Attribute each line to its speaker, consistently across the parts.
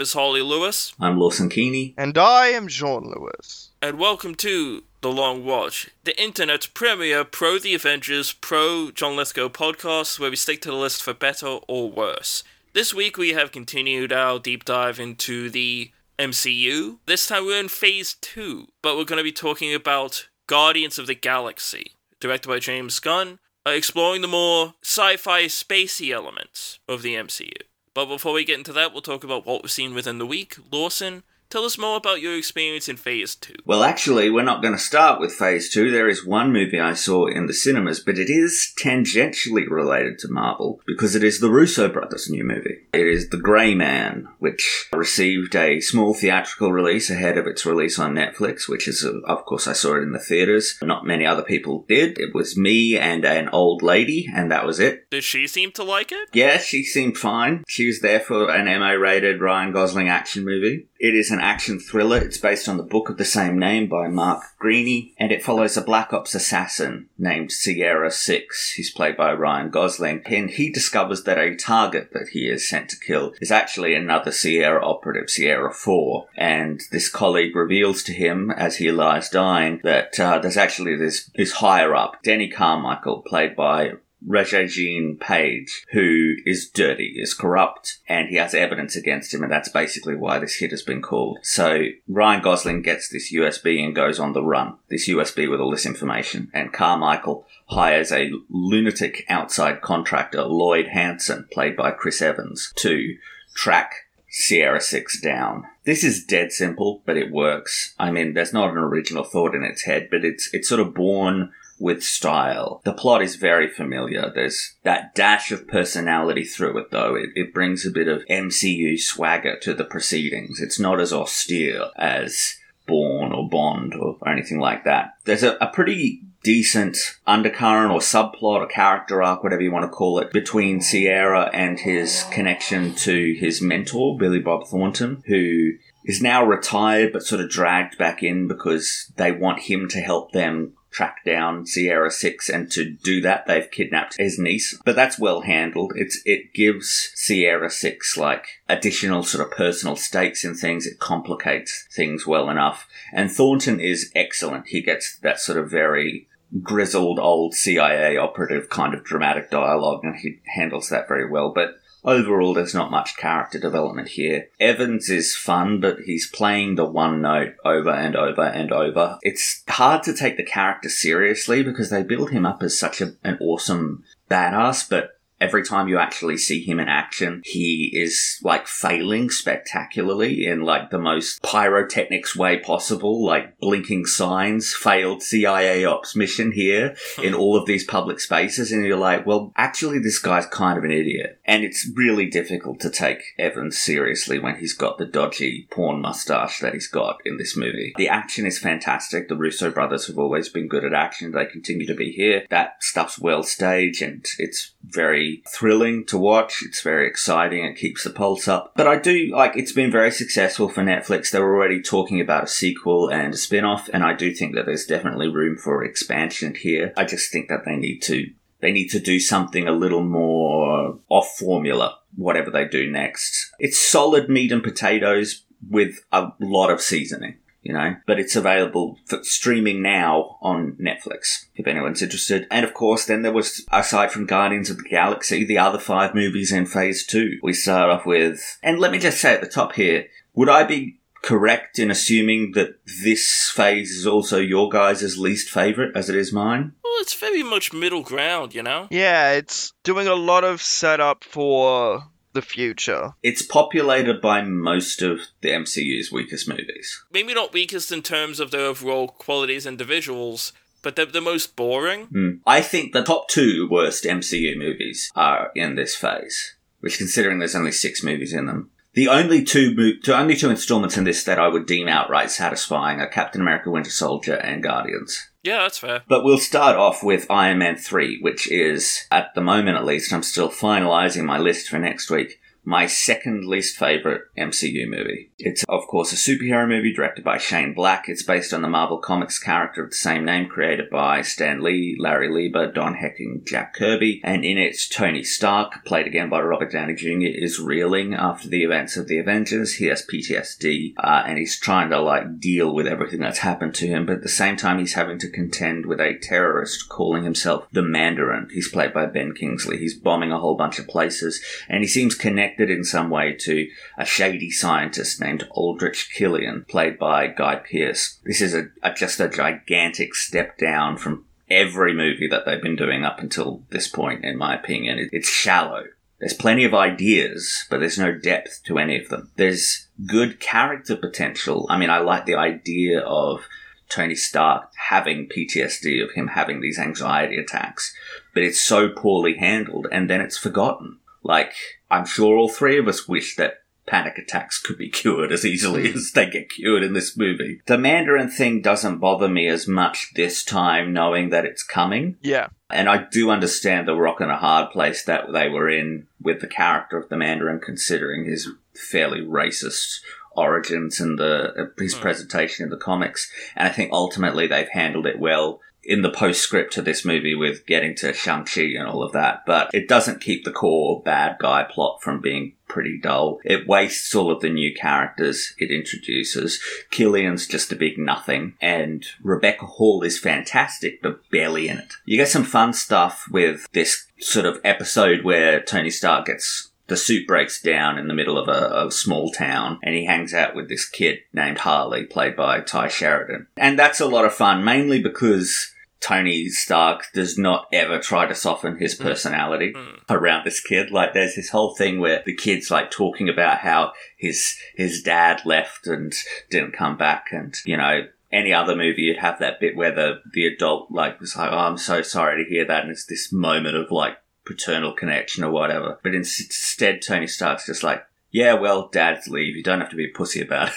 Speaker 1: Hello, my name is Harlly Lewis,
Speaker 2: I'm Lawson Keeney.
Speaker 3: And I am Jeaun Lewis.
Speaker 1: and welcome to The Long Watch, the internet's premier pro The Avengers, pro John Lithgow podcast, where we stick to the list for better or worse. This week we have continued our deep dive into the MCU. This time we're in phase two, but we're going to be talking about Guardians of the Galaxy, directed by James Gunn, uh, exploring the more sci fi spacey elements of the MCU. But before we get into that, we'll talk about what we've seen within the week. Lawson, tell us more about your experience in phase two.
Speaker 2: Well, actually, we're not going to start with phase two. There is one movie I saw in the cinemas, but it is tangentially related to Marvel because it is the Russo brothers' new movie. It is The Grey Man, which received a small theatrical release ahead of its release on Netflix, which is, of course, I saw it in the theaters. Not many other people did. It was me and an old lady, and that was it.
Speaker 1: Did she seem to like it?
Speaker 2: Yeah, she seemed fine. She was there for an MA rated Ryan Gosling action movie. It is an action thriller. It's based on the book of the same name by Mark Greaney, and it follows a Black Ops assassin named Sierra Six. He's played by Ryan Gosling, and he discovers that a target that he is sent to kill is actually another Sierra operative, Sierra Four. And this colleague reveals to him as he lies dying that uh, there's actually this this higher up, Denny Carmichael, played by Regé-Jean Page, who is dirty, is corrupt, and he has evidence against him, and that's basically why this hit has been called. So Ryan Gosling gets this USB and goes on the run, this USB with all this information, and Carmichael hires a lunatic outside contractor, Lloyd Hansen, played by Chris Evans, to track Sierra 6 down. This is dead simple, but it works. I mean, there's not an original thought in its head, but it's it's sort of born with style. The plot is very familiar. There's that dash of personality through it, though. It, it brings a bit of MCU swagger to the proceedings. It's not as austere as Bourne or Bond or, or anything like that. There's a, a pretty decent undercurrent or subplot or character arc, whatever you want to call it, between Sierra and his connection to his mentor, Billy Bob Thornton, who is now retired but sort of dragged back in because they want him to help them track down Sierra 6 and to do that they've kidnapped his niece. But that's well handled. It's it gives Sierra 6 like additional sort of personal stakes in things. It complicates things well enough. And Thornton is excellent. He gets that sort of very grizzled old CIA operative kind of dramatic dialogue and he handles that very well. But Overall, there's not much character development here. Evans is fun, but he's playing the one note over and over and over. It's hard to take the character seriously because they build him up as such a, an awesome badass, but every time you actually see him in action, he is like failing spectacularly in like the most pyrotechnics way possible, like blinking signs, failed CIA ops mission here in all of these public spaces. And you're like, well, actually, this guy's kind of an idiot. And it's really difficult to take Evans seriously when he's got the dodgy porn mustache that he's got in this movie. The action is fantastic. The Russo brothers have always been good at action. They continue to be here. That stuff's well staged and it's very thrilling to watch. It's very exciting. It keeps the pulse up. But I do like it's been very successful for Netflix. They're already talking about a sequel and a spin off, and I do think that there's definitely room for expansion here. I just think that they need to they need to do something a little more off formula, whatever they do next. It's solid meat and potatoes with a lot of seasoning you know, but it's available for streaming now on Netflix if anyone's interested. And of course, then there was, aside from Guardians of the Galaxy, the other five movies in phase two. We start off with, and let me just say at the top here, would I be correct in assuming that this phase is also your guys' least favorite as it is mine?
Speaker 1: Well, it's very much middle ground, you know?
Speaker 3: Yeah, it's doing a lot of setup for the future.
Speaker 2: It's populated by most of the MCU's weakest movies.
Speaker 1: Maybe not weakest in terms of their overall qualities and visuals, but they're the most boring.
Speaker 2: Hmm. I think the top two worst MCU movies are in this phase, which considering there's only six movies in them. The only two, mo- two only two installments in this that I would deem outright satisfying are Captain America: Winter Soldier and Guardians.
Speaker 1: Yeah, that's fair.
Speaker 2: But we'll start off with Iron Man 3, which is, at the moment at least, I'm still finalizing my list for next week, my second least favorite MCU movie. It's, of course, a superhero movie directed by Shane Black. It's based on the Marvel Comics character of the same name, created by Stan Lee, Larry Lieber, Don Heck, and Jack Kirby. And in it, Tony Stark, played again by Robert Downey Jr., is reeling after the events of the Avengers. He has PTSD, uh, and he's trying to, like, deal with everything that's happened to him. But at the same time, he's having to contend with a terrorist calling himself the Mandarin. He's played by Ben Kingsley. He's bombing a whole bunch of places, and he seems connected in some way to a shady scientist named Aldrich Killian, played by Guy Pearce. This is a, a just a gigantic step down from every movie that they've been doing up until this point, in my opinion. It, it's shallow. There's plenty of ideas, but there's no depth to any of them. There's good character potential. I mean, I like the idea of Tony Stark having PTSD, of him having these anxiety attacks, but it's so poorly handled and then it's forgotten. Like, I'm sure all three of us wish that panic attacks could be cured as easily as they get cured in this movie. The Mandarin thing doesn't bother me as much this time, knowing that it's coming.
Speaker 3: Yeah.
Speaker 2: And I do understand the rock and a hard place that they were in with the character of the Mandarin, considering his fairly racist origins and the his
Speaker 1: Hmm.
Speaker 2: presentation in the comics. And I think ultimately they've handled it well in the postscript to this movie with getting to Shang-Chi and all of that. But it doesn't keep the core bad guy plot from being pretty dull. It wastes all of the new characters it introduces. Killian's just a big nothing, and Rebecca Hall is fantastic, but barely in it. You get some fun stuff with this sort of episode where Tony Stark gets the suit breaks down in the middle of a, a small town and he hangs out with this kid named Harley, played by Ty Sheridan. And that's a lot of fun, mainly because Tony Stark does not ever try to soften his personality mm. around this kid. Like there's this whole thing where the kid's like talking about how his his dad left and didn't come back and you know any other movie you'd have that bit where the the adult like was like, Oh, I'm so sorry to hear that and it's this moment of like paternal connection or whatever. But instead Tony Stark's just like, Yeah, well, dad's leave, you don't have to be a pussy about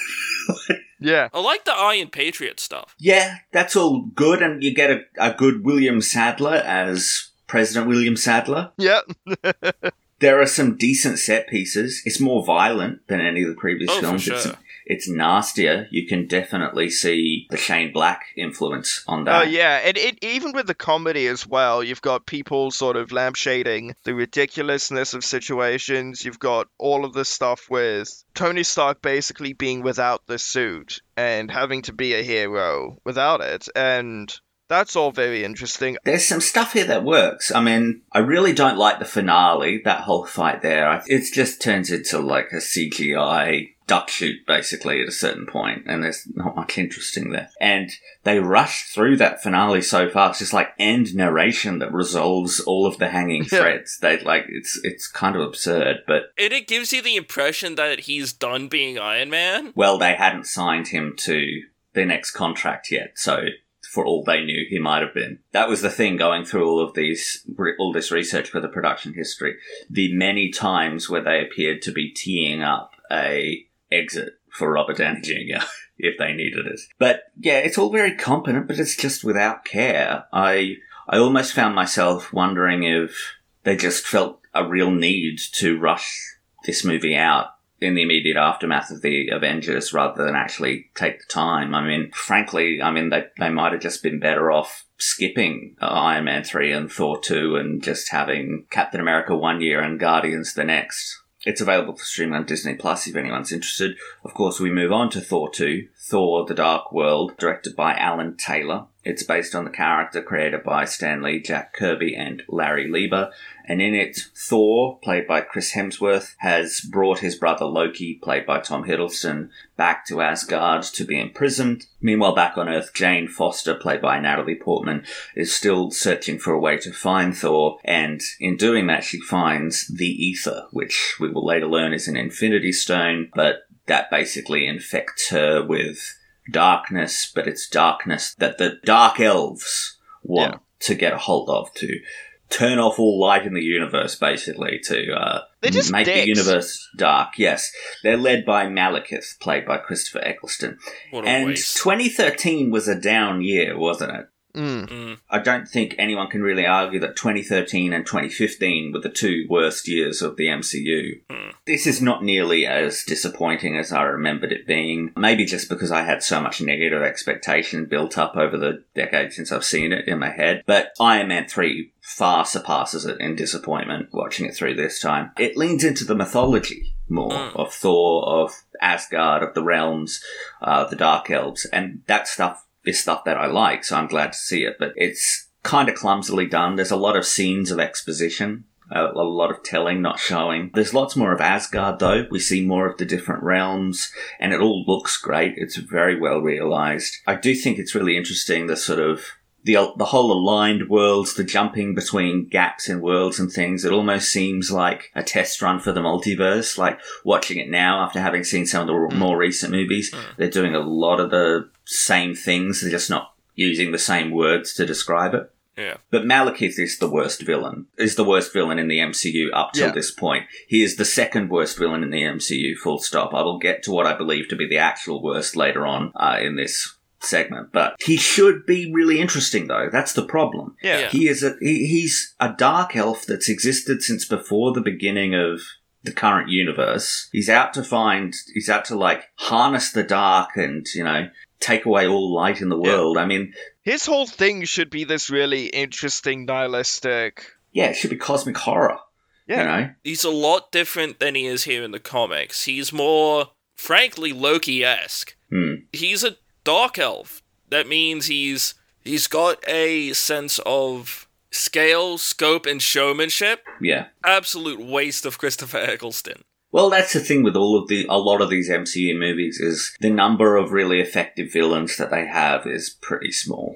Speaker 2: it.
Speaker 3: Yeah.
Speaker 1: I like the Iron Patriot stuff.
Speaker 2: Yeah, that's all good, and you get a, a good William Sadler as President William Sadler.
Speaker 3: Yeah.
Speaker 2: There are some decent set pieces. It's more violent than any of the previous
Speaker 1: Oh, for
Speaker 2: films.
Speaker 1: sure.
Speaker 2: It's, it's nastier. You can definitely see the Shane Black influence on that.
Speaker 3: Oh
Speaker 2: that.
Speaker 3: yeah, and it even with the comedy as well, you've got people sort of lampshading the ridiculousness of situations. You've got all of this stuff with Tony Stark basically being without the suit and having to be a hero without it, and that's all very interesting.
Speaker 2: There's some stuff here that works. I mean, I really don't like the finale, that whole fight there. I- It just turns into like a CGI duck shoot, basically, at a certain point, and there's not much interesting there. And they rush through that finale so fast. It's just like end narration that resolves all of the hanging
Speaker 3: Yeah.
Speaker 2: threads. They like it's it's kind of absurd, but
Speaker 1: And it gives you the impression that he's done being Iron Man.
Speaker 2: well, they hadn't signed him to the next contract yet, so for all they knew, he might have been. That was the thing going through all of these, all this research for the production history. The many times where they appeared to be teeing up a exit for Robert Downey Jr. if they needed it. But yeah, it's all very competent, but it's just without care. I I almost found myself wondering if they just felt a real need to rush this movie out in the immediate aftermath of the Avengers rather than actually take the time. I mean, frankly, I mean, they, they might have just been better off skipping uh, Iron Man 3 and Thor 2 and just having Captain America one year and Guardians the next. It's available for streaming on Disney Plus if anyone's interested. Of course, we move on to Thor 2, Thor The Dark World, directed by Alan Taylor. It's based on the character created by Stan Lee, Jack Kirby, and Larry Lieber. And in it, Thor, played by Chris Hemsworth, has brought his brother Loki, played by Tom Hiddleston, back to Asgard to be imprisoned. Meanwhile, back on Earth, Jane Foster, played by Natalie Portman, is still searching for a way to find Thor, and in doing that, she finds the Ether, which we will later learn is an Infinity Stone, but that basically infects her with darkness, but it's darkness that the Dark Elves want
Speaker 3: Yeah.
Speaker 2: to get a hold of to turn off all light in the universe, basically, to uh, make the universe dark. Yes, they're led by Malekith, played by Christopher Eccleston. And
Speaker 1: waste.
Speaker 2: 2013 was a down year, wasn't it?
Speaker 3: Mm.
Speaker 1: Mm.
Speaker 2: I don't think anyone can really argue that 2013 and 2015 were the two worst years of the MCU.
Speaker 1: Hmm.
Speaker 2: This is not nearly as disappointing as I remembered it being. Maybe just because I had so much negative expectation built up over the decade since I've seen it in my head. But Iron Man 3 far surpasses it in disappointment watching it through this time. It leans into the mythology more
Speaker 1: Mm.
Speaker 2: of Thor, of Asgard, of the realms, uh, the Dark Elves, and that stuff is stuff that I like, so I'm glad to see it. But it's kind of clumsily done. There's a lot of scenes of exposition. A a lot of telling, not showing. There's lots more of Asgard, though. We see more of the different realms, and it all looks great. It's very well realized. I do think it's really interesting the sort of the the whole aligned worlds, the jumping between gaps in worlds and things. It almost seems like a test run for the multiverse. Like watching it now after having seen some of the more recent movies, they're doing a lot of the same things. They're just not using the same words to describe it.
Speaker 1: Yeah.
Speaker 2: But Malekith is the worst villain. Is the worst villain in the MCU up till
Speaker 3: Yeah.
Speaker 2: this point. He is the second worst villain in the MCU. Full stop. I will get to what I believe to be the actual worst later on uh, in this segment. But he should be really interesting, though. That's the problem.
Speaker 3: Yeah.
Speaker 1: Yeah.
Speaker 2: He is a he, he's a dark elf that's existed since before the beginning of the current universe. He's out to find. He's out to like harness the dark and you know take away all light in the
Speaker 3: Yeah.
Speaker 2: world. I mean,
Speaker 3: His whole thing should be this really interesting, nihilistic.
Speaker 2: yeah, it should be cosmic horror.
Speaker 3: Yeah.
Speaker 2: You know.
Speaker 1: He's a lot different than he is here in the comics. He's more, frankly, Loki esque.
Speaker 2: Hmm.
Speaker 1: He's a dark elf. That means he's he's got a sense of scale, scope, and showmanship.
Speaker 2: Yeah.
Speaker 1: Absolute waste of Christopher Eccleston.
Speaker 2: Well, that's the thing with all of the a lot of these MCU movies is the number of really effective villains that they have is pretty small.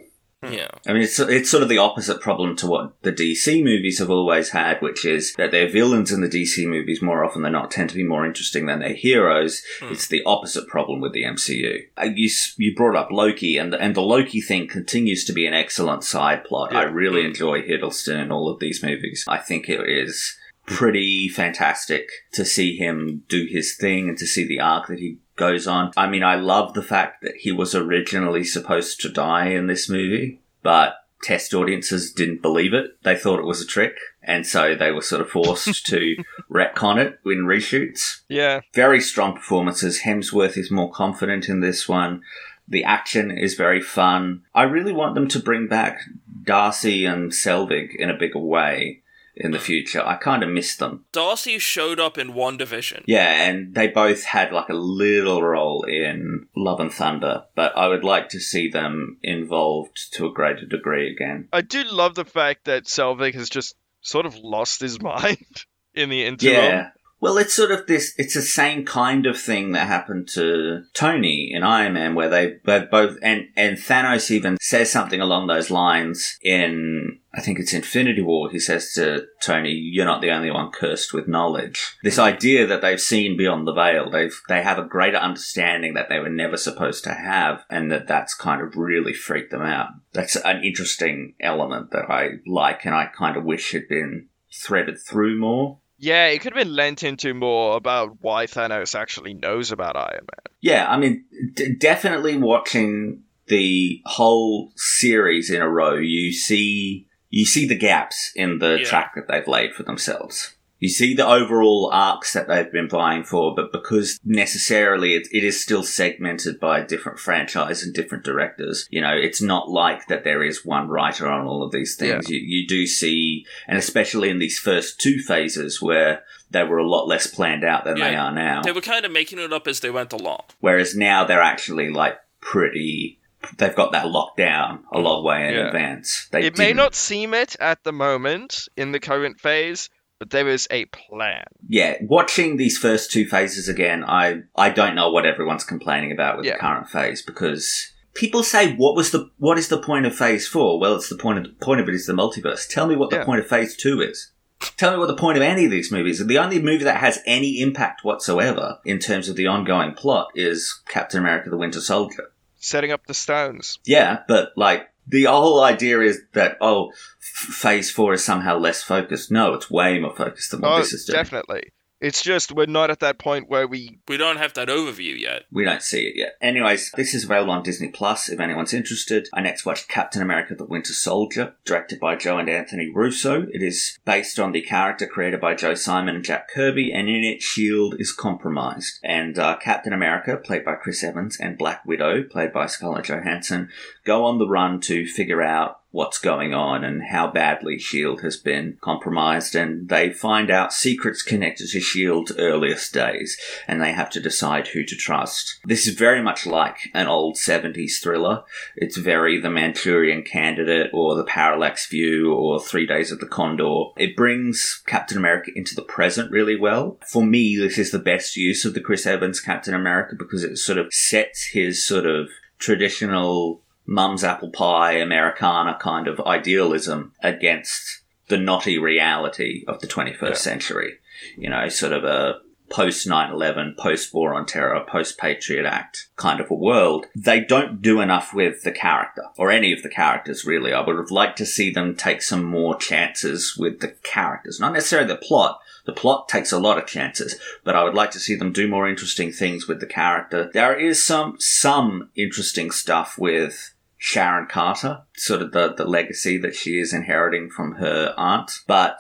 Speaker 1: Yeah.
Speaker 2: I mean, it's it's sort of the opposite problem to what the DC movies have always had, which is that their villains in the DC movies more often than not tend to be more interesting than their heroes.
Speaker 1: Hmm.
Speaker 2: It's the opposite problem with the MCU. Uh, You you brought up Loki, and the, and the Loki thing continues to be an excellent side plot. I really enjoy Hiddleston in all of these movies. I think it is pretty fantastic to see him do his thing and to see the arc that he goes on. I mean, I love the fact that he was originally supposed to die in this movie, but test audiences didn't believe it. They thought it was a trick, and so they were sort of forced to retcon it in reshoots.
Speaker 3: Yeah.
Speaker 2: Very strong performances. Hemsworth is more confident in this one. The action is very fun. I really want them to bring back Darcy and Selvig in a bigger way in the future. I kind of miss them.
Speaker 1: Darcy showed up in WandaVision.
Speaker 2: Yeah, and they both had like a little role in Love and Thunder, but I would like to see them involved to a greater degree again.
Speaker 3: I do love the fact that Selvig has just sort of lost his mind in the interim.
Speaker 2: Yeah. Well, it's sort of this, it's the same kind of thing that happened to Tony in Iron Man, where they, they both, and, and Thanos even says something along those lines in, I think it's Infinity War. He says to Tony, you're not the only one cursed with knowledge. This idea that they've seen beyond the veil, they've, they have a greater understanding that they were never supposed to have, and that that's kind of really freaked them out. That's an interesting element that I like, and I kind of wish had been threaded through more.
Speaker 3: Yeah, it could have been lent into more about why Thanos actually knows about Iron Man.
Speaker 2: Yeah, I mean, d- definitely watching the whole series in a row, you see you see the gaps in the
Speaker 1: Yeah.
Speaker 2: track that they've laid for themselves. You see the overall arcs that they've been vying for, but because necessarily it, it is still segmented by different franchise and different directors, you know, it's not like that there is one writer on all of these things. You, you do see, and especially in these first two phases where they were a lot less planned out than they are now.
Speaker 1: They were kind of making it up as they went along.
Speaker 2: Whereas now they're actually like pretty. They've got that locked down a long way in
Speaker 3: Yeah.
Speaker 2: advance. They
Speaker 3: it may
Speaker 2: didn't-
Speaker 3: not seem it at the moment in the current phase, but there is a plan.
Speaker 2: Yeah, watching these first two phases again, I I don't know what everyone's complaining about with
Speaker 3: Yeah.
Speaker 2: the current phase because people say what was the what is the point of phase four? Well, it's the point of the point of it is the multiverse. Tell me what the
Speaker 3: Yeah.
Speaker 2: point of phase two is. Tell me what the point of any of these movies. The only movie that has any impact whatsoever in terms of the ongoing plot is Captain America: The Winter Soldier.
Speaker 3: Setting up the stones.
Speaker 2: Yeah, but like the whole idea is that oh, f- phase four is somehow less focused. No, it's way more focused than what
Speaker 3: Oh,
Speaker 2: this is doing.
Speaker 3: definitely. It's just we're not at that point where we.
Speaker 1: We don't have that overview yet.
Speaker 2: We don't see it yet. Anyways, this is available on Disney Plus if anyone's interested. I next watched Captain America the Winter Soldier, directed by Joe and Anthony Russo. It is based on the character created by Joe Simon and Jack Kirby, and in it, S.H.I.E.L.D. is compromised. And uh, Captain America, played by Chris Evans, and Black Widow, played by Scarlett Johansson, go on the run to figure out what's going on and how badly S.H.I.E.L.D. has been compromised. And they find out secrets connected to S.H.I.E.L.D.'s earliest days, and they have to decide who to trust. This is very much like an old 70s thriller. It's very The Manchurian Candidate or The Parallax View or Three Days of the Condor. It brings Captain America into the present really well. For me, this is the best use of the Chris Evans Captain America because it sort of sets his sort of traditional mum's apple pie Americana kind of idealism against the knotty reality of the 21st
Speaker 3: Yeah.
Speaker 2: century. You know, sort of a post 9 11, post war on terror, post Patriot Act kind of a world. They don't do enough with the character, or any of the characters really. I would have liked to see them take some more chances with the characters, not necessarily the plot. The plot takes a lot of chances, but I would like to see them do more interesting things with the character. There is some some interesting stuff with Sharon Carter, sort of the, the legacy that she is inheriting from her aunt, but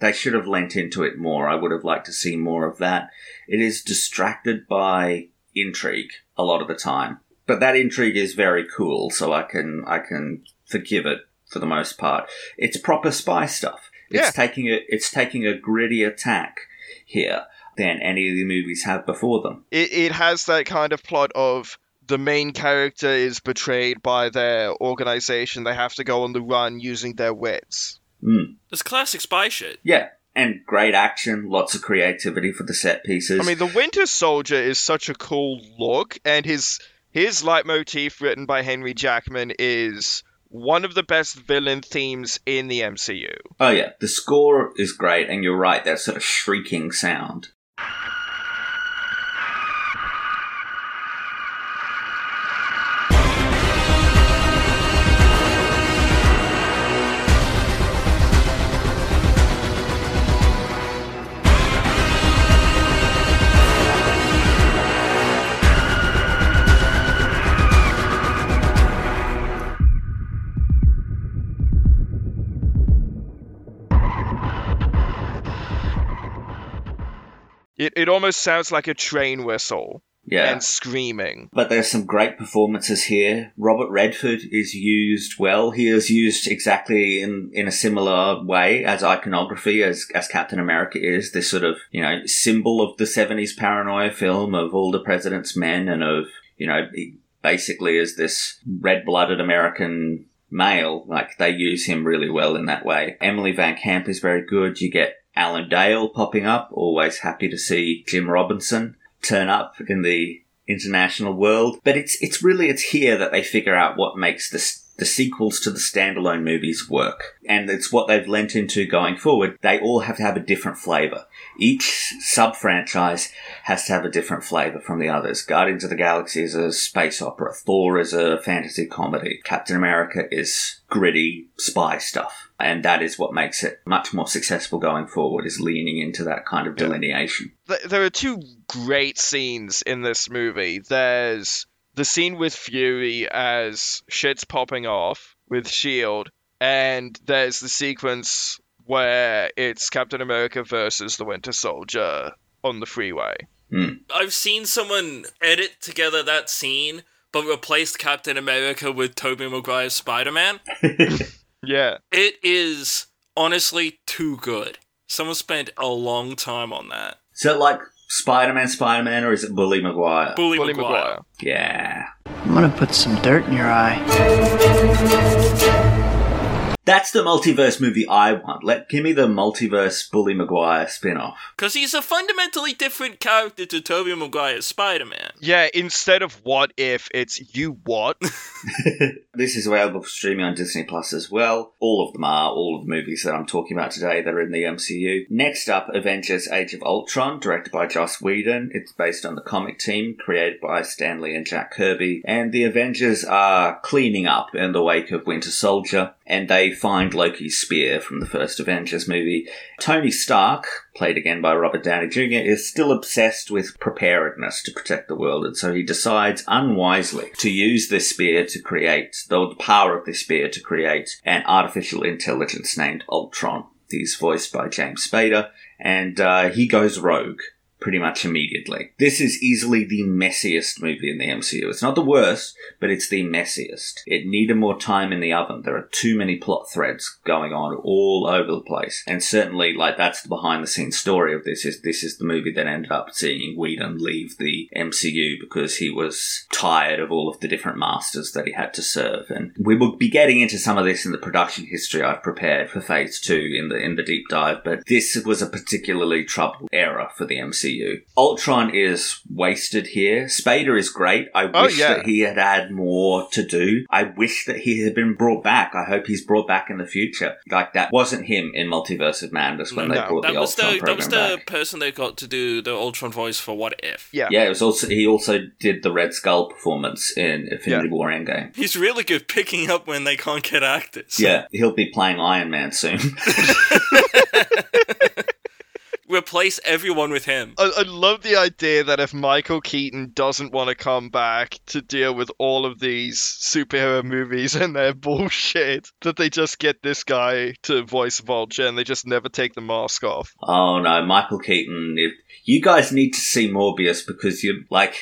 Speaker 2: they should have lent into it more. I would have liked to see more of that. It is distracted by intrigue a lot of the time. But that intrigue is very cool, so I can I can forgive it for the most part. It's proper spy stuff. It's
Speaker 3: Yeah.
Speaker 2: taking a it's taking a gritty attack here than any of the movies have before them.
Speaker 3: It, it has that kind of plot of the main character is betrayed by their organization. They have to go on the run using their wits.
Speaker 2: Mm.
Speaker 1: It's classic spy shit.
Speaker 2: Yeah, and great action, lots of creativity for the set pieces.
Speaker 3: I mean, the Winter Soldier is such a cool look, and his his leitmotif, written by Henry Jackman, is one of the best villain themes in the MCU.
Speaker 2: oh yeah, the score is great, and you're right, that sort of shrieking sound.
Speaker 3: It it almost sounds like a train whistle
Speaker 2: Yeah.
Speaker 3: and screaming.
Speaker 2: But there's some great performances here. Robert Redford is used well. He is used exactly in, in a similar way as iconography as, as Captain America is. This sort of, you know, symbol of the 70s paranoia film of all the president's men and of, you know, he basically as this red-blooded American male. Like they use him really well in that way. Emily Van Camp is very good. You get Alan Dale popping up. Always happy to see Jim Robinson turn up in the international world. But it's it's really it's here that they figure out what makes this the sequels to the standalone movies work. And it's what they've lent into going forward. They all have to have a different flavor. Each sub franchise has to have a different flavor from the others. Guardians of the Galaxy is a space opera. Thor is a fantasy comedy. Captain America is gritty spy stuff. And that is what makes it much more successful going forward, is leaning into that kind of delineation.
Speaker 3: There are two great scenes in this movie. There's the scene with Fury as shit's popping off with Shield, and there's the sequence where it's Captain America versus the Winter Soldier on the freeway. Hmm.
Speaker 1: I've seen someone edit together that scene, but replaced Captain America with Tobey Maguire's Spider Man.
Speaker 3: Yeah.
Speaker 1: It is honestly too good. Someone spent a long time on that.
Speaker 2: Is it like Spider Man, Spider Man, or is it Bully Maguire?
Speaker 1: Bully,
Speaker 3: Bully
Speaker 1: Maguire.
Speaker 3: Maguire.
Speaker 2: Yeah.
Speaker 4: I'm gonna put some dirt in your eye.
Speaker 2: That's the multiverse movie I want. Let give me the multiverse Bully Maguire spin off.
Speaker 1: Because he's a fundamentally different character to Tobey Maguire's Spider Man.
Speaker 3: Yeah, instead of what if, it's you what?
Speaker 2: This is available for streaming on Disney Plus as well. All of them are, all of the movies that I'm talking about today that are in the MCU. Next up, Avengers Age of Ultron, directed by Joss Whedon. It's based on the comic team, created by Stan Lee and Jack Kirby. And the Avengers are cleaning up in the wake of Winter Soldier. and they find Loki's spear from the first Avengers movie. Tony Stark, played again by Robert Downey Jr., is still obsessed with preparedness to protect the world, and so he decides unwisely to use this spear to create, the power of this spear to create an artificial intelligence named Ultron. He's voiced by James Spader, and uh, he goes rogue pretty much immediately. This is easily the messiest movie in the MCU. It's not the worst, but it's the messiest. It needed more time in the oven. There are too many plot threads going on all over the place. And certainly, like, that's the behind the scenes story of this is this is the movie that ended up seeing Whedon leave the MCU because he was tired of all of the different masters that he had to serve. And we will be getting into some of this in the production history I've prepared for phase two in the in the deep dive, but this was a particularly troubled era for the MCU. Ultron is wasted here. Spader is great. I
Speaker 3: Oh,
Speaker 2: wish
Speaker 3: yeah.
Speaker 2: that he had had more to do. I wish that he had been brought back. I hope he's brought back in the future. Like that wasn't him in Multiverse of Madness when they brought
Speaker 1: That
Speaker 2: the
Speaker 1: was
Speaker 2: Ultron
Speaker 1: the that was the
Speaker 2: back.
Speaker 1: person they got to do the Ultron voice for What If.
Speaker 3: Yeah.
Speaker 2: Yeah, it was also he also did the Red Skull performance in Infinity War Endgame.
Speaker 1: He's really good picking up when they can't get actors.
Speaker 2: Yeah, he'll be playing Iron Man soon.
Speaker 1: Replace everyone with him.
Speaker 3: I, I love the idea that if Michael Keaton doesn't want to come back to deal with all of these superhero movies and their bullshit, that they just get this guy to voice Vulture and they just never take the mask off.
Speaker 2: Oh no, Michael Keaton. If you guys need to see Morbius because you like,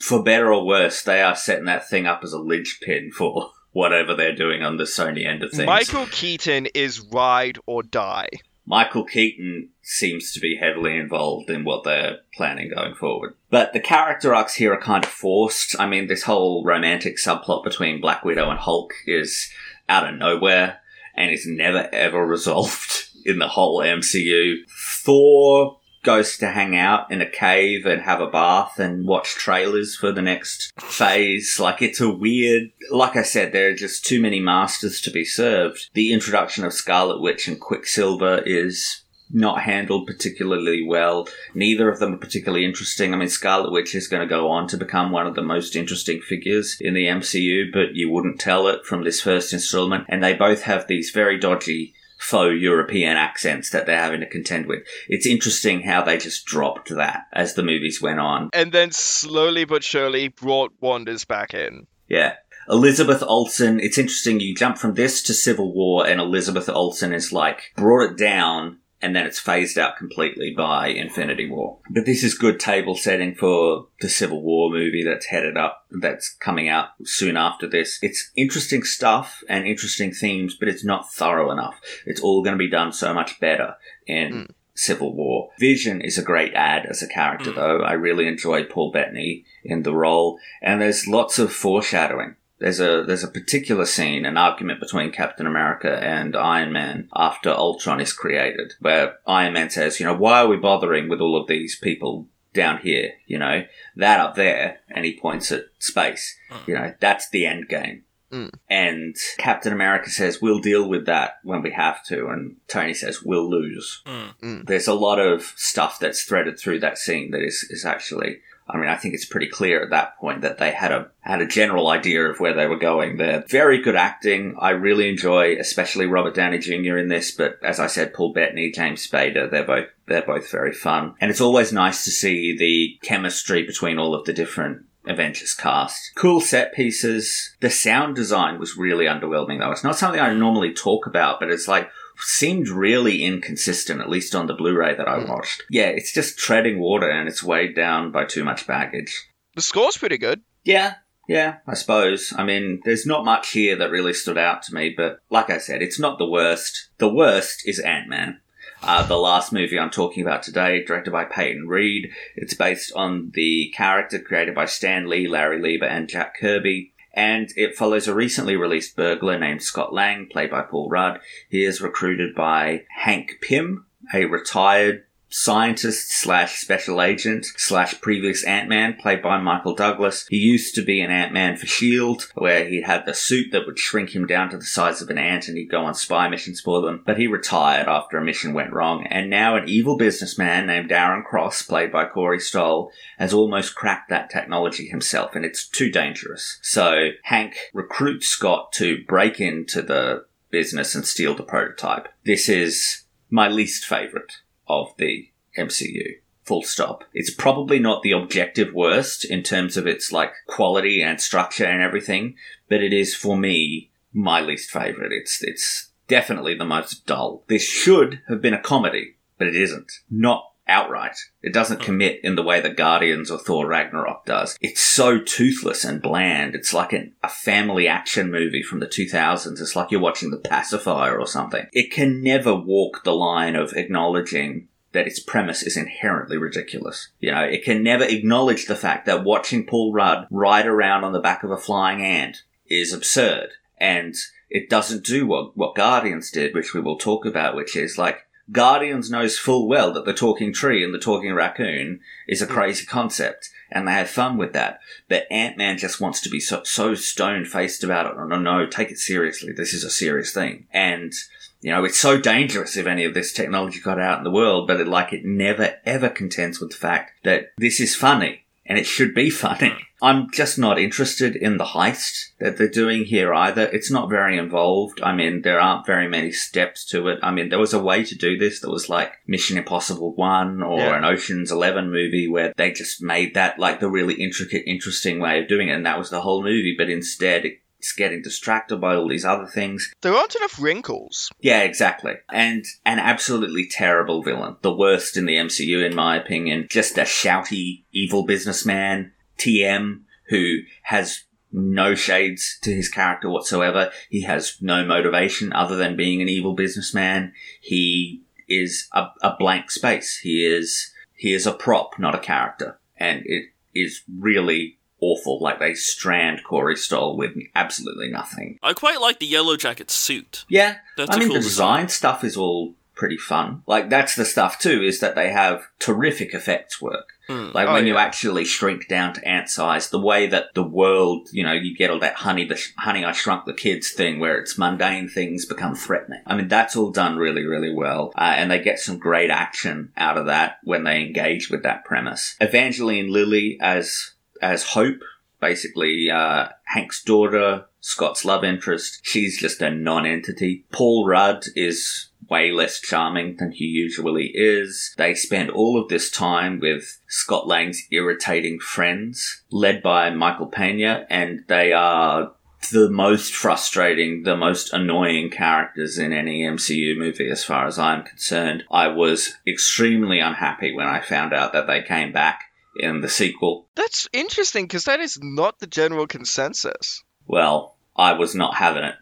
Speaker 2: for better or worse, they are setting that thing up as a linchpin for whatever they're doing on the Sony end of things.
Speaker 3: Michael Keaton is ride or die.
Speaker 2: Michael Keaton seems to be heavily involved in what they're planning going forward. But the character arcs here are kind of forced. I mean, this whole romantic subplot between Black Widow and Hulk is out of nowhere and is never ever resolved in the whole MCU. Thor goes to hang out in a cave and have a bath and watch trailers for the next phase. Like, it's a weird, like I said, there are just too many masters to be served. The introduction of Scarlet Witch and Quicksilver is not handled particularly well. Neither of them are particularly interesting. I mean, Scarlet Witch is going to go on to become one of the most interesting figures in the MCU, but you wouldn't tell it from this first installment. And they both have these very dodgy faux European accents that they're having to contend with. It's interesting how they just dropped that as the movies went on.
Speaker 3: And then slowly but surely brought Wonders back in.
Speaker 2: Yeah. Elizabeth Olsen, it's interesting, you jump from this to Civil War, and Elizabeth Olsen is like, brought it down, and then it's phased out completely by Infinity War. But this is good table setting for the Civil War movie that's headed up, that's coming out soon after this. It's interesting stuff and interesting themes, but it's not thorough enough. It's all going to be done so much better in hmm. Civil War. Vision is a great add as a character, hmm. though. I really enjoyed Paul Bettany in the role, and there's lots of foreshadowing. There's a there's a particular scene, an argument between Captain America and Iron Man after Ultron is created, where Iron Man says, you know, why are we bothering with all of these people down here? You know, that up there, and he points at space. You know, that's the end game.
Speaker 3: Mm.
Speaker 2: And Captain America says, we'll deal with that when we have to. And Tony says, we'll lose.
Speaker 1: Mm.
Speaker 2: There's a lot of stuff that's threaded through that scene that is, is actually, I mean, I think it's pretty clear at that point that they had a, had a general idea of where they were going there. Very good acting. I really enjoy, especially Robert Downey Jr. in this, but as I said, Paul Bettany, James Spader, they're both, they're both very fun. And it's always nice to see the chemistry between all of the different Avengers cast. Cool set pieces. The sound design was really underwhelming though. It's not something I normally talk about, but it's like seemed really inconsistent, at least on the Blu-ray that I watched. Yeah, it's just treading water and it's weighed down by too much baggage.
Speaker 3: The score's pretty good.
Speaker 2: Yeah, yeah, I suppose. I mean, there's not much here that really stood out to me, but like I said, it's not the worst. The worst is Ant-Man. Uh, the last movie I'm talking about today, directed by Peyton Reed. It's based on the character created by Stan Lee, Larry Lieber, and Jack Kirby. And it follows a recently released burglar named Scott Lang, played by Paul Rudd. He is recruited by Hank Pym, a retired scientist slash special agent slash previous Ant-Man played by Michael Douglas. He used to be an Ant-Man for S.H.I.E.L.D. where he had the suit that would shrink him down to the size of an ant and he'd go on spy missions for them. But he retired after a mission went wrong and now an evil businessman named Darren Cross played by Corey Stoll has almost cracked that technology himself and it's too dangerous. So Hank recruits Scott to break into the business and steal the prototype. This is my least favorite of the MCU. Full stop. It's probably not the objective worst in terms of its like quality and structure and everything, but it is for me my least favorite. It's it's definitely the most dull. This should have been a comedy, but it isn't. Not outright. It doesn't hmm. commit in the way that Guardians or Thor Ragnarok does. It's so toothless and bland. It's like an, a family action movie from the 2000s. It's like you're watching The Pacifier or something. It can never walk the line of acknowledging that its premise is inherently ridiculous. You know, it can never acknowledge the fact that watching Paul Rudd ride around on the back of a flying ant is absurd. And it doesn't do what, what Guardians did, which we will talk about, which is like, Guardians knows full well that the talking tree and the talking raccoon is a mm. crazy concept, and they have fun with that. But Ant Man just wants to be so, so stone faced about it. No, no, take it seriously. This is a serious thing. And, you know, it's so dangerous if any of this technology got out in the world, but it, like, it never ever contends with the fact that this is funny and it should be funny. I'm just not interested in the heist that they're doing here either. It's not very involved. I mean, there aren't very many steps to it. I mean, there was a way to do this that was like Mission Impossible 1 or
Speaker 3: Yeah.
Speaker 2: an Ocean's 11 movie where they just made that like the really intricate, interesting way of doing it. And that was the whole movie. But instead, it's getting distracted by all these other things.
Speaker 3: There aren't enough wrinkles.
Speaker 2: Yeah, exactly. And an absolutely terrible villain. The worst in the MCU, in my opinion. Just a shouty, evil businessman, TM, who has no shades to his character whatsoever. He has no motivation other than being an evil businessman. He is a, a blank space. He is, he is a prop, not a character. And it is really awful. Like they strand Corey Stoll with absolutely nothing.
Speaker 1: I quite like the Yellow Jacket suit.
Speaker 2: Yeah,
Speaker 1: That's
Speaker 2: I mean
Speaker 1: cool
Speaker 2: the design stuff is all pretty fun. Like that's the stuff too, is that they have terrific effects work.
Speaker 1: Hmm.
Speaker 2: Like
Speaker 3: Oh,
Speaker 2: when you actually shrink down to ant size, the way that the world, you know, you get all that honey, the sh- honey I shrunk the kids thing, where it's mundane things become threatening. I mean, that's all done really, really well, uh, and they get some great action out of that when they engage with that premise. Evangeline Lilly as as Hope, basically uh, Hank's daughter, Scott's love interest. She's just a non-entity. Paul Rudd is way less charming than he usually is. They spend all of this time with Scott Lang's irritating friends, led by Michael Pena, and they are the most frustrating, the most annoying characters in any MCU movie as far as I'm concerned. I was extremely unhappy when I found out that they came back in the sequel.
Speaker 3: That's interesting because that is not the general consensus.
Speaker 2: Well, I was not having it.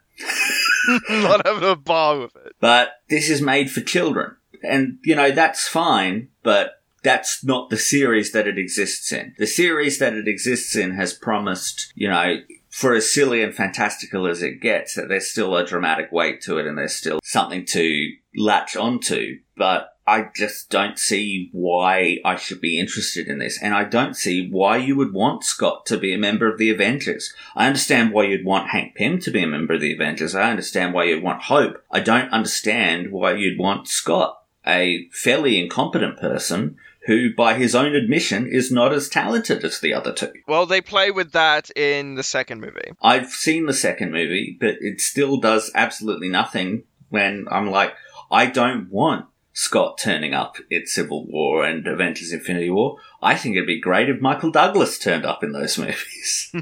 Speaker 3: not having a bar with it.
Speaker 2: But this is made for children. And, you know, that's fine, but that's not the series that it exists in. The series that it exists in has promised, you know, for as silly and fantastical as it gets, that there's still a dramatic weight to it and there's still something to latch onto. But I just don't see why I should be interested in this. And I don't see why you would want Scott to be a member of the Avengers. I understand why you'd want Hank Pym to be a member of the Avengers. I understand why you'd want Hope. I don't understand why you'd want Scott, a fairly incompetent person who, by his own admission, is not as talented as the other two.
Speaker 3: Well, they play with that in the second movie.
Speaker 2: I've seen the second movie, but it still does absolutely nothing when I'm like, I don't want Scott turning up at Civil War and Avengers Infinity War. I think it'd be great if Michael Douglas turned up in those movies.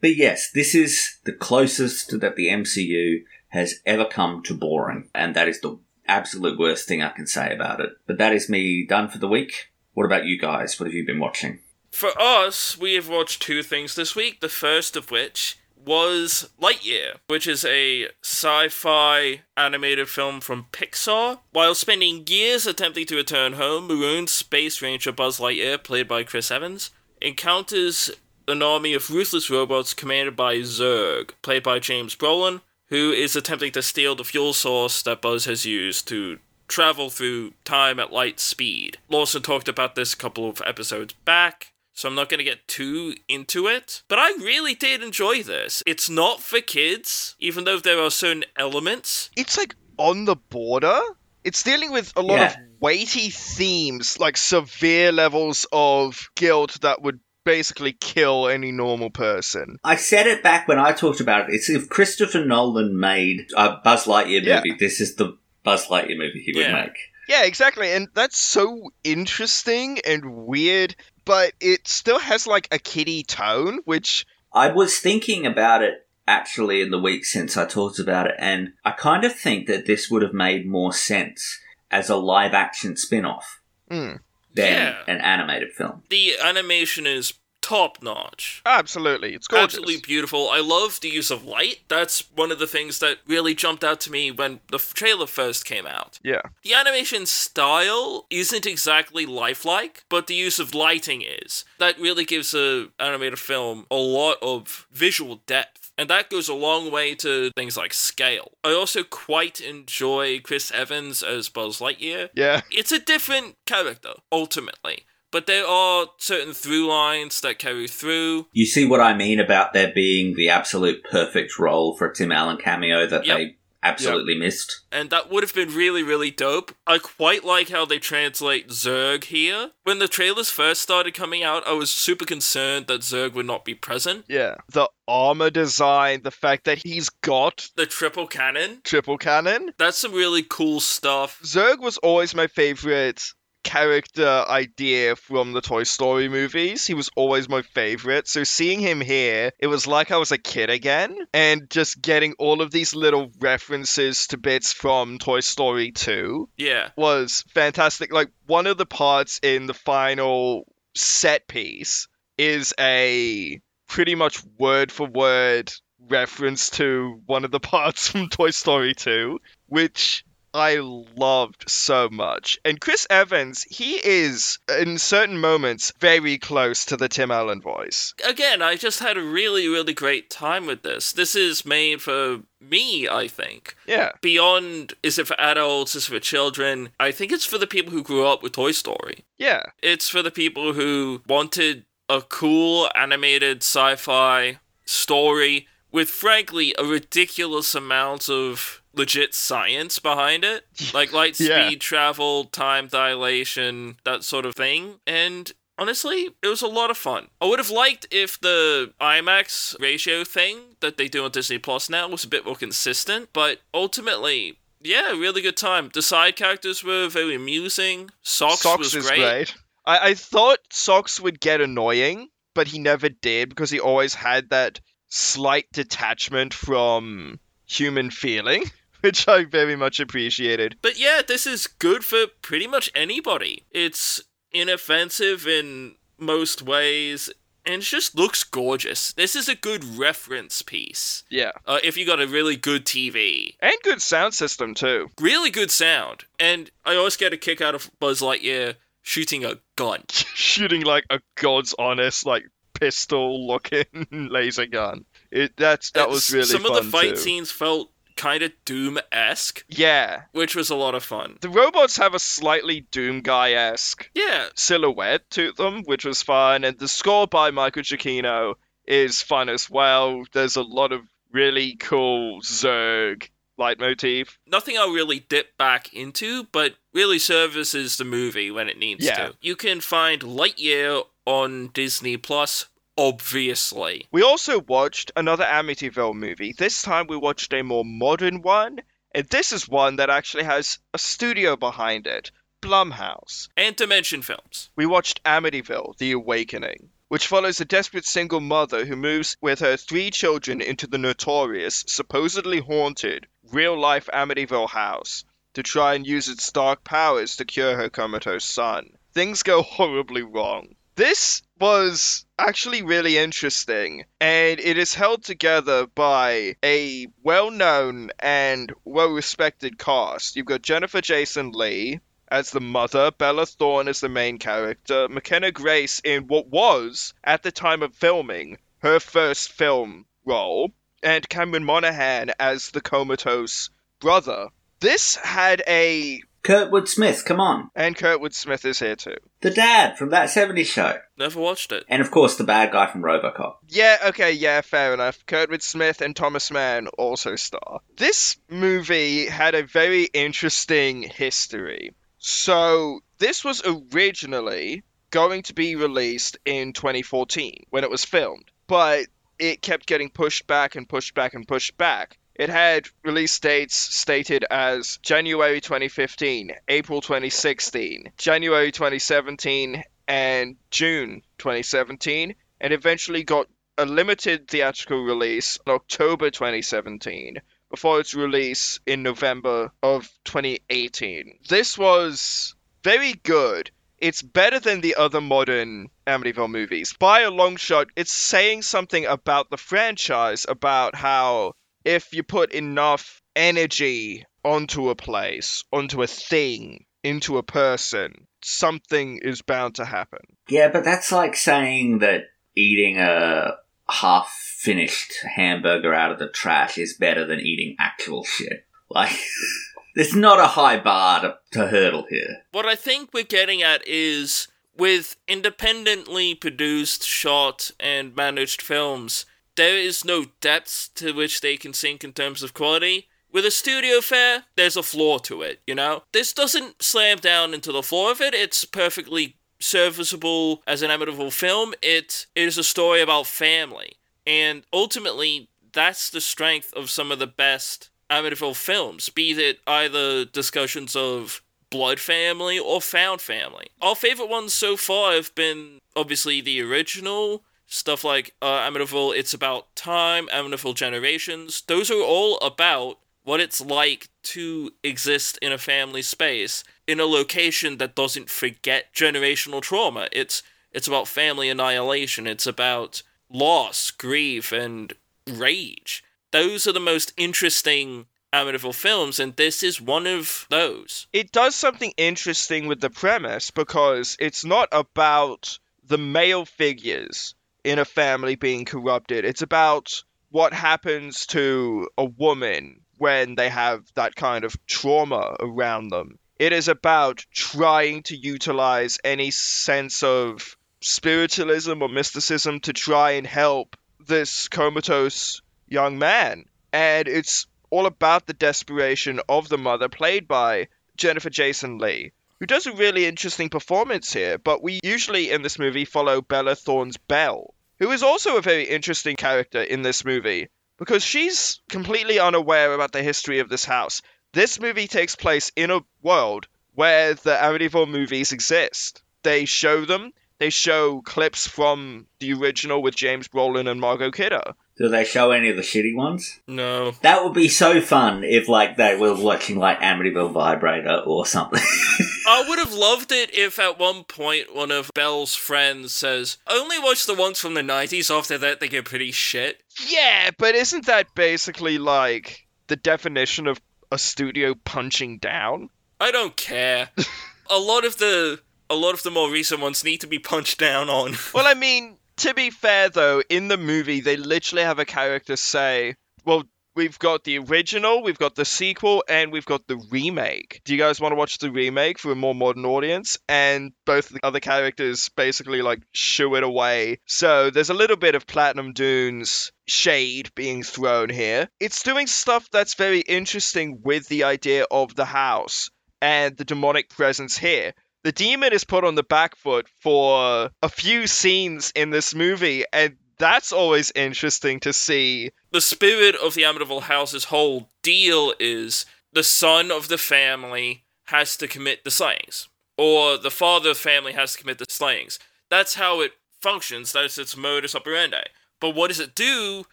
Speaker 2: but yes, this is the closest that the MCU has ever come to boring, and that is the absolute worst thing I can say about it. But that is me done for the week. What about you guys? What have you been watching?
Speaker 1: For us, we have watched two things this week. The first of which was Lightyear, which is a sci fi animated film from Pixar. While spending years attempting to return home, Maroon Space Ranger Buzz Lightyear, played by Chris Evans, encounters an army of ruthless robots commanded by Zurg, played by James Brolin, who is attempting to steal the fuel source that Buzz has used to travel through time at light speed. Lawson talked about this a couple of episodes back, so I'm not going to get too into it. But I really did enjoy this. It's not for kids, even though there are certain elements.
Speaker 3: It's like on the border. It's dealing with a lot of weighty themes, like severe levels of guilt that would basically kill any normal person.
Speaker 2: I said it back when I talked about it. It's if Christopher Nolan made a Buzz Lightyear
Speaker 3: Yeah.
Speaker 2: movie, this is the Buzz Lightyear movie he would make.
Speaker 3: Yeah, exactly. And that's so interesting and weird, but it still has like a kiddie tone, which
Speaker 2: I was thinking about it actually in the week since I talked about it, and I kind of think that this would have made more sense as a live action spin off
Speaker 3: hmm,
Speaker 2: than
Speaker 1: Yeah.
Speaker 2: an animated film.
Speaker 1: The animation is top notch.
Speaker 3: absolutely, it's gorgeous.
Speaker 1: Absolutely beautiful. I love the use of light. That's one of the things that really jumped out to me when the trailer first came out.
Speaker 3: Yeah.
Speaker 1: The animation style isn't exactly lifelike, but the use of lighting is. That really gives a animated film a lot of visual depth. And that goes a long way to things like scale. I also quite enjoy Chris Evans as Buzz Lightyear.
Speaker 3: Yeah.
Speaker 1: It's a different character, ultimately. But there are certain through lines that carry through.
Speaker 2: You see what I mean about there being the absolute perfect role for a Tim Allen cameo that
Speaker 1: Yep.
Speaker 2: they absolutely missed.
Speaker 1: and that would have been really, really dope. I quite like how they translate Zurg here. When the trailers first started coming out, I was super concerned that Zurg would not be present.
Speaker 3: Yeah. The armor design, the fact that he's got
Speaker 1: The triple cannon,
Speaker 3: triple cannon.
Speaker 1: that's some really cool stuff.
Speaker 3: Zurg was always my favorite character idea from the Toy Story movies. He was always my favorite. So seeing him here, it was like I was a kid again and just getting all of these little references to bits from Toy Story 2
Speaker 1: Yeah.
Speaker 3: was fantastic. Like one of the parts in the final set piece is a pretty much word for word reference to one of the parts from Toy Story 2, which I loved so much. And Chris Evans, he is in certain moments very close to the Tim Allen voice.
Speaker 1: Again, I just had a really, really great time with this. This is made for me, I think.
Speaker 3: Yeah.
Speaker 1: Beyond, is it for adults, is it for children? I think it's for the people who grew up with Toy Story.
Speaker 3: Yeah.
Speaker 1: It's for the people who wanted a cool animated sci fi story with, frankly, a ridiculous amount of legit science behind it. Like light speed
Speaker 3: Yeah.
Speaker 1: travel, time dilation, that sort of thing. And honestly, it was a lot of fun. I would have liked if the IMAX ratio thing that they do on Disney Plus now was a bit more consistent, but ultimately, yeah, really good time. The side characters were very amusing. Socks,
Speaker 3: Socks
Speaker 1: was great.
Speaker 3: great. I, I thought Socks would get annoying, but he never did because he always had that slight detachment from human feeling, which I very much appreciated.
Speaker 1: But yeah, this is good for pretty much anybody. It's inoffensive in most ways, and it just looks gorgeous. This is a good reference piece.
Speaker 3: Yeah.
Speaker 1: Uh, if you got a really good TV,
Speaker 3: And good sound system, too.
Speaker 1: really good sound, and I always get a kick out of Buzz Lightyear shooting a gun.
Speaker 3: Shooting like a god's honest, like pistol looking laser gun. It that's that was really
Speaker 1: some of the fight
Speaker 3: too.
Speaker 1: scenes felt kind of Doom esque,
Speaker 3: Yeah.
Speaker 1: which was a lot of fun.
Speaker 3: The robots have a slightly Doom guy esque
Speaker 1: Yeah,
Speaker 3: silhouette to them, which was fun, and the score by Michael Giacchino is fun as well. There's a lot of really cool Zurg leitmotif.
Speaker 1: nothing I'll really dip back into, but really services the movie when it needs
Speaker 3: Yeah.
Speaker 1: to. You can find Lightyear on Disney Plus, obviously.
Speaker 3: We also watched another Amityville movie. This time we watched a more modern one, and this is one that actually has a studio behind it, Blumhouse.
Speaker 1: And Dimension Films.
Speaker 3: We watched Amityville: The Awakening, which follows a desperate single mother who moves with her three children into the notorious, supposedly haunted, real-life Amityville house to try and use its dark powers to cure her comatose son. Things go horribly wrong. This was actually really interesting, and it is held together by a well known and well respected cast. You've got Jennifer Jason Leigh as the mother, Bella Thorne as the main character, McKenna Grace in what was, at the time of filming, her first film role, and Cameron Monaghan as the comatose brother. This had a.
Speaker 2: Kurtwood Smith, come on.
Speaker 3: And Kurtwood Smith is here too.
Speaker 2: The dad from that 70s show.
Speaker 1: Never watched it.
Speaker 2: And of course, the bad guy from Robocop.
Speaker 3: Yeah, okay, yeah, fair enough. Kurtwood Smith and Thomas Mann also star. This movie had a very interesting history. So, this was originally going to be released in 2014 when it was filmed, but it kept getting pushed back and pushed back and pushed back. It had release dates stated as January 2015, April 2016, January 2017, and June 2017, and eventually got a limited theatrical release in October 2017 before its release in November of 2018. This was very good. It's better than the other modern Amityville movies. By a long shot, it's saying something about the franchise, about how if you put enough energy onto a place, onto a thing, into a person, something is bound to happen.
Speaker 2: Yeah, but that's like saying that eating a half finished hamburger out of the trash is better than eating actual shit. Like, there's not a high bar to, to hurdle here.
Speaker 1: What I think we're getting at is with independently produced, shot, and managed films, there is no depth to which they can sink in terms of quality. With a studio fare, there's a flaw to it, you know? This doesn't slam down into the floor of it, it's perfectly serviceable as an Amityville film. It is a story about family. And ultimately, that's the strength of some of the best Amityville films, be it either discussions of blood family or found family. Our favorite ones so far have been obviously the original, stuff like uh, Amityville It's About Time, Amityville Generations. Those are all about what it's like to exist in a family space in a location that doesn't forget generational trauma. It's it's about family annihilation. It's about loss, grief, and rage. Those are the most interesting Amityville films, and this is one of those.
Speaker 3: It does something interesting with the premise because it's not about the male figures in a family being corrupted. It's about what happens to a woman when they have that kind of trauma around them. It is about trying to utilize any sense of spiritualism or mysticism to try and help this comatose young man. And it's all about the desperation of the mother, played by Jennifer Jason Leigh, who does a really interesting performance here. But we usually in this movie follow Bella Thorne's Belle, who is also a very interesting character in this movie because she's completely unaware about the history of this house. This movie takes place in a world where the Amityville movies exist. They show them, they show clips from the original with James Brolin and Margot Kidder.
Speaker 2: Do they show any of the shitty ones?
Speaker 1: No.
Speaker 2: That would be so fun if, like, they were watching, like, Amityville Vibrator or something.
Speaker 1: I would have loved it if at one point one of Belle's friends says, only watch the ones from the 90s, after that they get pretty shit.
Speaker 3: Yeah, but isn't that basically like the definition of a studio punching down?
Speaker 1: I don't care. a lot of the a lot of the more recent ones need to be punched down on.
Speaker 3: Well, I mean, to be fair though, in the movie they literally have a character say, "Well, we've got the original, we've got the sequel, and we've got the remake. Do you guys want to watch the remake for a more modern audience?" And both the other characters basically like shoo it away. So there's a little bit of Platinum Dunes shade being thrown here. It's doing stuff that's very interesting with the idea of the house and the demonic presence here. The demon is put on the back foot for a few scenes in this movie, and that's always interesting to see.
Speaker 1: The spirit of the Amityville House's whole deal is the son of the family has to commit the slayings, or the father of the family has to commit the slayings. That's how it functions. That's its modus operandi. But what does it do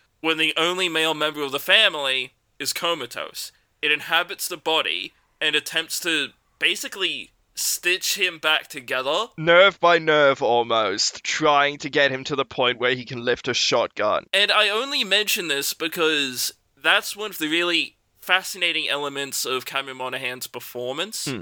Speaker 1: when the only male member of the family is comatose? It inhabits the body and attempts to basically stitch him back together.
Speaker 3: Nerve by nerve, almost, trying to get him to the point where he can lift a shotgun.
Speaker 1: And I only mention this because that's one of the really fascinating elements of Cameron Monaghan's performance.
Speaker 3: Hmm.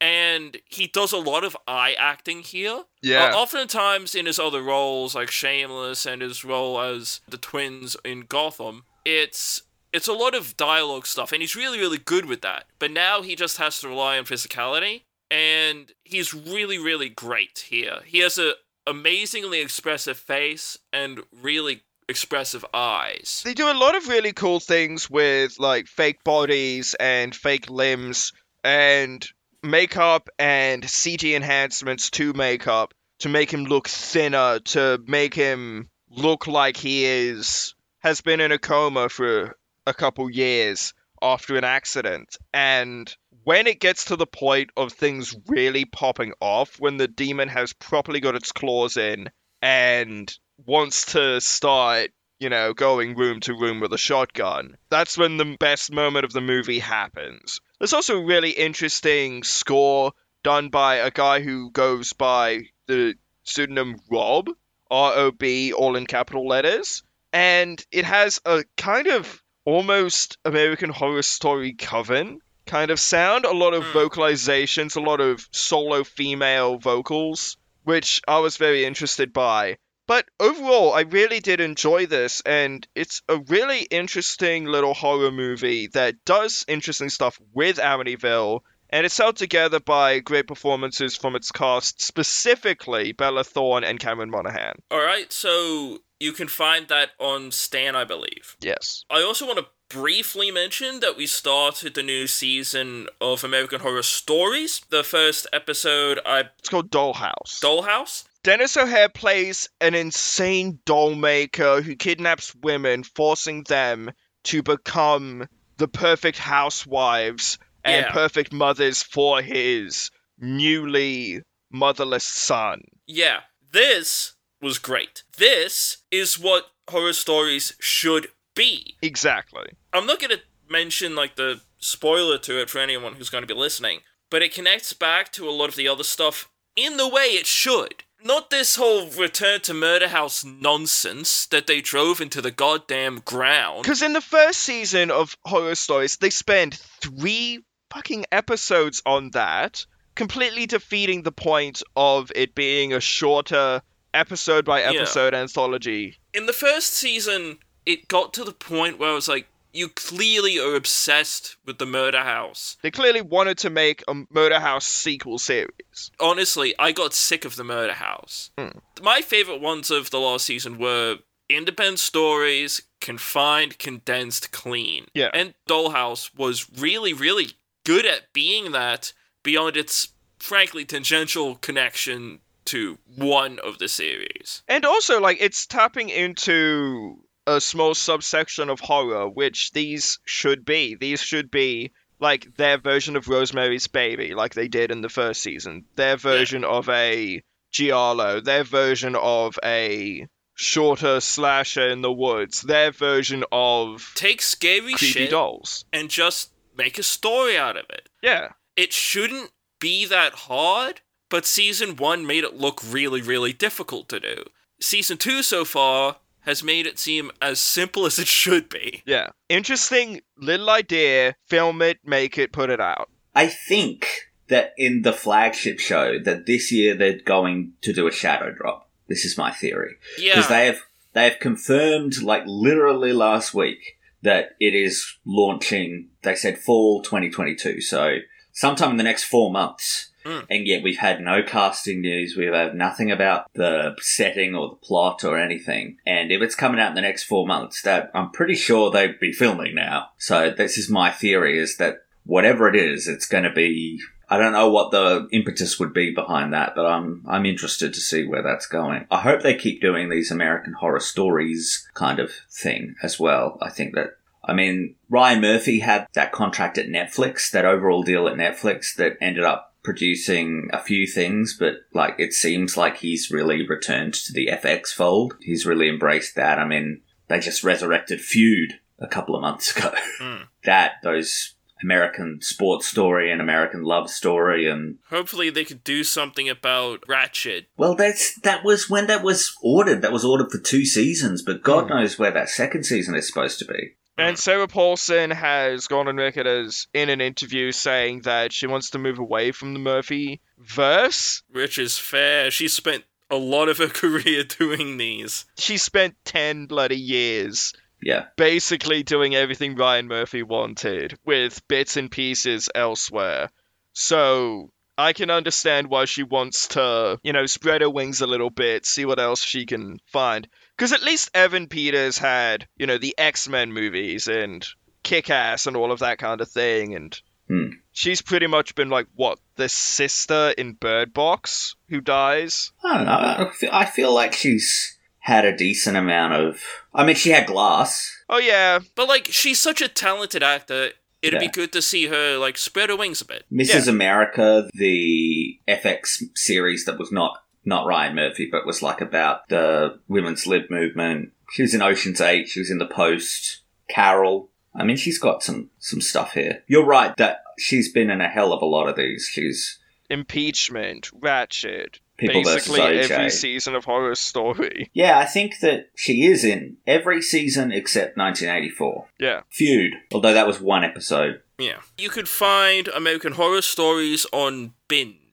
Speaker 1: And he does a lot of eye acting here.
Speaker 3: Yeah.
Speaker 1: Uh, oftentimes in his other roles, like Shameless and his role as the twins in Gotham, it's it's a lot of dialogue stuff, and he's really, really good with that. But now he just has to rely on physicality, and he's really, really great here. He has a amazingly expressive face and really expressive eyes.
Speaker 3: They do a lot of really cool things with like fake bodies and fake limbs and makeup and CG enhancements to makeup to make him look thinner, to make him look like he is has been in a coma for a couple years after an accident. And when it gets to the point of things really popping off, when the demon has properly got its claws in and wants to start, you know, going room to room with a shotgun, that's when the best moment of the movie happens. There's also a really interesting score done by a guy who goes by the pseudonym Rob, R O B, all in capital letters. And it has a kind of almost American Horror Story coven kind of sound. A lot of
Speaker 1: Mm.
Speaker 3: vocalizations, a lot of solo female vocals, which I was very interested by. But overall, I really did enjoy this, and it's a really interesting little horror movie that does interesting stuff with Amityville, and it's held together by great performances from its cast, specifically Bella Thorne and Cameron Monaghan.
Speaker 1: All right, so you can find that on Stan, I believe.
Speaker 3: Yes.
Speaker 1: I also want to briefly mention that we started the new season of American Horror Stories. The first episode, I
Speaker 3: It's called Dollhouse.
Speaker 1: Dollhouse.
Speaker 3: Denis O'Hare plays an insane doll maker who kidnaps women, forcing them to become the perfect housewives and
Speaker 1: Yeah.
Speaker 3: perfect mothers for his newly motherless son.
Speaker 1: Yeah, this was great. This is what horror stories should be.
Speaker 3: Exactly.
Speaker 1: I'm not going to mention like the spoiler to it for anyone who's going to be listening, but it connects back to a lot of the other stuff in the way it should. Not this whole return to murder house nonsense that they drove into the goddamn ground.
Speaker 3: Because in the first season of Horror Stories, they spend three fucking episodes on that, completely defeating the point of it being a shorter episode by
Speaker 1: Yeah.
Speaker 3: episode anthology.
Speaker 1: In the first season, it got to the point where I was like, you clearly are obsessed with the murder house.
Speaker 3: They clearly wanted to make a Murder House sequel series.
Speaker 1: honestly, I got sick of the murder house.
Speaker 3: Hmm.
Speaker 1: My favorite ones of the last season were independent stories, confined, condensed, clean.
Speaker 3: Yeah.
Speaker 1: And Dollhouse was really, really good at being that beyond its frankly tangential connection to one of the series.
Speaker 3: And also, like, it's tapping into a small subsection of horror, which these should be. These should be like their version of Rosemary's Baby, like they did in the first season. Their version of a Giallo. Their version of a shorter slasher in the woods. Their version of
Speaker 1: Take scary
Speaker 3: creepy
Speaker 1: shit
Speaker 3: dolls.
Speaker 1: and just make a story out of it.
Speaker 3: Yeah.
Speaker 1: it shouldn't be that hard, but season one made it look really, really difficult to do. Season two so far has made it seem as simple as it should be.
Speaker 3: Yeah. Interesting little idea. Film it, make it, put it out.
Speaker 2: I think that in the flagship show that this year they're going to do a shadow drop. This is my theory
Speaker 1: Yeah,
Speaker 2: because they have they have confirmed like literally last week that it is launching. They said fall 2022, so sometime in the next four months.
Speaker 1: Mm.
Speaker 2: And yet we've had no casting news. We've had nothing about the setting or the plot or anything. And if it's coming out in the next four months, that I'm pretty sure they'd be filming now. So this is my theory: is that whatever it is, it's going to be. I don't know what the impetus would be behind that, but I'm I'm interested to see where that's going. I hope they keep doing these American horror stories kind of thing as well. I think that I mean Ryan Murphy had that contract at Netflix, that overall deal at Netflix that ended up producing a few things, but like it seems like he's really returned to the FX fold. He's really embraced that. I mean, they just resurrected Feud a couple of months ago.
Speaker 1: Mm.
Speaker 2: that those American sports story and American love story and
Speaker 1: hopefully they could do something about Ratched.
Speaker 2: well that's that was when that was ordered. That was ordered for two seasons, but God knows where that second season is supposed to be.
Speaker 3: And Sarah Paulson has gone on record as in an interview saying that she wants to move away from the Murphy verse.
Speaker 1: Which is fair. She spent a lot of her career doing these.
Speaker 3: She spent 10 bloody years
Speaker 2: Yeah.
Speaker 3: basically doing everything Ryan Murphy wanted with bits and pieces elsewhere. So I can understand why she wants to, you know, spread her wings a little bit, see what else she can find. Because at least Evan Peters had, you know, the X Men movies and Kick Ass and all of that kind of thing. And
Speaker 2: Hmm.
Speaker 3: she's pretty much been like what the sister in Bird Box who dies.
Speaker 2: I don't know. I feel, like she's had a decent amount of. I mean, she had glass.
Speaker 3: Oh yeah,
Speaker 1: But like, she's such a talented actor. It'd be good to see her like spread her wings a bit.
Speaker 2: Mrs. America, the FX series that was not not Ryan Murphy, but was like about the women's lib movement. She was in Ocean's Eight. She was in The Post. Carol. I mean, she's got some some stuff here. You're right that she's been in a hell of a lot of these. She's
Speaker 3: impeachment, Ratched,
Speaker 2: People versus
Speaker 3: basically
Speaker 2: OJ.
Speaker 3: every season of Horror Story.
Speaker 2: yeah. I think that she is in every season except 1984.
Speaker 3: Yeah,
Speaker 2: Feud, although that was one episode.
Speaker 1: Yeah. You could find American Horror Stories on Binge.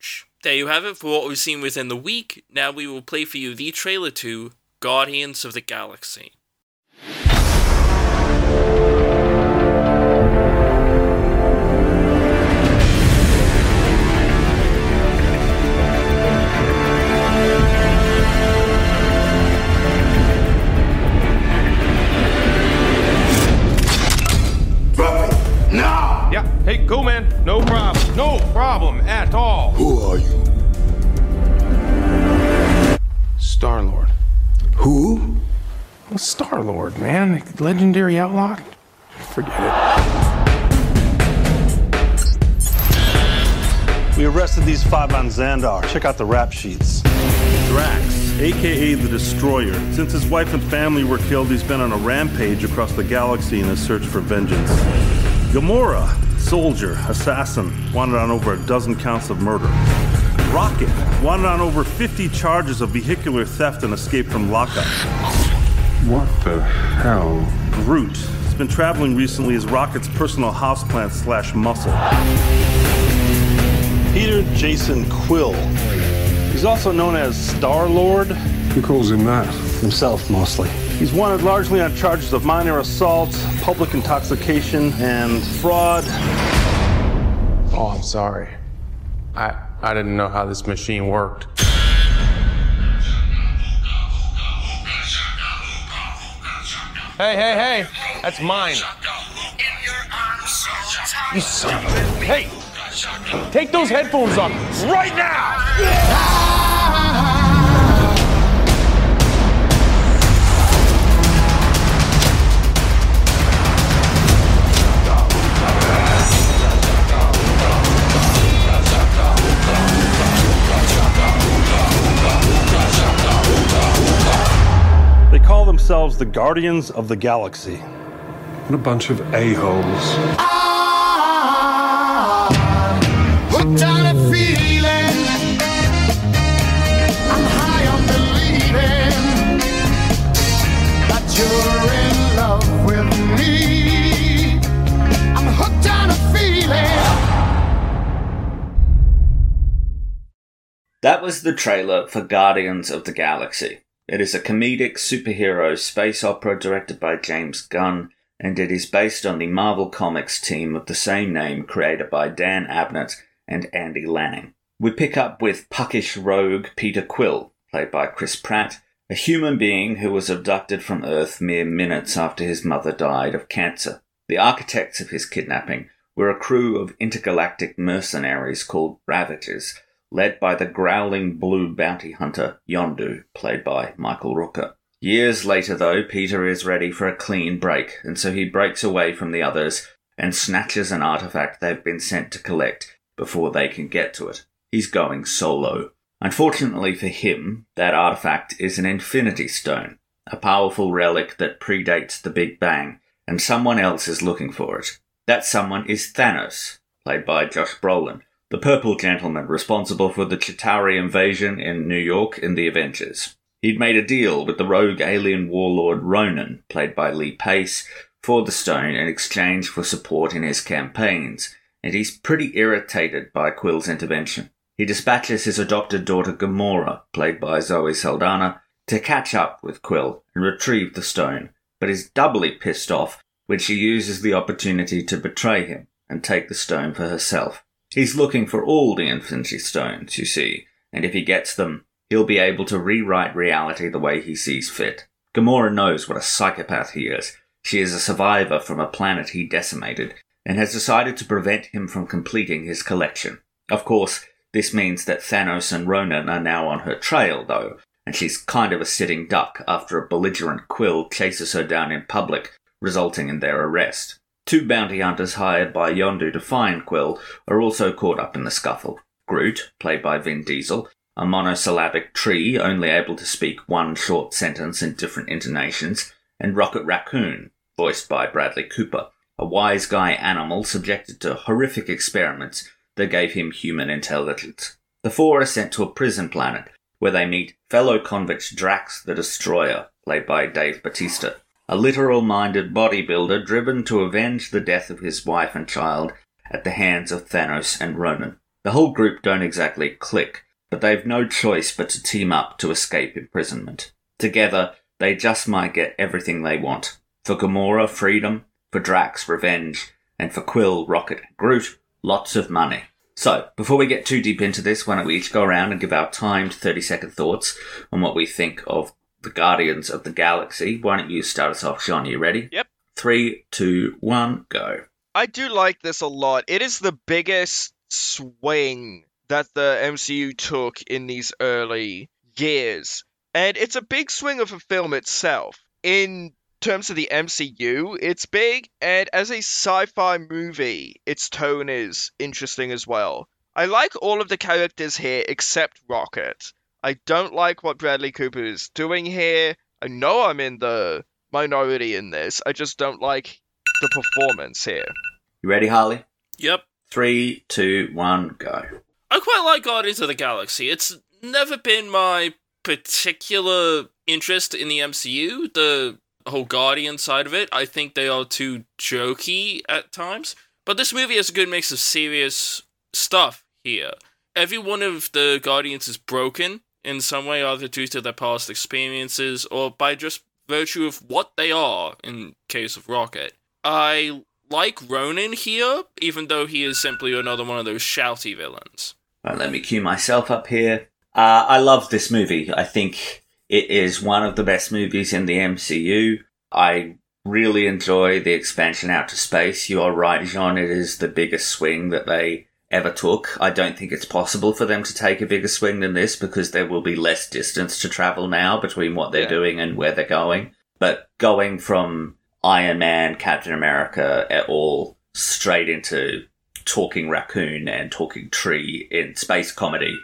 Speaker 1: There you have it for what we've seen within the week. Now we will play for you the trailer to Guardians of the Galaxy.
Speaker 5: Drop it now!
Speaker 6: Yeah, hey, cool, man. No problem. No problem at all.
Speaker 5: Who are you?
Speaker 6: Star Lord.
Speaker 5: Who?
Speaker 6: Well, Star Lord, man. Legendary outlaw. Forget it.
Speaker 7: We arrested these five on Xandar. Check out the rap sheets.
Speaker 8: Drax, aka the Destroyer. Since his wife and family were killed, he's been on a rampage across the galaxy in his search for vengeance. Gamora, soldier, assassin, wanted on over a dozen counts of murder. Rocket, wanted on over 50 charges of vehicular theft and escape from lockup.
Speaker 6: What the hell?
Speaker 8: Groot, has been traveling recently as Rocket's personal houseplant slash muscle.
Speaker 7: Peter Jason Quill. He's also known as Star Lord,
Speaker 6: Who calls him that?
Speaker 7: himself mostly. He's wanted largely on charges of minor assault, public intoxication, and fraud.
Speaker 6: Oh, I'm sorry. I I didn't know how this machine worked. Hey, hey, hey! That's mine. You son of a... Hey! Take those headphones off right now!
Speaker 8: Call themselves the Guardians of the Galaxy.
Speaker 6: What a bunch of a-holes.
Speaker 5: Ah, hooked on a feeling. I'm high on believing that you're in love with me. I'm hooked on a feeling.
Speaker 2: That was the trailer for Guardians of the Galaxy. It is a comedic superhero space opera directed by James Gunn, and it is based on the Marvel Comics team of the same name created by Dan Abnett and Andy Lanning. We pick up with puckish rogue Peter Quill, played by Chris Pratt, a human being who was abducted from Earth mere minutes after his mother died of cancer. The architects of his kidnapping were a crew of intergalactic mercenaries called Ravagers, led by the growling blue bounty hunter Yondu, played by Michael Rooker. Years later, though, Peter is ready for a clean break, and so he breaks away from the others and snatches an artifact they've been sent to collect before they can get to it. He's going solo. Unfortunately for him, that artifact is an Infinity Stone, a powerful relic that predates the Big Bang, and someone else is looking for it. That someone is Thanos, played by Josh Brolin, the purple gentleman responsible for the Chitauri invasion in New York in the Avengers. He'd made a deal with the rogue alien warlord Ronan, played by Lee Pace, for the stone in exchange for support in his campaigns, and he's pretty irritated by Quill's intervention. He dispatches his adopted daughter Gamora, played by Zoe Saldana, to catch up with Quill and retrieve the stone, but is doubly pissed off when she uses the opportunity to betray him and take the stone for herself. He's looking for all the Infinity Stones, you see, and if he gets them, he'll be able to rewrite reality the way he sees fit. Gamora knows what a psychopath he is. She is a survivor from a planet he decimated, and has decided to prevent him from completing his collection. Of course, this means that Thanos and Ronan are now on her trail, though, and she's kind of a sitting duck after a belligerent Quill chases her down in public, resulting in their arrest. Two bounty hunters hired by Yondu to find Quill are also caught up in the scuffle. Groot, played by Vin Diesel, a monosyllabic tree only able to speak one short sentence in different intonations, and Rocket Raccoon, voiced by Bradley Cooper, a wise guy animal subjected to horrific experiments that gave him human intelligence. The four are sent to a prison planet where they meet fellow convict Drax the Destroyer, played by Dave Bautista, a literal minded bodybuilder driven to avenge the death of his wife and child at the hands of Thanos and Ronan. The whole group don't exactly click, but they've no choice but to team up to escape imprisonment. Together, they just might get everything they want. For Gamora, freedom. For Drax, revenge. And for Quill, Rocket, and Groot, lots of money. So, before we get too deep into this, why don't we each go around and give our timed 30 second thoughts on what we think of the Guardians of the Galaxy. Why don't you start us off, Jeaun? You ready?
Speaker 3: Yep.
Speaker 2: Three, two, one, go.
Speaker 3: I do like this a lot. It is the biggest swing that the MCU took in these early years. And it's a big swing of a film itself. In terms of the MCU, it's big, and as a sci fi movie, its tone is interesting as well. I like all of the characters here except Rocket. I don't like what Bradley Cooper is doing here. I know I'm in the minority in this. I just don't like the performance here.
Speaker 2: You ready, Harlly?
Speaker 1: Yep.
Speaker 2: Three, two, one, go.
Speaker 1: I quite like Guardians of the Galaxy. It's never been my particular interest in the MCU, the whole Guardian side of it. I think they are too jokey at times. But this movie has a good mix of serious stuff here. Every one of the Guardians is broken in some way, either due to their past experiences or by just virtue of what they are in case of Rocket. I like Ronan here, even though he is simply another one of those shouty villains.
Speaker 2: Right, let me cue myself up here. Uh, I love this movie. I think it is one of the best movies in the MCU. I really enjoy the expansion out to space. You are right, Jeaun. It is the biggest swing that they ever took. I don't think it's possible for them to take a bigger swing than this because there will be less distance to travel now between what they're
Speaker 3: Yeah.
Speaker 2: doing and where they're going. But going from Iron Man, Captain America, at all straight into talking raccoon and talking tree in space comedy,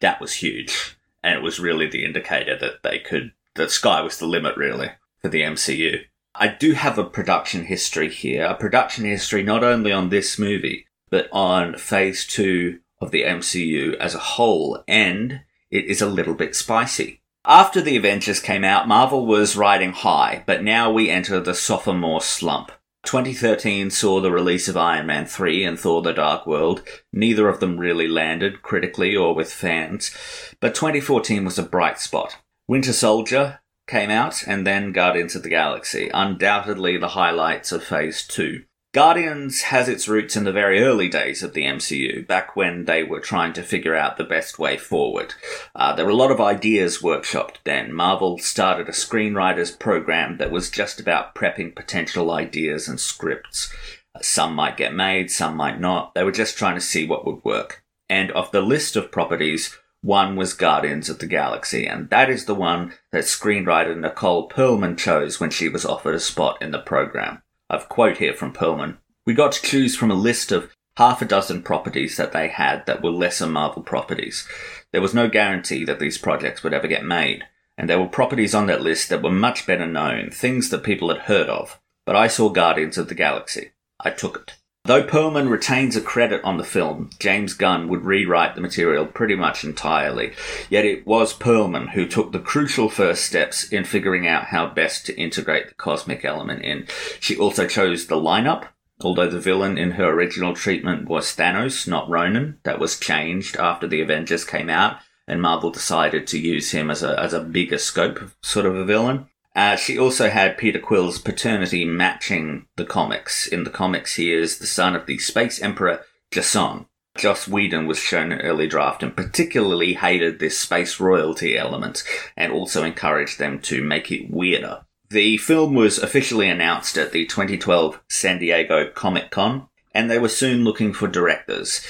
Speaker 2: that was huge. And it was really the indicator that they could, the sky was the limit really for the MCU. I do have a production history here, a production history not only on this movie, but on phase two of the MCU as a whole, and it is a little bit spicy. After the Avengers came out, Marvel was riding high, but now we enter the sophomore slump. 2013 saw the release of Iron Man 3 and Thor the Dark World. Neither of them really landed critically or with fans, but 2014 was a bright spot. Winter Soldier came out and then Guardians of the Galaxy, undoubtedly the highlights of Phase 2. Guardians has its roots in the very early days of the MCU, back when they were trying to figure out the best way forward. Uh, there were a lot of ideas workshopped then. Marvel started a screenwriters program that was just about prepping potential ideas and scripts. Uh, Some might get made, some might not. They were just trying to see what would work. And of the list of properties, one was Guardians of the Galaxy, and that is the one that screenwriter Nicole Perlman chose when she was offered a spot in the program. I've quote here from Perlman. We got to choose from a list of half a dozen properties that they had that were lesser Marvel properties. There was no guarantee that these projects would ever get made, and there were properties on that list that were much better known, things that people had heard of. But I saw Guardians of the Galaxy. I took it. Though Perlman retains a credit on the film, James Gunn would rewrite the material pretty much entirely. Yet it was Perlman who took the crucial first steps in figuring out how best to integrate the cosmic element in. She also chose the lineup, although the villain in her original treatment was Thanos, not Ronan. That was changed after the Avengers came out, and Marvel decided to use him as a, as a bigger scope sort of a villain. Uh, she also had Peter Quill's paternity matching the comics. In the comics, he is the son of the Space Emperor Jason. Joss Whedon was shown an early draft and particularly hated this space royalty element and also encouraged them to make it weirder. The film was officially announced at the 2012 San Diego Comic Con, and they were soon looking for directors.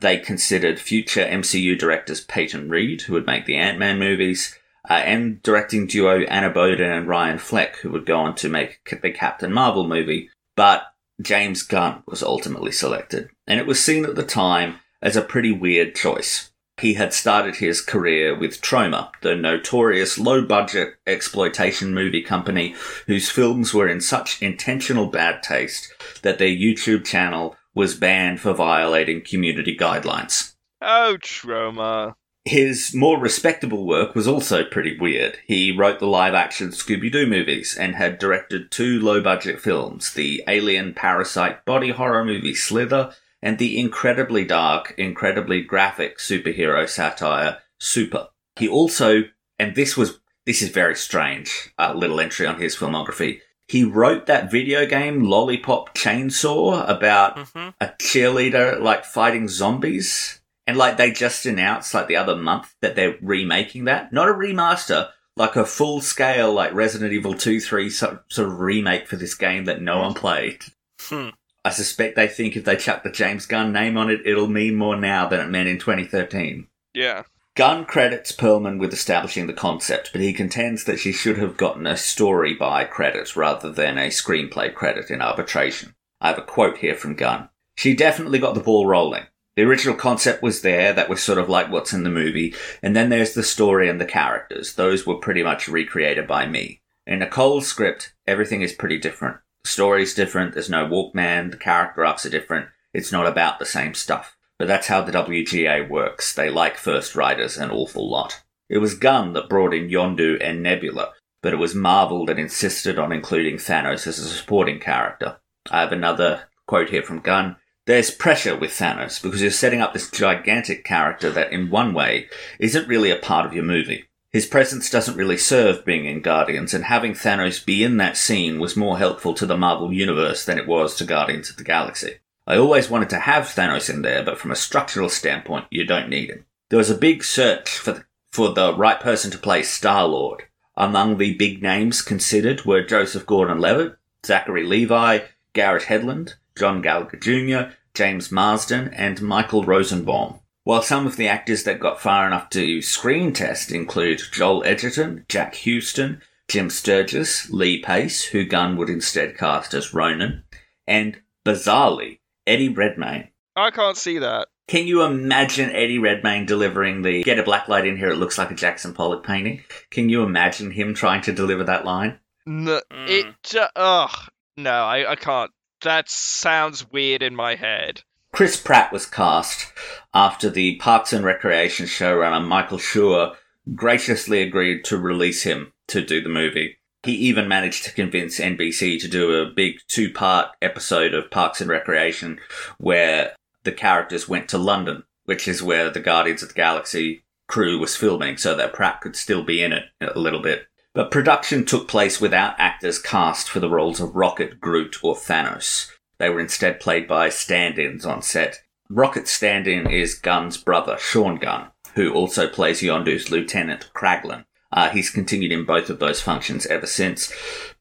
Speaker 2: They considered future MCU directors Peyton Reed, who would make the Ant Man movies, uh, and directing duo Anna Boden and Ryan Fleck, who would go on to make the Captain Marvel movie. But James Gunn was ultimately selected, and it was seen at the time as a pretty weird choice. He had started his career with Troma, the notorious low budget exploitation movie company whose films were in such intentional bad taste that their YouTube channel was banned for violating community guidelines.
Speaker 3: Oh, Troma.
Speaker 2: His more respectable work was also pretty weird. He wrote the live action Scooby Doo movies and had directed two low budget films the alien parasite body horror movie Slither and the incredibly dark, incredibly graphic superhero satire Super. He also, and this was this is very strange, a little entry on his filmography. He wrote that video game Lollipop Chainsaw about
Speaker 1: Mhm.
Speaker 2: a cheerleader like fighting zombies. And like they just announced like the other month that they're remaking that. Not a remaster, like a full scale like Resident Evil 2 3 sort sort of remake for this game that no one played.
Speaker 1: Hmm.
Speaker 2: I suspect they think if they chuck the James Gunn name on it, it'll mean more now than it meant in 2013.
Speaker 3: Yeah.
Speaker 2: Gunn credits Perlman with establishing the concept, but he contends that she should have gotten a story by credit rather than a screenplay credit in arbitration. I have a quote here from Gunn. She definitely got the ball rolling. The original concept was there, that was sort of like what's in the movie, and then there's the story and the characters. Those were pretty much recreated by me. In Nicole's script, everything is pretty different. The story's different, there's no Walkman, the character arcs are different, it's not about the same stuff. But that's how the WGA works. They like first writers an awful lot. It was Gunn that brought in Yondu and Nebula, but it was Marvel that insisted on including Thanos as a supporting character. I have another quote here from Gunn. There's pressure with Thanos because you're setting up this gigantic character that, in one way, isn't really a part of your movie. His presence doesn't really serve being in Guardians, and having Thanos be in that scene was more helpful to the Marvel Universe than it was to Guardians of the Galaxy. I always wanted to have Thanos in there, but from a structural standpoint, you don't need him. There was a big search for the, for the right person to play Star Lord. Among the big names considered were Joseph Gordon-Levitt, Zachary Levi, Garrett Hedlund, John Gallagher Jr., James Marsden, and Michael Rosenbaum. While some of the actors that got far enough to screen test include Joel Edgerton, Jack Huston, Jim Sturgis, Lee Pace, who Gunn would instead cast as Ronan, and bizarrely, Eddie Redmayne.
Speaker 3: I can't see that.
Speaker 2: Can you imagine Eddie Redmayne delivering the get a black light in here, it looks like a Jackson Pollock painting? Can you imagine him trying to deliver that line?
Speaker 3: No,
Speaker 1: Mm.
Speaker 3: it. ju- Ugh. No, I, I can't. That sounds weird in my head.
Speaker 2: Chris Pratt was cast after the Parks and Recreation showrunner Michael Schur graciously agreed to release him to do the movie. He even managed to convince NBC to do a big two part episode of Parks and Recreation where the characters went to London, which is where the Guardians of the Galaxy crew was filming, so that Pratt could still be in it a little bit. But production took place without actors cast for the roles of Rocket, Groot, or Thanos. They were instead played by stand ins on set. Rocket's stand in is Gunn's brother, Sean Gunn, who also plays Yondu's lieutenant, Kraglin. Uh, he's continued in both of those functions ever since.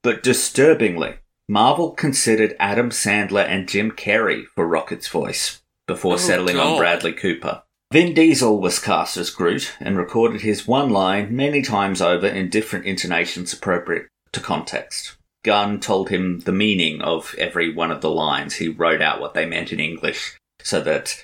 Speaker 2: But disturbingly, Marvel considered Adam Sandler and Jim Carrey for Rocket's voice before
Speaker 1: Oh,
Speaker 2: settling on Bradley Cooper. Vin Diesel was cast as Groot and recorded his one line many times over in different intonations appropriate to context. Gunn told him the meaning of every one of the lines. He wrote out what they meant in English so that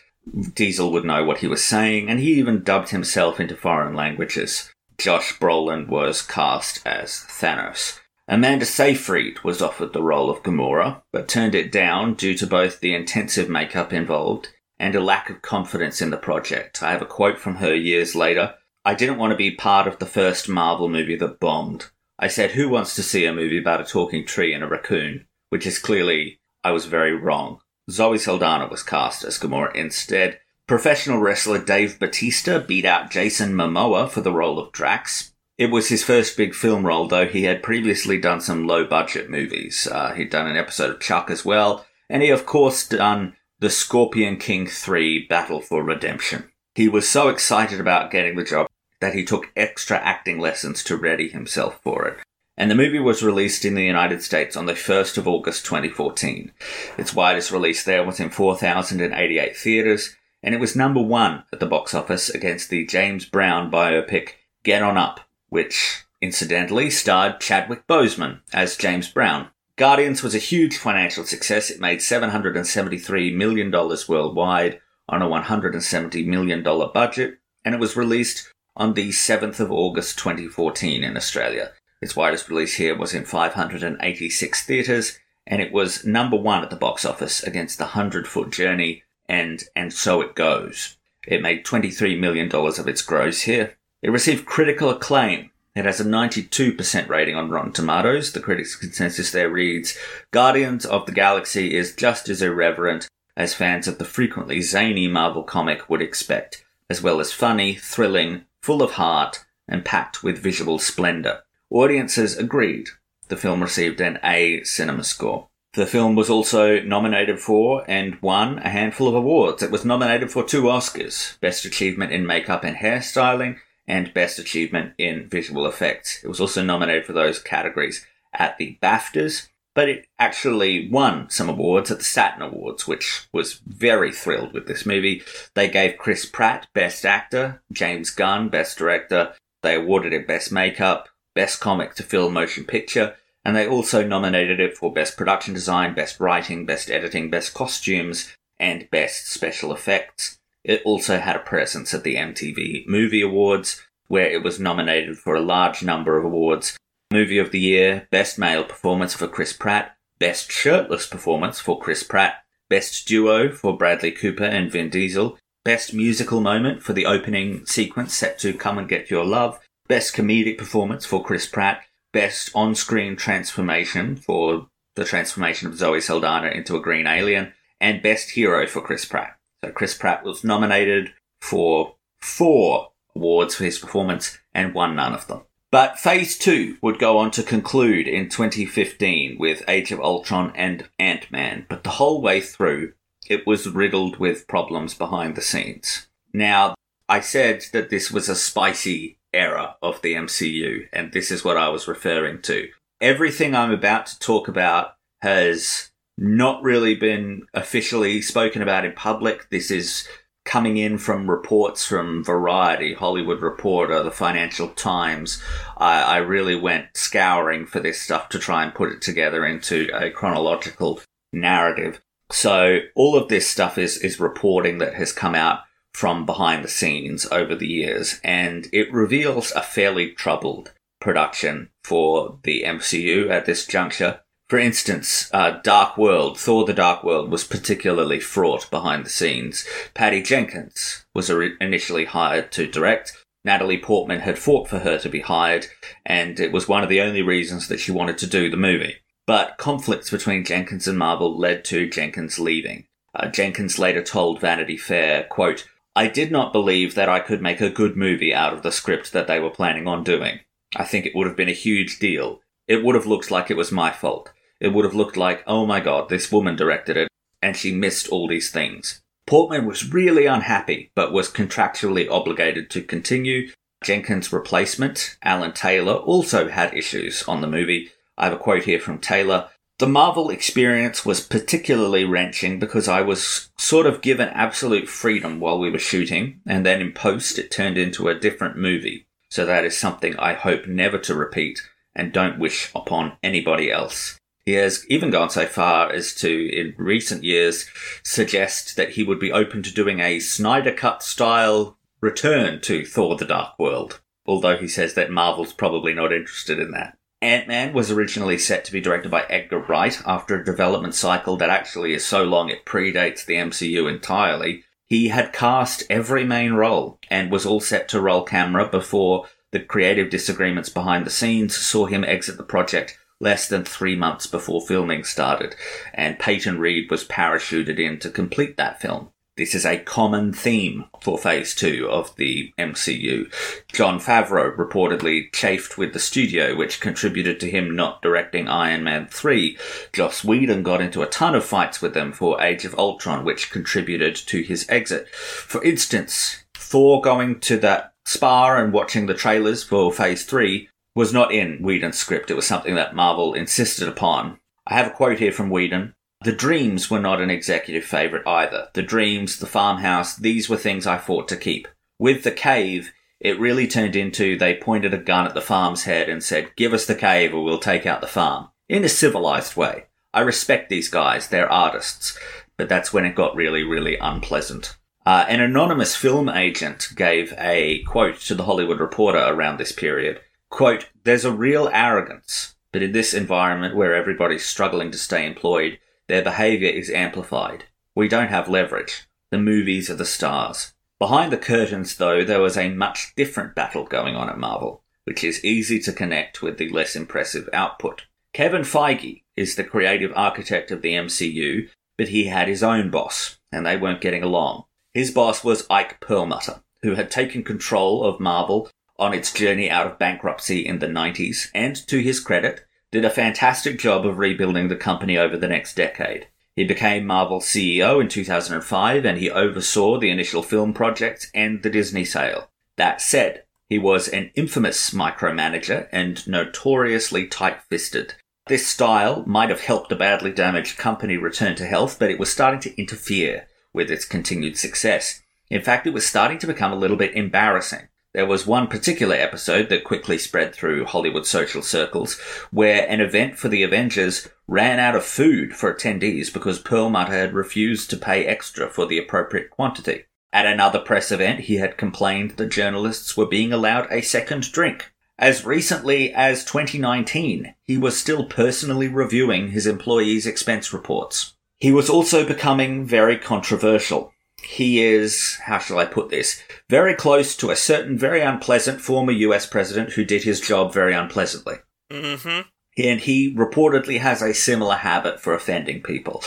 Speaker 2: Diesel would know what he was saying, and he even dubbed himself into foreign languages. Josh Brolin was cast as Thanos. Amanda Seyfried was offered the role of Gamora, but turned it down due to both the intensive makeup involved and a lack of confidence in the project. I have a quote from her years later. I didn't want to be part of the first Marvel movie that bombed. I said, Who wants to see a movie about a talking tree and a raccoon? Which is clearly, I was very wrong. Zoe Saldana was cast as Gamora instead. Professional wrestler Dave Bautista beat out Jason Momoa for the role of Drax. It was his first big film role, though he had previously done some low budget movies. Uh, he'd done an episode of Chuck as well, and he, of course, done The Scorpion King 3 Battle for Redemption. He was so excited about getting the job that he took extra acting lessons to ready himself for it. And the movie was released in the United States on the 1st of August 2014. Its widest release there was in 4,088 theatres, and it was number one at the box office against the James Brown biopic Get On Up, which incidentally starred Chadwick Boseman as James Brown. Guardians was a huge financial success. It made $773 million worldwide on a $170 million budget, and it was released on the 7th of August 2014 in Australia. Its widest release here was in 586 theatres, and it was number one at the box office against The Hundred Foot Journey and And So It Goes. It made $23 million of its gross here. It received critical acclaim. It has a 92% rating on Rotten Tomatoes. The critics' consensus there reads Guardians of the Galaxy is just as irreverent as fans of the frequently zany Marvel comic would expect, as well as funny, thrilling, full of heart, and packed with visual splendor. Audiences agreed. The film received an A cinema score. The film was also nominated for and won a handful of awards. It was nominated for two Oscars Best Achievement in Makeup and Hairstyling and Best Achievement in Visual Effects. It was also nominated for those categories at the BAFTAs, but it actually won some awards at the Saturn Awards, which was very thrilled with this movie. They gave Chris Pratt Best Actor, James Gunn Best Director, they awarded it Best Makeup, Best Comic to Film Motion Picture, and they also nominated it for Best Production Design, Best Writing, Best Editing, Best Costumes, and Best Special Effects. It also had a presence at the MTV Movie Awards, where it was nominated for a large number of awards. Movie of the Year, Best Male Performance for Chris Pratt, Best Shirtless Performance for Chris Pratt, Best Duo for Bradley Cooper and Vin Diesel, Best Musical Moment for the opening sequence set to Come and Get Your Love, Best Comedic Performance for Chris Pratt, Best On-Screen Transformation for the transformation of Zoe Saldana into a green alien, and Best Hero for Chris Pratt. So Chris Pratt was nominated for four awards for his performance and won none of them. But Phase 2 would go on to conclude in 2015 with Age of Ultron and Ant-Man, but the whole way through, it was riddled with problems behind the scenes. Now, I said that this was a spicy era of the MCU, and this is what I was referring to. Everything I'm about to talk about has not really been officially spoken about in public. This is coming in from reports from Variety, Hollywood Reporter, the Financial Times. I, I really went scouring for this stuff to try and put it together into a chronological narrative. So all of this stuff is, is reporting that has come out from behind the scenes over the years, and it reveals a fairly troubled production for the MCU at this juncture. For instance, uh, Dark World, Thor the Dark World was particularly fraught behind the scenes. Patty Jenkins was initially hired to direct. Natalie Portman had fought for her to be hired, and it was one of the only reasons that she wanted to do the movie. But conflicts between Jenkins and Marvel led to Jenkins leaving. Uh, Jenkins later told Vanity Fair, quote, I did not believe that I could make a good movie out of the script that they were planning on doing. I think it would have been a huge deal. It would have looked like it was my fault. It would have looked like, oh my god, this woman directed it, and she missed all these things. Portman was really unhappy, but was contractually obligated to continue. Jenkins' replacement, Alan Taylor, also had issues on the movie. I have a quote here from Taylor. The Marvel experience was particularly wrenching because I was sort of given absolute freedom while we were shooting, and then in post it turned into a different movie. So that is something I hope never to repeat and don't wish upon anybody else. He has even gone so far as to, in recent years, suggest that he would be open to doing a Snyder Cut style return to Thor the Dark World, although he says that Marvel's probably not interested in that. Ant Man was originally set to be directed by Edgar Wright after a development cycle that actually is so long it predates the MCU entirely. He had cast every main role and was all set to roll camera before the creative disagreements behind the scenes saw him exit the project less than three months before filming started, and Peyton Reed was parachuted in to complete that film. This is a common theme for Phase 2 of the MCU. Jon Favreau reportedly chafed with the studio, which contributed to him not directing Iron Man 3. Joss Whedon got into a ton of fights with them for Age of Ultron, which contributed to his exit. For instance, Thor going to that spa and watching the trailers for Phase 3 was not in Whedon's script. It was something that Marvel insisted upon. I have a quote here from Whedon. The dreams were not an executive favourite either. The dreams, the farmhouse, these were things I fought to keep. With the cave, it really turned into they pointed a gun at the farm's head and said, Give us the cave or we'll take out the farm. In a civilized way. I respect these guys, they're artists. But that's when it got really, really unpleasant. Uh, an anonymous film agent gave a quote to the Hollywood Reporter around this period. Quote, There's a real arrogance, but in this environment where everybody's struggling to stay employed, their behavior is amplified. We don't have leverage. The movies are the stars. Behind the curtains, though, there was a much different battle going on at Marvel, which is easy to connect with the less impressive output. Kevin Feige is the creative architect of the MCU, but he had his own boss, and they weren't getting along. His boss was Ike Perlmutter, who had taken control of Marvel on its journey out of bankruptcy in the 90s, and to his credit, did a fantastic job of rebuilding the company over the next decade. He became Marvel's CEO in 2005 and he oversaw the initial film projects and the Disney sale. That said, he was an infamous micromanager and notoriously tight fisted. This style might have helped a badly damaged company return to health, but it was starting to interfere with its continued success. In fact, it was starting to become a little bit embarrassing. There was one particular episode that quickly spread through Hollywood social circles where an event for the Avengers ran out of food for attendees because Perlmutter had refused to pay extra for the appropriate quantity. At another press event, he had complained that journalists were being allowed a second drink. As recently as 2019, he was still personally reviewing his employees' expense reports. He was also becoming very controversial. He is, how shall I put this, very close to a certain very unpleasant former US president who did his job very unpleasantly.
Speaker 1: Mm-hmm.
Speaker 2: And he reportedly has a similar habit for offending people.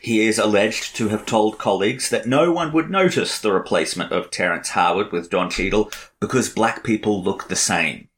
Speaker 2: He is alleged to have told colleagues that no one would notice the replacement of Terrence Howard with Don Cheadle because black people look the same.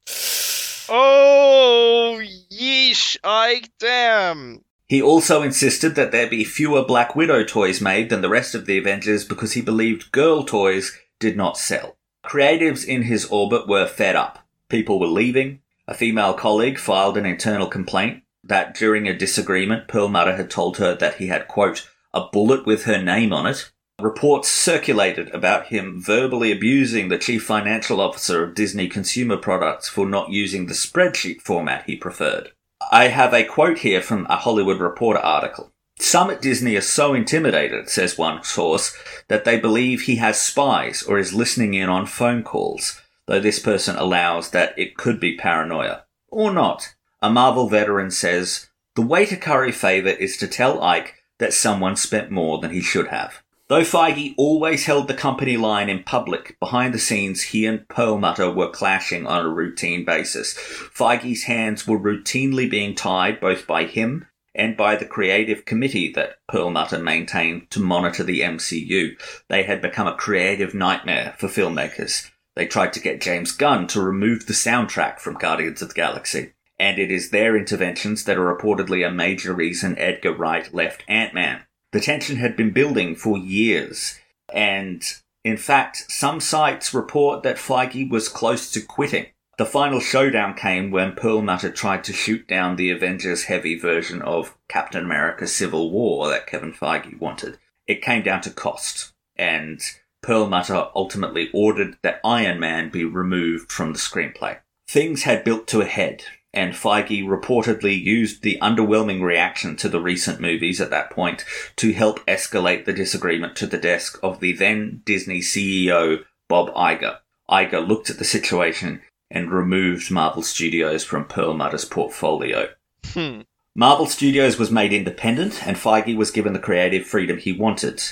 Speaker 3: Oh, yeesh, I damn.
Speaker 2: He also insisted that there be fewer Black Widow toys made than the rest of the Avengers because he believed girl toys did not sell. Creatives in his orbit were fed up. People were leaving. A female colleague filed an internal complaint that during a disagreement, Perlmutter had told her that he had, quote, a bullet with her name on it. Reports circulated about him verbally abusing the chief financial officer of Disney Consumer Products for not using the spreadsheet format he preferred. I have a quote here from a Hollywood Reporter article. Some at Disney are so intimidated, says one source, that they believe he has spies or is listening in on phone calls, though this person allows that it could be paranoia. Or not. A Marvel veteran says, The way to curry favour is to tell Ike that someone spent more than he should have. Though Feige always held the company line in public, behind the scenes he and Perlmutter were clashing on a routine basis. Feige's hands were routinely being tied both by him and by the creative committee that Perlmutter maintained to monitor the MCU. They had become a creative nightmare for filmmakers. They tried to get James Gunn to remove the soundtrack from Guardians of the Galaxy. And it is their interventions that are reportedly a major reason Edgar Wright left Ant-Man. The tension had been building for years, and in fact, some sites report that Feige was close to quitting. The final showdown came when Perlmutter tried to shoot down the Avengers heavy version of Captain America Civil War that Kevin Feige wanted. It came down to cost, and Perlmutter ultimately ordered that Iron Man be removed from the screenplay. Things had built to a head, and Feige reportedly used the underwhelming reaction to the recent movies at that point to help escalate the disagreement to the desk of the then Disney CEO, Bob Iger. Iger looked at the situation and removed Marvel Studios from Perlmutter's portfolio.
Speaker 3: Hmm.
Speaker 2: Marvel Studios was made independent and Feige was given the creative freedom he wanted.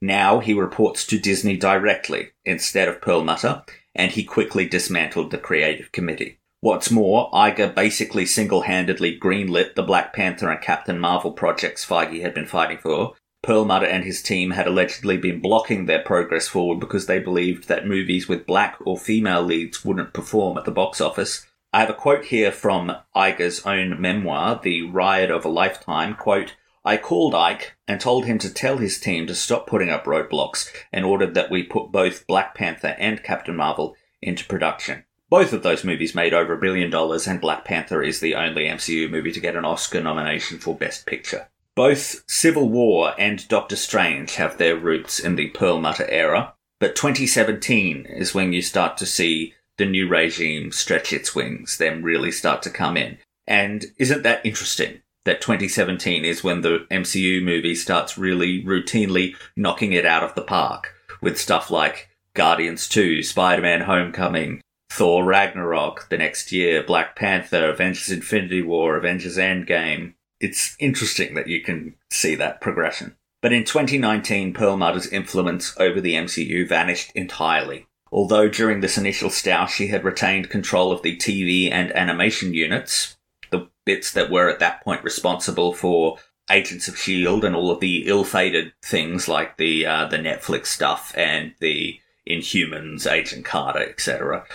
Speaker 2: Now he reports to Disney directly instead of Perlmutter, and he quickly dismantled the creative committee. What's more, Iger basically single-handedly greenlit the Black Panther and Captain Marvel projects Feige had been fighting for. Perlmutter and his team had allegedly been blocking their progress forward because they believed that movies with black or female leads wouldn't perform at the box office. I have a quote here from Iger's own memoir, The Ride of a Lifetime, quote, I called Ike and told him to tell his team to stop putting up roadblocks and ordered that we put both Black Panther and Captain Marvel into production. Both of those movies made over a billion dollars, and Black Panther is the only MCU movie to get an Oscar nomination for Best Picture. Both Civil War and Doctor Strange have their roots in the Perlmutter era, but 2017 is when you start to see the new regime stretch its wings, them really start to come in. And isn't that interesting? That 2017 is when the MCU movie starts really routinely knocking it out of the park with stuff like Guardians 2, Spider Man Homecoming, Thor Ragnarok the next year, Black Panther, Avengers Infinity War, Avengers Endgame. It's interesting that you can see that progression. But in 2019, Perlmutter's influence over the MCU vanished entirely. Although during this initial stoush she had retained control of the TV and animation units, the bits that were at that point responsible for Agents of Shield and all of the ill-fated things like the uh, the Netflix stuff and the Inhumans, Agent Carter, etc.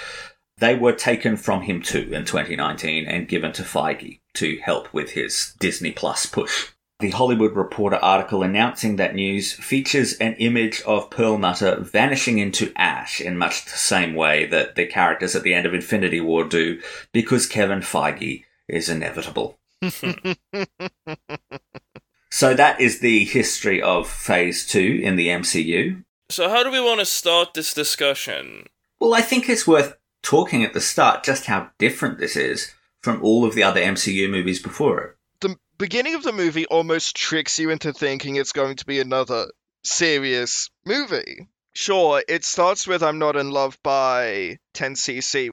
Speaker 2: They were taken from him too in 2019 and given to Feige to help with his Disney Plus push. The Hollywood Reporter article announcing that news features an image of Perlmutter vanishing into ash in much the same way that the characters at the end of Infinity War do, because Kevin Feige is inevitable. so that is the history of Phase 2 in the MCU.
Speaker 1: So, how do we want to start this discussion?
Speaker 2: Well, I think it's worth talking at the start just how different this is from all of the other MCU movies before it.
Speaker 3: The beginning of the movie almost tricks you into thinking it's going to be another serious movie. Sure, it starts with I'm Not in Love by 10cc.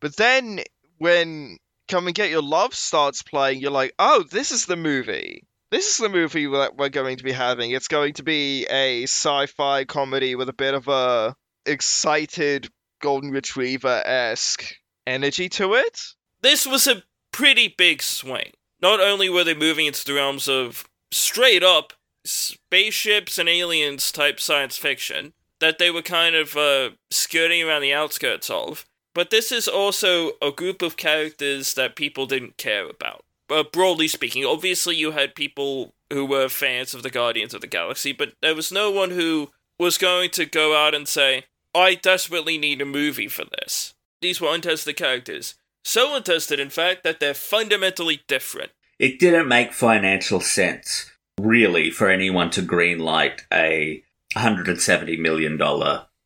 Speaker 3: But then when Come and Get Your Love starts playing, you're like, oh, this is the movie. This is the movie that we're going to be having. It's going to be a sci-fi comedy with a bit of a excited golden retriever esque energy to it.
Speaker 1: This was a pretty big swing. Not only were they moving into the realms of straight up spaceships and aliens type science fiction that they were kind of uh, skirting around the outskirts of, but this is also a group of characters that people didn't care about. Uh, broadly speaking, obviously you had people who were fans of the Guardians of the Galaxy, but there was no one who was going to go out and say, I desperately need a movie for this. These were untested characters. So untested, in fact, that they're fundamentally different.
Speaker 2: It didn't make financial sense, really, for anyone to greenlight a $170 million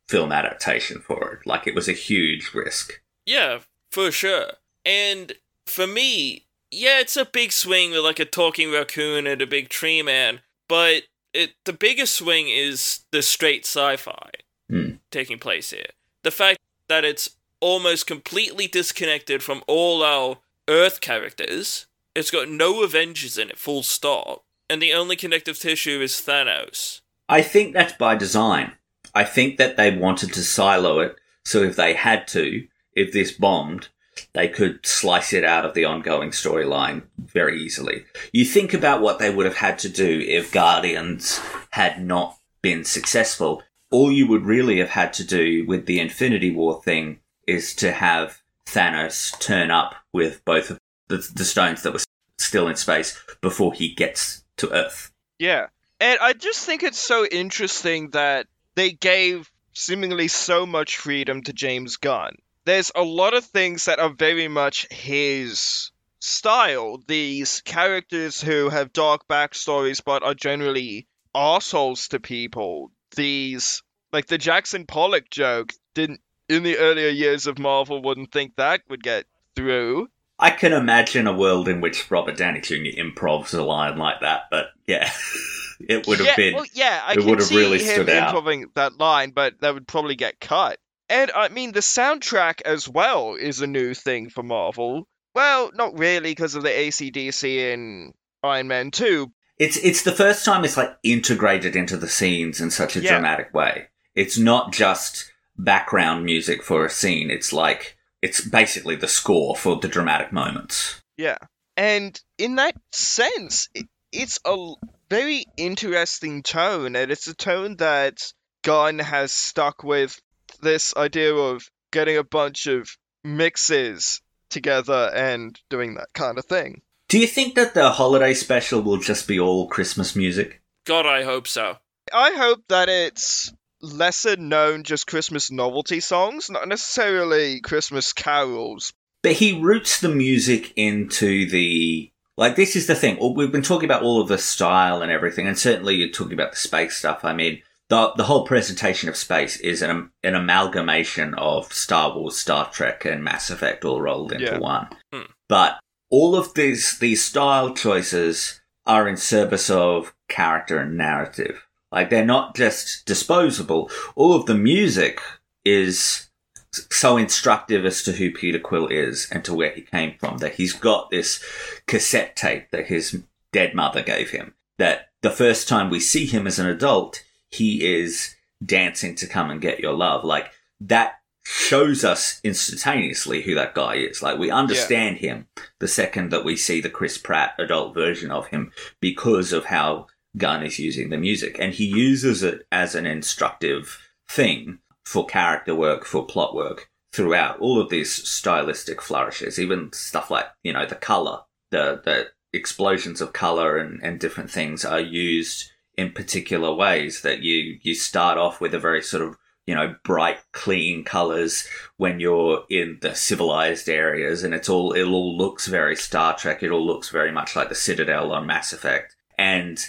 Speaker 2: film adaptation for it. Like, it was a huge risk.
Speaker 1: Yeah, for sure. And for me, yeah, it's a big swing with like a talking raccoon and a big tree man, but it the biggest swing is the straight sci-fi
Speaker 2: Hmm.
Speaker 1: taking place here. The fact that it's almost completely disconnected from all our Earth characters. It's got no Avengers in it, full stop. And the only connective tissue is Thanos.
Speaker 2: I think that's by design. I think that they wanted to silo it so if they had to, if this bombed, they could slice it out of the ongoing storyline very easily. You think about what they would have had to do if Guardians had not been successful. All you would really have had to do with the Infinity War thing is to have Thanos turn up with both of the, the stones that were still in space before he gets to Earth.
Speaker 3: Yeah. And I just think it's so interesting that they gave seemingly so much freedom to James Gunn. There's a lot of things that are very much his style. These characters who have dark backstories but are generally assholes to people. These, like the Jackson Pollock joke, didn't in the earlier years of Marvel wouldn't think that would get through.
Speaker 2: I can imagine a world in which Robert Downey Jr. improvs a line like that, but yeah, it would have
Speaker 3: yeah,
Speaker 2: been.
Speaker 3: Well, yeah, I
Speaker 2: it would have really
Speaker 3: him
Speaker 2: stood out.
Speaker 3: improving that line, but that would probably get cut. And I mean, the soundtrack as well is a new thing for Marvel. Well, not really because of the ACDC in Iron Man 2.
Speaker 2: It's it's the first time it's like integrated into the scenes in such a
Speaker 3: Yeah.
Speaker 2: dramatic way. It's not just background music for a scene. It's like it's basically the score for the dramatic moments.
Speaker 3: Yeah. And in that sense, it, it's a very interesting tone, and it's a tone that Gunn has stuck with this idea of getting a bunch of mixes together and doing that kind of thing.
Speaker 2: Do you think that the holiday special will just be all Christmas music?
Speaker 1: God, I hope so.
Speaker 3: I hope that it's lesser known just Christmas novelty songs, not necessarily Christmas carols.
Speaker 2: But he roots the music into the like. This is the thing. We've been talking about all of the style and everything, and certainly you're talking about the space stuff. I mean, the the whole presentation of space is an an amalgamation of Star Wars, Star Trek, and Mass Effect all rolled into
Speaker 3: Yeah.
Speaker 2: one.
Speaker 1: Hmm.
Speaker 2: But all of these these style choices are in service of character and narrative. Like they're not just disposable. All of the music is so instructive as to who Peter Quill is and to where he came from. That he's got this cassette tape that his dead mother gave him. That the first time we see him as an adult, he is dancing to come and get your love. Like that shows us instantaneously who that guy is. Like we understand him the second that we see the Chris Pratt adult version of him because of how Gunn is using the music. And he uses it as an instructive thing for character work, for plot work throughout all of these stylistic flourishes, even stuff like, you know, the color, the, the explosions of color and, and different things are used in particular ways that you, you start off with a very sort of, you know, bright, clean colors when you're in the civilized areas and it's all, it all looks very Star Trek. It all looks very much like the Citadel on Mass Effect. And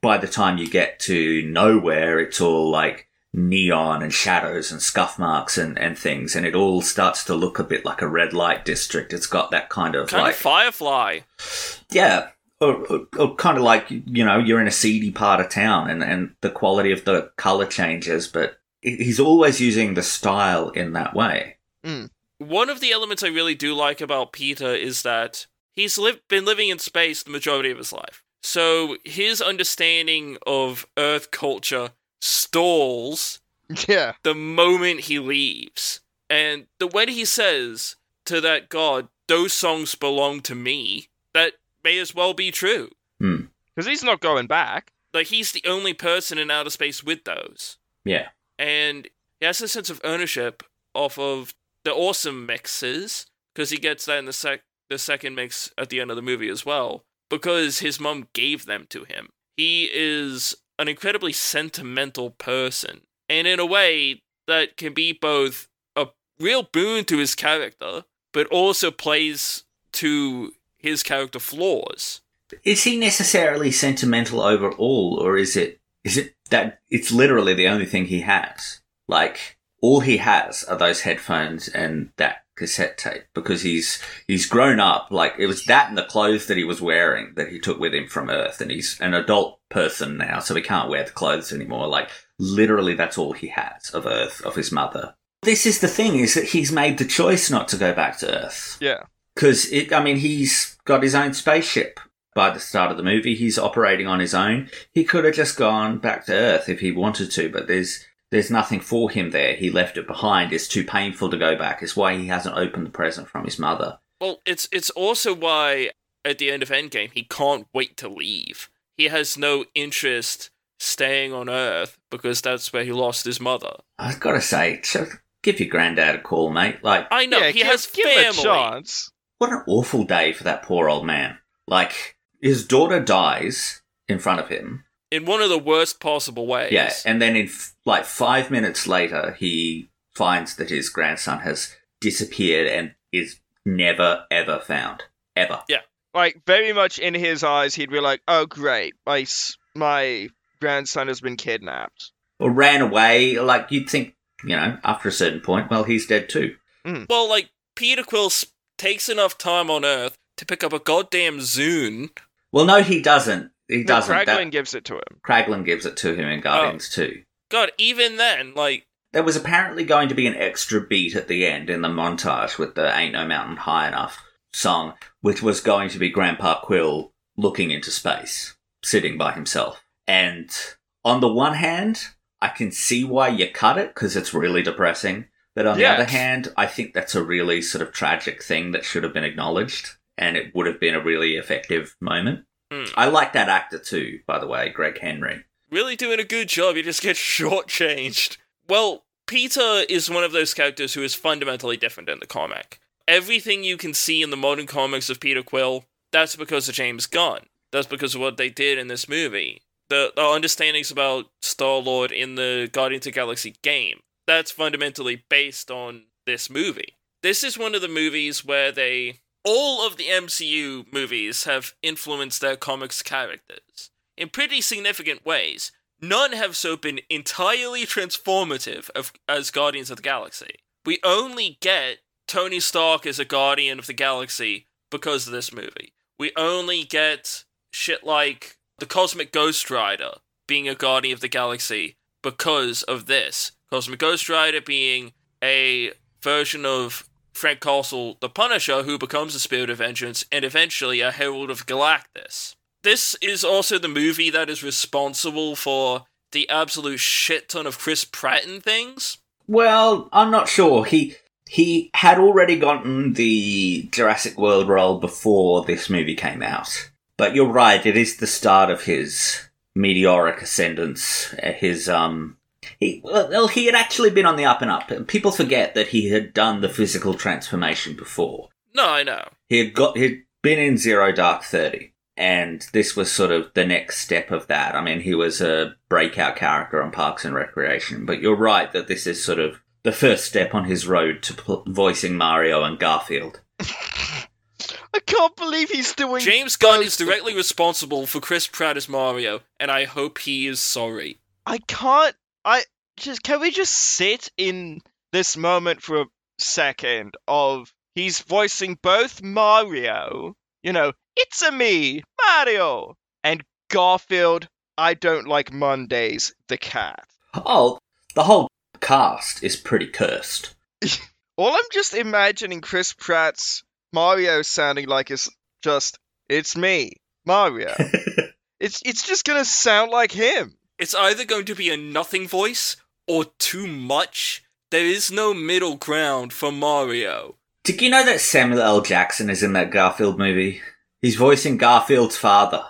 Speaker 2: by the time you get to nowhere, it's all like neon and shadows and scuff marks and, and things. And it all starts to look a bit like a red light district. It's got that kind of
Speaker 1: Kind
Speaker 2: like,
Speaker 1: of Firefly.
Speaker 2: yeah. Or, or, or kind of like, you know, you're in a seedy part of town and, and the quality of the color changes, but he's always using the style in that way. Hmm.
Speaker 1: One of the elements I really do like about Peter is that he's li- been living in space the majority of his life. So his understanding of Earth culture stalls
Speaker 3: Yeah.
Speaker 1: the moment he leaves. And the way he says to that god, those songs belong to me, that may as well be true.
Speaker 2: Hmm.
Speaker 3: Because he's not going back.
Speaker 1: Like, he's the only person in outer space with those.
Speaker 2: Yeah.
Speaker 1: And he has a sense of ownership off of the awesome mixes, because he gets that in the, sec- the second mix at the end of the movie as well, because his mom gave them to him. He is an incredibly sentimental person, and in a way that can be both a real boon to his character, but also plays to his character flaws.
Speaker 2: Is he necessarily sentimental overall, or is it is it that it's literally the only thing he has? Like all he has are those headphones and that cassette tape because he's he's grown up. Like it was that and the clothes that he was wearing that he took with him from Earth, and he's an adult person now, so he can't wear the clothes anymore. Like literally, that's all he has of Earth, of his mother. This is the thing: is that he's made the choice not to go back to Earth
Speaker 3: Yeah.
Speaker 2: because it. I mean, he's got his own spaceship. By the start of the movie, he's operating on his own. He could have just gone back to Earth if he wanted to, but there's there's nothing for him there. He left it behind. It's too painful to go back. It's why he hasn't opened the present from his mother.
Speaker 1: Well, it's it's also why at the end of Endgame he can't wait to leave. He has no interest staying on Earth because that's where he lost his mother.
Speaker 2: I've got to say, ch- give your granddad a call, mate. Like,
Speaker 1: I know
Speaker 3: yeah,
Speaker 1: he
Speaker 3: give,
Speaker 1: has
Speaker 3: give him a
Speaker 1: family.
Speaker 3: chance.
Speaker 2: what an awful day for that poor old man. Like, his daughter dies in front of him.
Speaker 1: In one of the worst possible ways.
Speaker 2: Yeah, and then in f- like five minutes later, he finds that his grandson has disappeared and is never ever found. Ever.
Speaker 3: Yeah, like, very much in his eyes, he'd be like, oh, great. My, my grandson has been kidnapped.
Speaker 2: Or ran away. Like, you'd think, you know, after a certain point, well, he's dead too. Hmm.
Speaker 1: Well, like Peter Quill takes enough time on Earth to pick up a goddamn Zune.
Speaker 2: Well, no, he doesn't. He
Speaker 3: No,
Speaker 2: doesn't.
Speaker 3: Kraglin
Speaker 2: That-
Speaker 3: gives it to him.
Speaker 2: Kraglin gives it to him in Guardians oh. too.
Speaker 1: God, even then, like
Speaker 2: There was apparently going to be an extra beat at the end in the montage with the Ain't No Mountain High Enough song, which was going to be Grandpa Quill looking into space, sitting by himself. And on the one hand, I can see why you cut it because it's really depressing. But on
Speaker 3: Yeah.
Speaker 2: the other hand, I think that's a really sort of tragic thing that should have been acknowledged. And it would have been a really effective moment.
Speaker 1: Hmm.
Speaker 2: I like that actor too, by the way, Greg Henry.
Speaker 1: really doing a good job. You just get shortchanged. Well, Peter is one of those characters who is fundamentally different in the comic. Everything you can see in the modern comics of Peter Quill, that's because of James Gunn. That's because of what they did in this movie. the, the understandings about Star Lord in the Guardians of the Galaxy game. That's fundamentally based on this movie. This is one of the movies where they all of the MCU movies have influenced their comics characters in pretty significant ways. None have so been entirely transformative of, as Guardians of the Galaxy. We only get Tony Stark as a Guardian of the Galaxy because of this movie. We only get shit like the Cosmic Ghost Rider being a Guardian of the Galaxy because of this. Cosmic Ghost Rider being a version of Frank Castle, the Punisher, who becomes a Spirit of Vengeance and eventually a Herald of Galactus. This is also the movie that is responsible for the absolute shit ton of Chris Pratt and things.
Speaker 2: Well, I'm not sure. He he had already gotten the Jurassic World role before this movie came out. But you're right, it is the start of his meteoric ascendance. uh, His um he well, he had actually been on the up and up. People forget that he had done the physical transformation before.
Speaker 1: No, I know.
Speaker 2: He had got he'd been in Zero Dark Thirty, and this was sort of the next step of that. I mean, he was a breakout character on Parks and Recreation, but you're right that this is sort of the first step on his road to pl- voicing Mario and Garfield.
Speaker 3: I can't believe he's doing.
Speaker 1: James Gunn is directly responsible for Chris Pratt as Mario, and I hope he is sorry.
Speaker 3: I can't. I just can we just sit in this moment for a second of he's voicing both Mario, you know, it's a me, Mario, and Garfield. I don't like Mondays, the cat.
Speaker 2: Oh, the whole cast is pretty cursed.
Speaker 3: All I'm just imagining Chris Pratt's Mario sounding like is just it's me, Mario. it's it's just gonna sound like him.
Speaker 1: It's either going to be a nothing voice or too much. There is no middle ground for Mario.
Speaker 2: Did you know that Samuel L. Jackson is in that Garfield movie? He's voicing Garfield's father.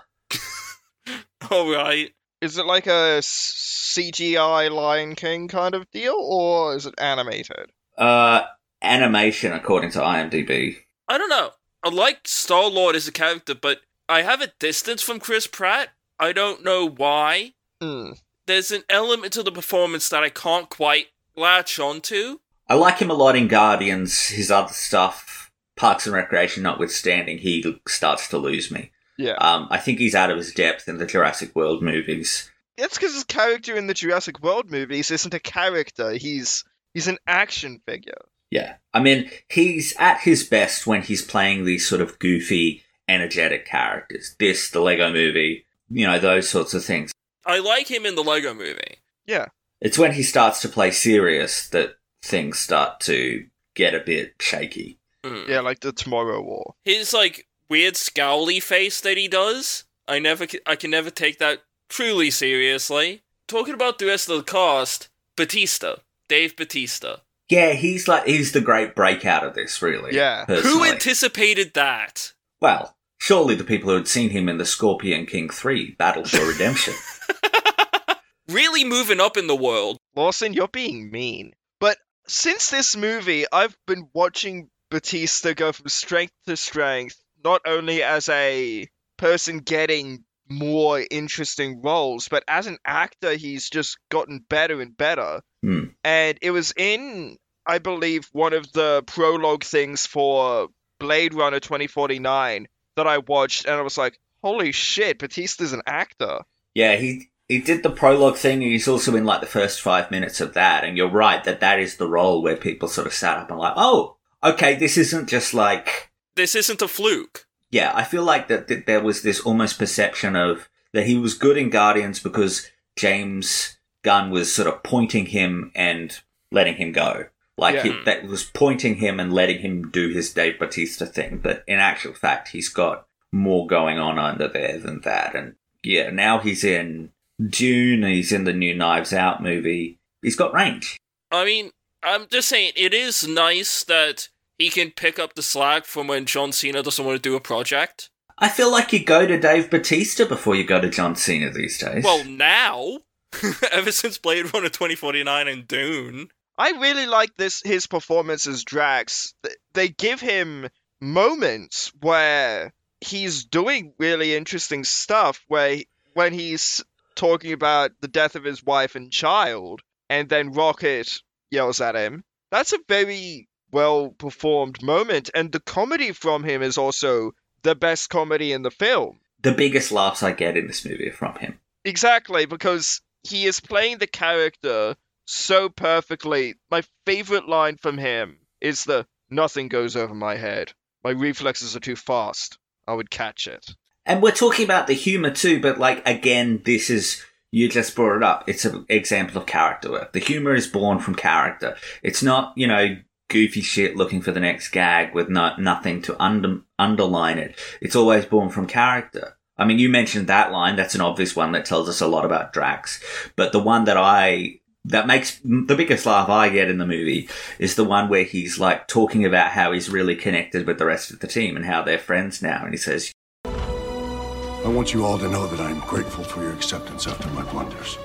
Speaker 1: Alright.
Speaker 3: Is it like a CGI Lion King kind of deal, or is it animated?
Speaker 2: Uh, animation, according to IMDb.
Speaker 1: I don't know. I like Star Lord as a character, but I have a distance from Chris Pratt. I don't know why.
Speaker 3: Hmm.
Speaker 1: There's an element to the performance that I can't quite latch onto.
Speaker 2: I like him a lot in Guardians. His other stuff, Parks and Recreation notwithstanding, he starts to lose me.
Speaker 3: Yeah.
Speaker 2: Um, I think he's out of his depth in the Jurassic World movies.
Speaker 3: It's because his character in the Jurassic World movies isn't a character. He's he's an action figure.
Speaker 2: Yeah. I mean, he's at his best when he's playing these sort of goofy, energetic characters. This, the Lego movie, you know, those sorts of things.
Speaker 1: I like him in the Lego movie.
Speaker 3: Yeah.
Speaker 2: It's when he starts to play serious that things start to get a bit shaky.
Speaker 1: Mm.
Speaker 3: Yeah, like the Tomorrow War.
Speaker 1: His like weird scowly face that he does, I never, I can never take that truly seriously. Talking about the rest of the cast, Bautista, Dave Bautista.
Speaker 2: Yeah, he's like, he's the great breakout of this, really.
Speaker 3: Yeah.
Speaker 1: Who anticipated that?
Speaker 2: Well, surely the people who had seen him in the Scorpion King 3 Battle for Redemption.
Speaker 1: Really moving up in the world.
Speaker 3: Lawson, you're being mean. But since this movie, I've been watching Bautista go from strength to strength, not only as a person getting more interesting roles, but as an actor, he's just gotten better and better.
Speaker 2: Hmm.
Speaker 3: And it was in, I believe, one of the prologue things for Blade Runner 2049 that I watched, and I was like, holy shit, Bautista's an actor.
Speaker 2: Yeah, he he did the prologue thing. He's also in like the first five minutes of that, and you're right that that is the role where people sort of sat up and like, oh, okay, this isn't just like,
Speaker 1: This isn't a fluke.
Speaker 2: yeah. I feel like that, that there was this almost perception of that he was good in Guardians because James Gunn was sort of pointing him and letting him go. Like he, that was pointing him and letting him do his Dave Bautista thing, but in actual fact, he's got more going on under there than that. And yeah, now he's in Dune. He's in the new Knives Out movie. He's got range.
Speaker 1: I mean, I'm just saying, it is nice that he can pick up the slack from when John Cena doesn't want to do a project.
Speaker 2: I feel like you go to Dave Bautista before you go to John Cena these days.
Speaker 1: Well, now, ever since Blade Runner 2049 and Dune,
Speaker 3: I really like this his performance as Drax. They give him moments where he's doing really interesting stuff where he- when he's talking about the death of his wife and child, and then Rocket yells at him. That's a very well performed moment, and the comedy from him is also the best comedy in the film.
Speaker 2: The biggest laughs I get in this movie are from him.
Speaker 3: Exactly, because he is playing the character so perfectly. My favorite line from him is the nothing goes over my head. My reflexes are too fast. I would catch it.
Speaker 2: And we're talking about the humor too, but like again, this is you just brought it up. It's an example of character work. The humor is born from character. It's not, you know, goofy shit looking for the next gag with no, nothing to under, underline it. It's always born from character. I mean, you mentioned that line. That's an obvious one that tells us a lot about Drax. But the one that I, that makes the biggest laugh I get in the movie is the one where he's like talking about how he's really connected with the rest of the team and how they're friends now. And he says,
Speaker 9: I want you all to know that I am grateful for your acceptance after my blunders.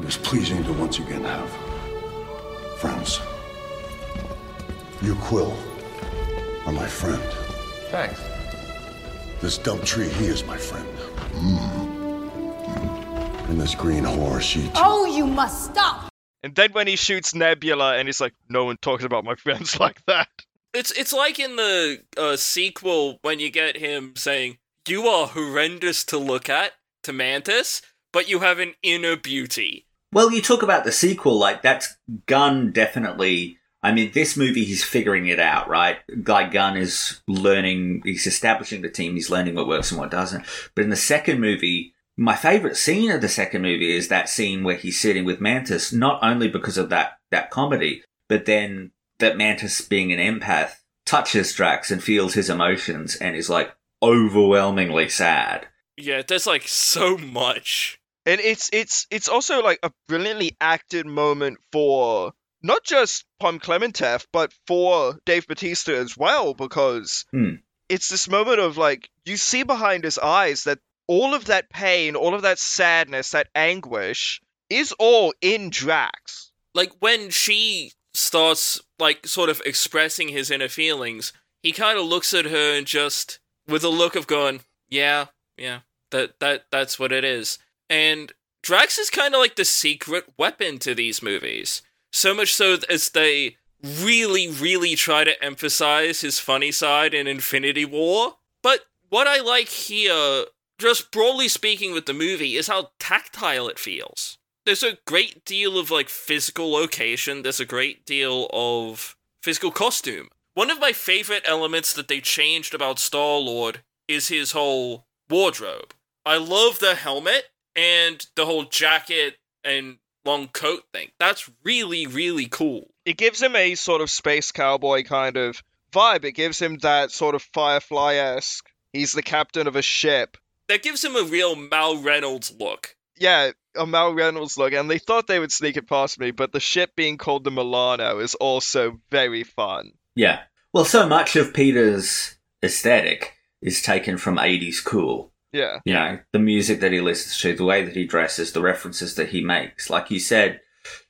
Speaker 9: It is pleasing to once again have friends. You, Quill, are my friend.
Speaker 6: Thanks.
Speaker 9: This dumb tree, he is my friend. Mm. And this green whore, she too.
Speaker 10: Oh, you must stop!
Speaker 3: And then when he shoots Nebula, and he's like, "No one talks about my friends like that."
Speaker 1: It's it's like in the uh, sequel when you get him saying, "You are horrendous to look at" to Mantis, but you have an inner beauty.
Speaker 2: Well, you talk about the sequel, like that's Gunn definitely. I mean, this movie he's figuring it out, right? Guy Gunn is learning, he's establishing the team, he's learning what works and what doesn't. But in the second movie, my favorite scene of the second movie is that scene where he's sitting with Mantis, not only because of that that comedy, but then that Mantis being an empath touches Drax and feels his emotions and is like overwhelmingly sad.
Speaker 1: Yeah, there's like so much.
Speaker 3: And it's it's it's also like a brilliantly acted moment for not just Pom Klementieff, but for Dave Bautista as well, because
Speaker 2: Hmm.
Speaker 3: it's this moment of like you see behind his eyes that all of that pain, all of that sadness, that anguish is all in Drax.
Speaker 1: Like when she starts like sort of expressing his inner feelings, he kind of looks at her and just with a look of going, "Yeah, yeah, that that that's what it is." And Drax is kind of like the secret weapon to these movies. So much so as they really, really try to emphasize his funny side in Infinity War. But what I like here, just broadly speaking with the movie, is how tactile it feels. There's a great deal of like physical location, there's a great deal of physical costume. One of my favorite elements that they changed about Star Lord is his whole wardrobe. I love the helmet and the whole jacket and long coat thing. That's really, really cool.
Speaker 3: It gives him a sort of space cowboy kind of vibe. It gives him that sort of Firefly esque. He's the captain of a ship.
Speaker 1: That gives him a real Mal Reynolds look.
Speaker 3: Yeah, a Mal Reynolds look, and they thought they would sneak it past me, but the ship being called the Milano is also very fun.
Speaker 2: Yeah. Well, so much of Peter's aesthetic is taken from 80s cool.
Speaker 3: Yeah.
Speaker 2: You know, the music that he listens to, the way that he dresses, the references that he makes. Like you said,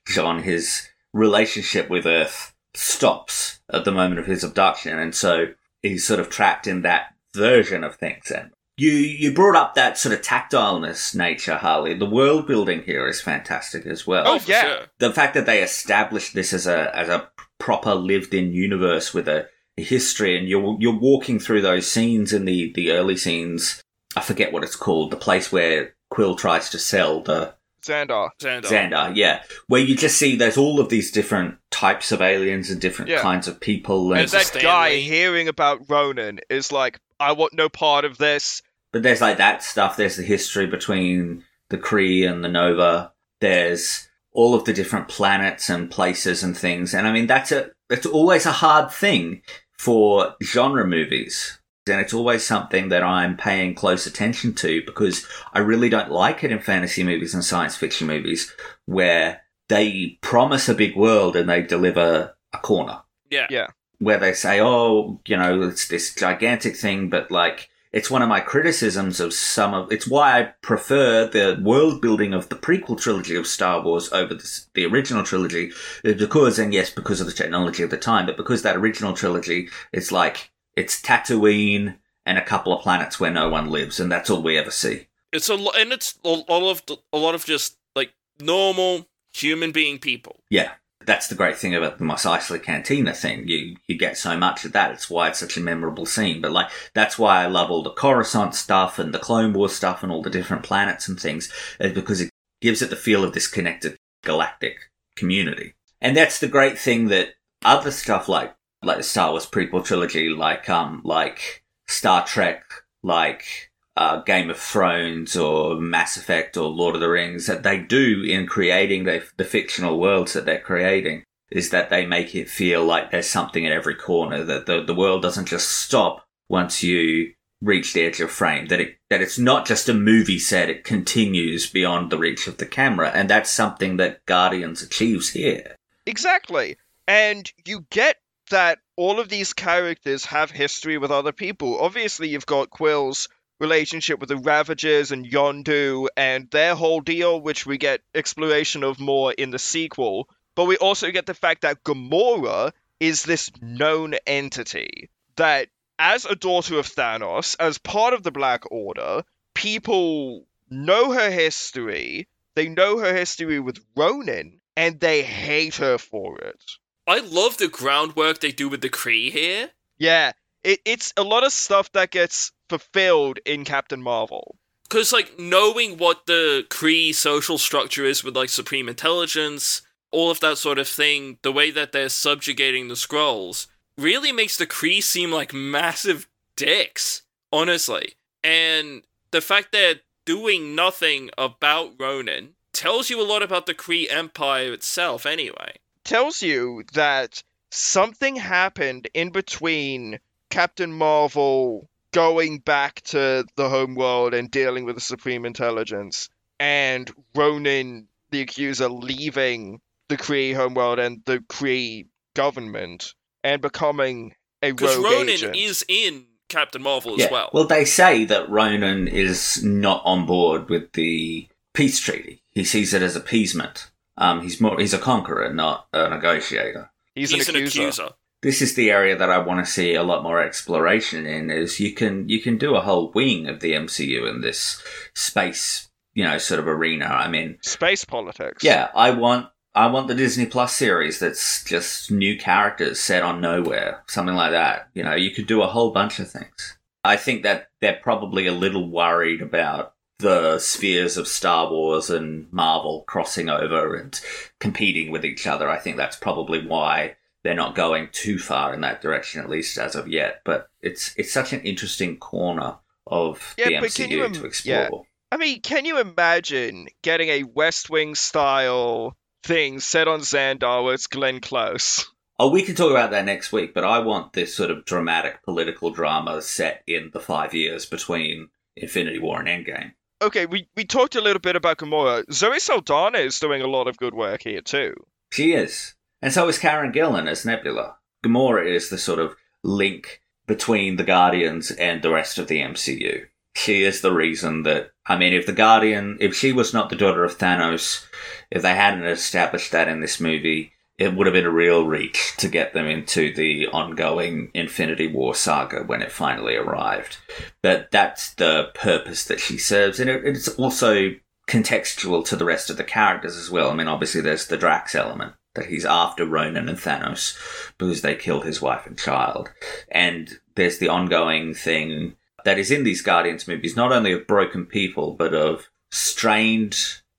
Speaker 2: Jeaun, his relationship with Earth stops at the moment of his abduction, and so he's sort of trapped in that version of things. And you you brought up that sort of tactileness nature, Harlly. The world building here is fantastic as well.
Speaker 3: Oh, oh yeah.
Speaker 2: The fact that they established this as a as a proper lived in universe with a, a history, and you're you're walking through those scenes in the the early scenes. I forget what it's called. The place where Quill tries to sell the
Speaker 3: Xandar.
Speaker 1: Xandar.
Speaker 2: Xandar, yeah. Where you just see there's all of these different types of aliens and different
Speaker 3: Yeah.
Speaker 2: kinds of people.
Speaker 3: And
Speaker 2: And,
Speaker 3: that
Speaker 1: Stanley.
Speaker 3: guy hearing about Ronan is like, I want no part of this.
Speaker 2: But there's like that stuff. There's the history between the Kree and the Nova. There's all of the different planets and places and things. And I mean, that's a, it's always a hard thing for genre movies. And it's always something that I'm paying close attention to because I really don't like it in fantasy movies and science fiction movies where they promise a big world and they deliver a corner
Speaker 1: Yeah.
Speaker 3: Yeah.
Speaker 2: where they say, oh, you know, it's this gigantic thing, but like, it's one of my criticisms of some of, it's why I prefer the world building of the prequel trilogy of Star Wars over the, the original trilogy, uh, because, and yes, because of the technology of the time, but because that original trilogy, it's like, it's Tatooine and a couple of planets where no one lives, and that's all we ever see.
Speaker 1: It's a lo- and it's a lot of a lot of just like normal human being people.
Speaker 2: Yeah. That's the great thing about the Mos Eisley Cantina thing. You you get so much of that. It's why it's such a memorable scene. But like that's why I love all the Coruscant stuff and the Clone Wars stuff and all the different planets and things, is because it gives it the feel of this connected galactic community. And that's the great thing that other stuff like like the Star Wars prequel trilogy, like um like Star Trek, like uh, Game of Thrones or Mass Effect or Lord of the Rings that they do in creating the, the fictional worlds that they're creating is that they make it feel like there's something in every corner that the, the world doesn't just stop once you reach the edge of frame that it that it's not just a movie set it continues beyond the reach of the camera and that's something that Guardians achieves here
Speaker 3: Exactly. And you get that all of these characters have history with other people. Obviously, you've got Quill's relationship with the Ravagers and Yondu and their whole deal, which we get exploration of more in the sequel. But we also get the fact that Gamora is this known entity that, as a daughter of Thanos, as part of the Black Order, people know her history. They know her history with Ronan, and they hate her for it.
Speaker 1: I love the groundwork they do with the Kree here.
Speaker 3: Yeah, it, it's a lot of stuff that gets fulfilled in Captain Marvel.
Speaker 1: Because, like, knowing what the Kree social structure is with, like, Supreme Intelligence, all of that sort of thing, the way that they're subjugating the Skrulls, really makes the Kree seem like massive dicks, honestly. And the fact they're doing nothing about Ronan tells you a lot about the Kree Empire itself, anyway.
Speaker 3: Tells you that something happened in between Captain Marvel going back to the home world and dealing with the Supreme Intelligence and Ronan the Accuser leaving the Kree homeworld and the Kree government and becoming a
Speaker 1: Because
Speaker 3: rogue
Speaker 1: Ronan
Speaker 3: agent.
Speaker 1: is in Captain Marvel as well.
Speaker 2: well they say that Ronan is not on board with the peace treaty he sees it as appeasement um he's more he's a conqueror not a negotiator
Speaker 3: He's,
Speaker 1: He's
Speaker 3: an
Speaker 1: an
Speaker 3: accuser.
Speaker 2: This is the area that I want to see a lot more exploration in is you can you can do a whole wing of the MCU in this space you know sort of arena I mean
Speaker 3: Space politics.
Speaker 2: yeah I want I want the Disney Plus series that's just new characters set on Knowhere something like that you know you could do a whole bunch of things I think that they're probably a little worried about the spheres of Star Wars and Marvel crossing over and competing with each other. I think that's probably why they're not going too far in that direction, at least as of yet. But it's it's such an interesting corner of
Speaker 3: Yeah,
Speaker 2: the MCU
Speaker 3: im-
Speaker 2: to explore.
Speaker 3: yeah. I mean, can you imagine getting a West Wing style thing set on Xandar where it's Glenn Close?
Speaker 2: Oh, we can talk about that next week, but I want this sort of dramatic political drama set in the five years between Infinity War and Endgame.
Speaker 3: Okay, we, we talked a little bit about Gamora. Zoe Saldana is doing a lot of good work here too.
Speaker 2: She is. And so is Karen Gillan as Nebula. Gamora is the sort of link between the Guardians and the rest of the MCU. She is the reason that, I mean, if the Guardian, if she was not the daughter of Thanos, if they hadn't established that in this movie, it would have been a real reach to get them into the ongoing Infinity War saga when it finally arrived. But that's the purpose that she serves, and it's also contextual to the rest of the characters as well. I mean, obviously, there's the Drax element that he's after Ronan and Thanos because they killed his wife and child. And there's the ongoing thing that is in these Guardians movies, not only of broken people, but of strained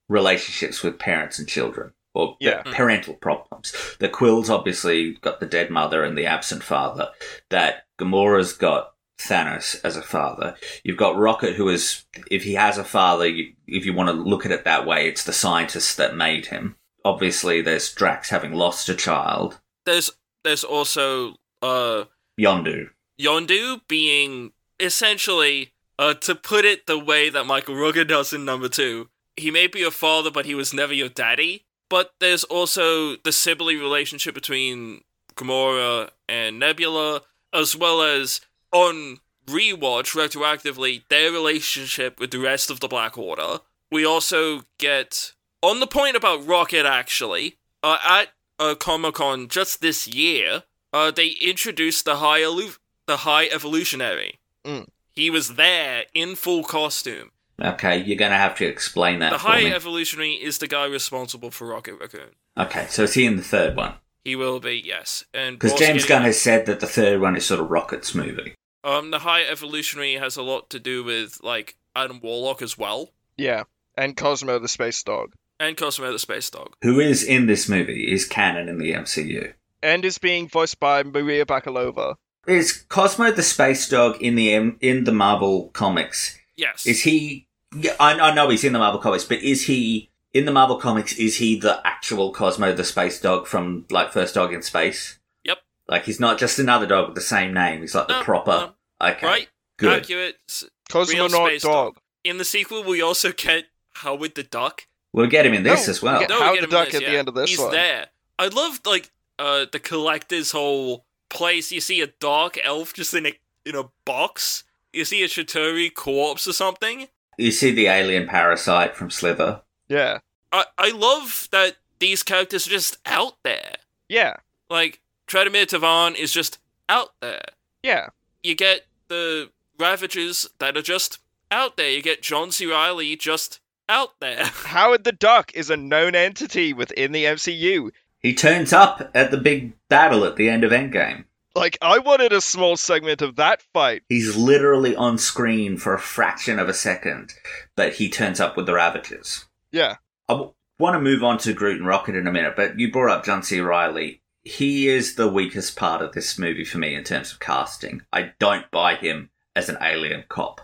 Speaker 2: relationships with parents and children. Or
Speaker 3: Yeah. Hmm.
Speaker 2: parental problems. The Quill's obviously got the dead mother and the absent father. That Gamora's got Thanos as a father. You've got Rocket, who is, if he has a father, you, if you want to look at it that way, it's the scientist that made him. Obviously, there's Drax having lost a child.
Speaker 1: There's there's also uh
Speaker 2: Yondu.
Speaker 1: Yondu being essentially uh to put it the way that Michael Rooker does in number two. He may be your father, but he was never your daddy. But there's also the sibling relationship between Gamora and Nebula, as well as on rewatch retroactively their relationship with the rest of the Black Order. We also get on the point about Rocket actually uh, at uh, Comic Con just this year. Uh, they introduced the high elu- the High Evolutionary.
Speaker 3: Mm.
Speaker 1: He was there in full costume.
Speaker 2: Okay, you're going to have to explain that
Speaker 1: The
Speaker 2: for
Speaker 1: High
Speaker 2: me.
Speaker 1: Evolutionary is the guy responsible for Rocket Raccoon.
Speaker 2: okay, so is he in the third one?
Speaker 1: He will be, yes. And
Speaker 2: Because James Gunn has said that the third one is sort of Rocket's movie.
Speaker 1: Um, the High Evolutionary has a lot to do with like Adam Warlock as well,
Speaker 3: Yeah. And Cosmo the space dog.
Speaker 1: And Cosmo the Space Dog.
Speaker 2: Who is in this movie is canon in the MCU.
Speaker 3: And is being voiced by Maria Bakalova.
Speaker 2: Is Cosmo the Space Dog in the M- in the Marvel comics?
Speaker 1: Yes.
Speaker 2: Is he? Yeah, I, I know he's in the Marvel comics, but is he in the Marvel comics? Is he the actual Cosmo the Space Dog from like First Dog in Space?
Speaker 1: Yep.
Speaker 2: Like he's not just another dog with the same name. He's like the
Speaker 1: No,
Speaker 2: proper. Okay.
Speaker 1: Right?
Speaker 2: Good.
Speaker 1: Accurate. S-
Speaker 3: Cosmo
Speaker 1: Real
Speaker 3: not
Speaker 1: space
Speaker 3: dog.
Speaker 1: In the sequel, we also get Howard the Duck.
Speaker 2: We'll get him in this
Speaker 3: No,
Speaker 2: as well.
Speaker 3: we get-
Speaker 1: No, we
Speaker 3: Howard
Speaker 1: get
Speaker 3: the Duck
Speaker 1: this,
Speaker 3: at the end of this
Speaker 1: He's
Speaker 3: one.
Speaker 1: there. I love like uh the collector's whole place. You see a dark elf just in a in a box. You see a Chitauri corpse or something.
Speaker 2: You see the alien parasite from Slither.
Speaker 3: Yeah.
Speaker 1: I I love that these characters are just out there.
Speaker 3: Yeah.
Speaker 1: Like Taneleer Tivan is just out there.
Speaker 3: Yeah.
Speaker 1: You get the Ravagers that are just out there. You get John C. Reilly just out there.
Speaker 3: Howard the Duck is a known entity within the MCU.
Speaker 2: He turns up at the big battle at the end of Endgame.
Speaker 3: Like, I wanted a small segment of that fight.
Speaker 2: He's literally on screen for a fraction of a second, but he turns up with the Ravagers.
Speaker 3: Yeah.
Speaker 2: I w- want to move on to Groot and Rocket in a minute, but you brought up John C. Reilly. He is the weakest part of this movie for me in terms of casting. I don't buy him as an alien cop.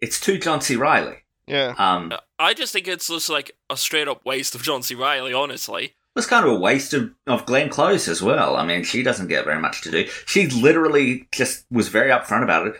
Speaker 2: It's too John C. Reilly.
Speaker 3: Yeah.
Speaker 2: Um,
Speaker 1: I just think it's just like a straight up waste of John C. Reilly, honestly.
Speaker 2: it was kind of a waste of, of Glenn Close as well. I mean, she doesn't get very much to do. She literally just was very upfront about it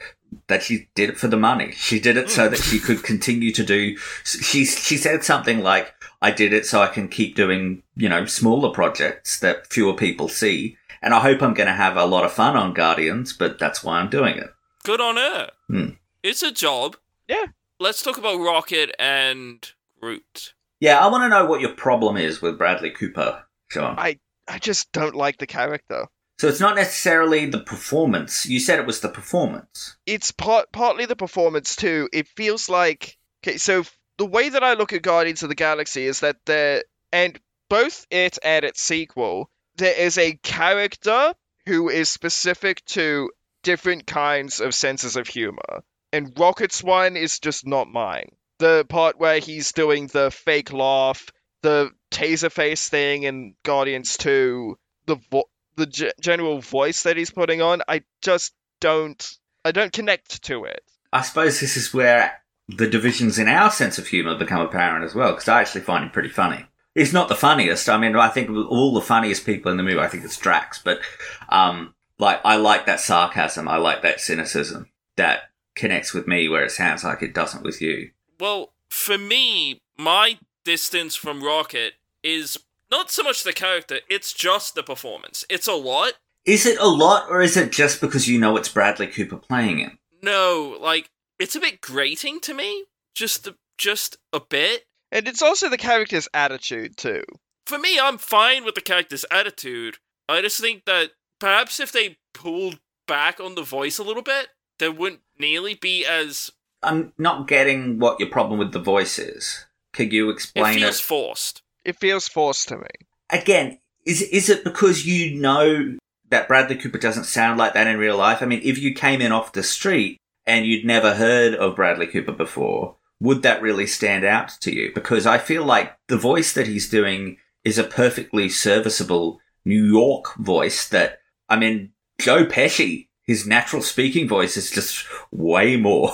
Speaker 2: that she did it for the money. She did it so that she could continue to do. She she said something like, "I did it so I can keep doing you know smaller projects that fewer people see." And I hope I'm going to have a lot of fun on Guardians, but that's why I'm doing it.
Speaker 1: Good on her.
Speaker 2: Hmm.
Speaker 1: It's a job.
Speaker 3: Yeah.
Speaker 1: Let's talk about Rocket and Groot.
Speaker 2: Yeah, I want to know what your problem is with Bradley Cooper, Sean.
Speaker 3: I I just don't like the character.
Speaker 2: So it's not necessarily the performance. You said it was the performance.
Speaker 3: It's part partly the performance too. It feels like okay. So the way that I look at Guardians of the Galaxy is that there and both it and its sequel, there is a character who is specific to different kinds of senses of humor, and Rocket's one is just not mine. The part where he's doing the fake laugh, the taser face thing in Guardians 2, the vo- the g- general voice that he's putting on, I just don't I don't connect to it.
Speaker 2: I suppose this is where the divisions in our sense of humour become apparent as well, because I actually find him pretty funny. He's not the funniest. I mean, I think all the funniest people in the movie, I think it's Drax, but um, like I like that sarcasm, I like that cynicism that connects with me, where it sounds like it doesn't with you.
Speaker 1: Well, for me, my distance from Rocket is not so much the character, it's just the performance. It's a lot.
Speaker 2: Is it a lot, or is it just because you know it's Bradley Cooper playing him?
Speaker 1: No, like it's a bit grating to me. Just a, just a bit.
Speaker 3: And it's also the character's attitude too.
Speaker 1: For me, I'm fine with the character's attitude. I just think that perhaps if they pulled back on the voice a little bit, there wouldn't nearly be as
Speaker 2: I'm not getting what your problem with the voice is. Could you
Speaker 1: it
Speaker 2: explain it?
Speaker 1: feels forced.
Speaker 3: It feels forced to me.
Speaker 2: again, is is it because you know that Bradley Cooper doesn't sound like that in real life? I mean, if you came in off the street and you'd never heard of Bradley Cooper before, would that really stand out to you? Because I feel like the voice that he's doing is a perfectly serviceable New York voice that I mean, Joe Pesci, his natural speaking voice is just way more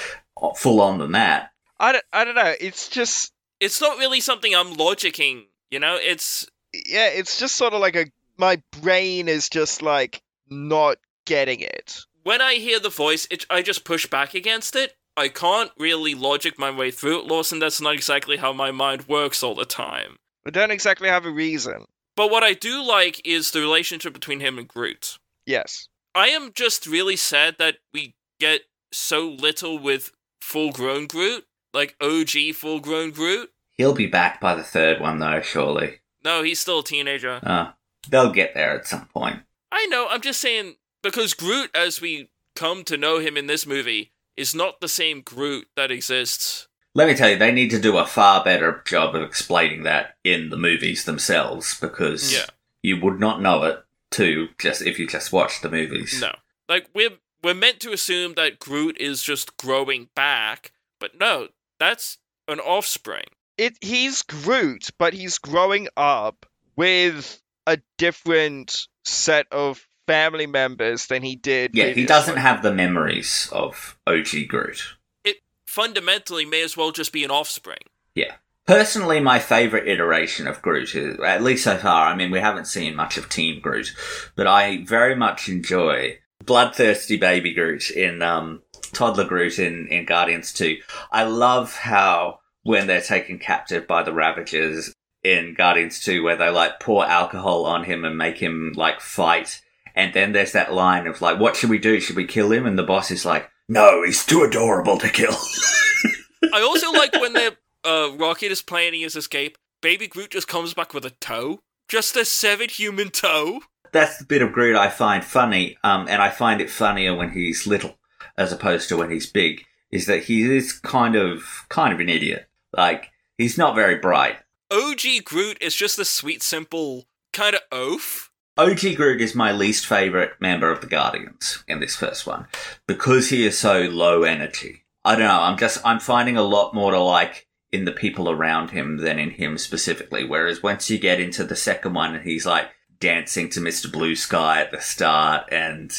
Speaker 2: full on than that.
Speaker 3: I don't, I don't know. It's just
Speaker 1: It's not really something I'm logicking, you know? It's
Speaker 3: yeah, it's just sort of like a my brain is just like not getting it.
Speaker 1: when I hear the voice, it, I just push back against it. I can't really logic my way through it, Lawson. That's not exactly how my mind works all the time.
Speaker 3: I don't exactly have a reason.
Speaker 1: But what I do like is the relationship between him and Groot.
Speaker 3: Yes.
Speaker 1: I am just really sad that we get so little with full grown Groot, like OG full grown Groot.
Speaker 2: He'll be back by the third one, though, surely.
Speaker 1: No, he's still a teenager.
Speaker 2: Uh, they'll get there at some point.
Speaker 1: I know, I'm just saying, because Groot, as we come to know him in this movie, is not the same Groot that exists
Speaker 2: Let me tell you, they need to do a far better job of explaining that in the movies themselves because
Speaker 1: Yeah.
Speaker 2: you would not know it too just if you just watch the movies.
Speaker 1: No. Like we're we're meant to assume that Groot is just growing back, but no, that's an offspring.
Speaker 3: It he's Groot, but he's growing up with a different set of family members than he did.
Speaker 2: Yeah, he doesn't have the memories of OG Groot.
Speaker 1: It fundamentally may as well just be an offspring.
Speaker 2: Yeah. Personally, my favourite iteration of Groot is, at least so far, I mean, we haven't seen much of Team Groot, but I very much enjoy bloodthirsty baby Groot in, um, toddler Groot in, in Guardians 2. I love how when they're taken captive by the Ravagers in Guardians 2, where they like pour alcohol on him and make him like fight. And then there's that line of like, what should we do? Should we kill him? And the boss is like, no, he's too adorable to kill.
Speaker 1: I also like when the uh, Rocket is planning his escape. Baby Groot just comes back with a toe, just a severed human toe.
Speaker 2: that's the bit of Groot I find funny, um, and I find it funnier when he's little as opposed to when he's big. Is that he is kind of kind of an idiot. Like he's not very bright.
Speaker 1: OG Groot is just a sweet, simple kind of oaf.
Speaker 2: OG Groot is my least favorite member of the Guardians in this first one because he is so low energy. I don't know. I'm just I'm finding a lot more to like in the people around him than in him specifically. Whereas once you get into the second one, and he's like dancing to Mr. Blue Sky at the start and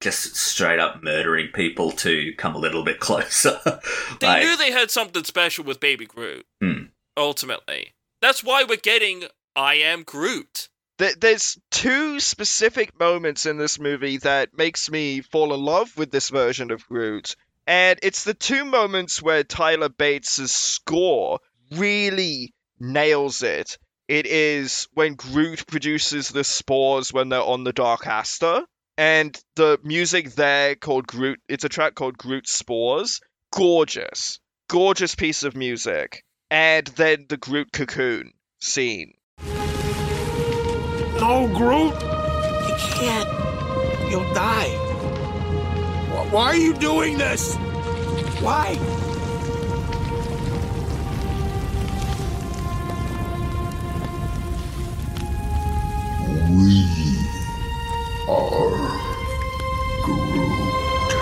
Speaker 2: just straight up murdering people to come a little bit closer.
Speaker 1: They
Speaker 2: Like,
Speaker 1: knew they had something special with Baby Groot.
Speaker 2: Hmm.
Speaker 1: Ultimately, that's why we're getting I am Groot.
Speaker 3: There's two specific moments in this movie that makes me fall in love with this version of Groot. And it's the two moments where Tyler Bates' score really nails it. It is when Groot produces the spores when they're on the Dark Aster. And the music there called Groot, it's a track called Groot Spores. Gorgeous. Gorgeous piece of music. And then the Groot cocoon scene.
Speaker 6: No, Groot!
Speaker 10: You can't. You'll die.
Speaker 6: Wh- Why are you doing this?
Speaker 10: Why?
Speaker 9: We are Groot.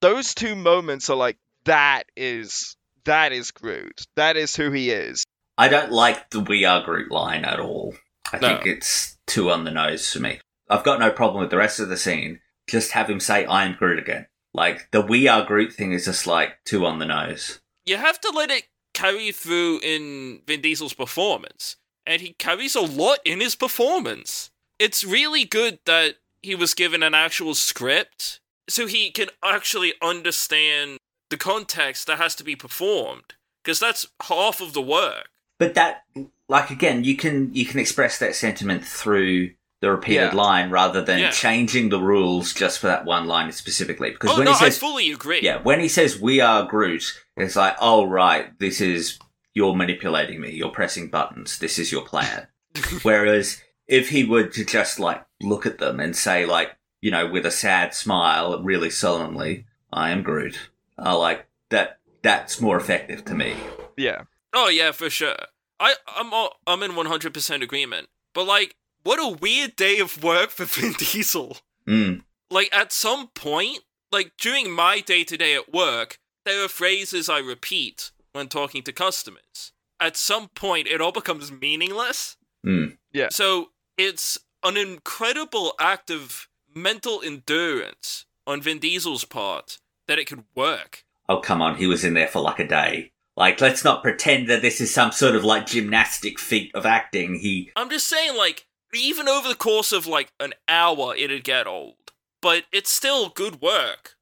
Speaker 3: those two moments are like that is that is Groot. That is who he is.
Speaker 2: I don't like the "We Are Groot" line at all. I
Speaker 1: No.
Speaker 2: think it's too on the nose for me. I've got no problem with the rest of the scene. Just have him say "I am Groot" again. Like the "We Are Groot" thing is just like too on the nose.
Speaker 1: You have to let it carry through in Vin Diesel's performance, and he carries a lot in his performance. It's really good that he was given an actual script so he can actually understand the context that has to be performed, because that's half of the work.
Speaker 2: But that, like again, you can you can express that sentiment through the repeated
Speaker 3: Yeah.
Speaker 2: line rather than
Speaker 1: Yeah.
Speaker 2: changing the rules just for that one line specifically. Because
Speaker 1: Oh
Speaker 2: when
Speaker 1: no,
Speaker 2: he says,
Speaker 1: I fully agree.
Speaker 2: yeah, when he says "We are Groot," it's like, oh right, this is you're manipulating me. You're pressing buttons. This is your plan. Whereas if he were to just like look at them and say like, you know, with a sad smile, really solemnly, "I am Groot," I like that. That's more effective to me.
Speaker 3: Yeah.
Speaker 1: Oh yeah, for sure. I I'm all, I'm in 100% agreement. But like what a weird day of work for Vin Diesel.
Speaker 2: Mm.
Speaker 1: Like at some point, like during my day-to-day at work, there are phrases I repeat when talking to customers. At some point it all becomes meaningless.
Speaker 2: Mm.
Speaker 3: Yeah.
Speaker 1: So it's an incredible act of mental endurance on Vin Diesel's part that it could work.
Speaker 2: Oh, come on. He was in there for like a day. Like, let's not pretend that this is some sort of like gymnastic feat of acting. He,
Speaker 1: I'm just saying, like, even over the course of like an hour, it'd get old. But it's still good work.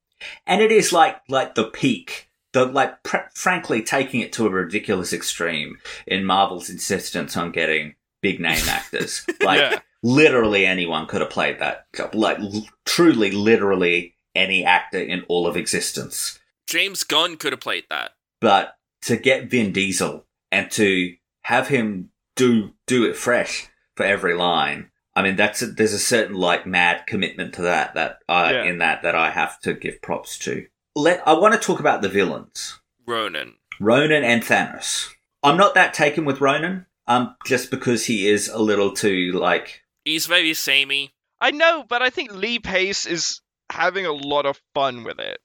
Speaker 2: and it is like, like the peak. The, like, pr- frankly, taking it to a ridiculous extreme in Marvel's insistence on getting big name actors. Like,
Speaker 3: Yeah.
Speaker 2: literally anyone could have played that job. Like, l- truly, literally any actor in all of existence.
Speaker 1: James Gunn could have played that.
Speaker 2: but to get Vin Diesel and to have him do do it fresh for every line, I mean that's a, there's a certain like mad commitment to that that I
Speaker 3: Yeah.
Speaker 2: in that that I have to give props to. let I want to talk about the villains.
Speaker 1: Ronan.
Speaker 2: Ronan and Thanos. I'm not that taken with Ronan, um, just because he is a little too like
Speaker 1: He's very samey.
Speaker 3: I know, but I think Lee Pace is having a lot of fun with it.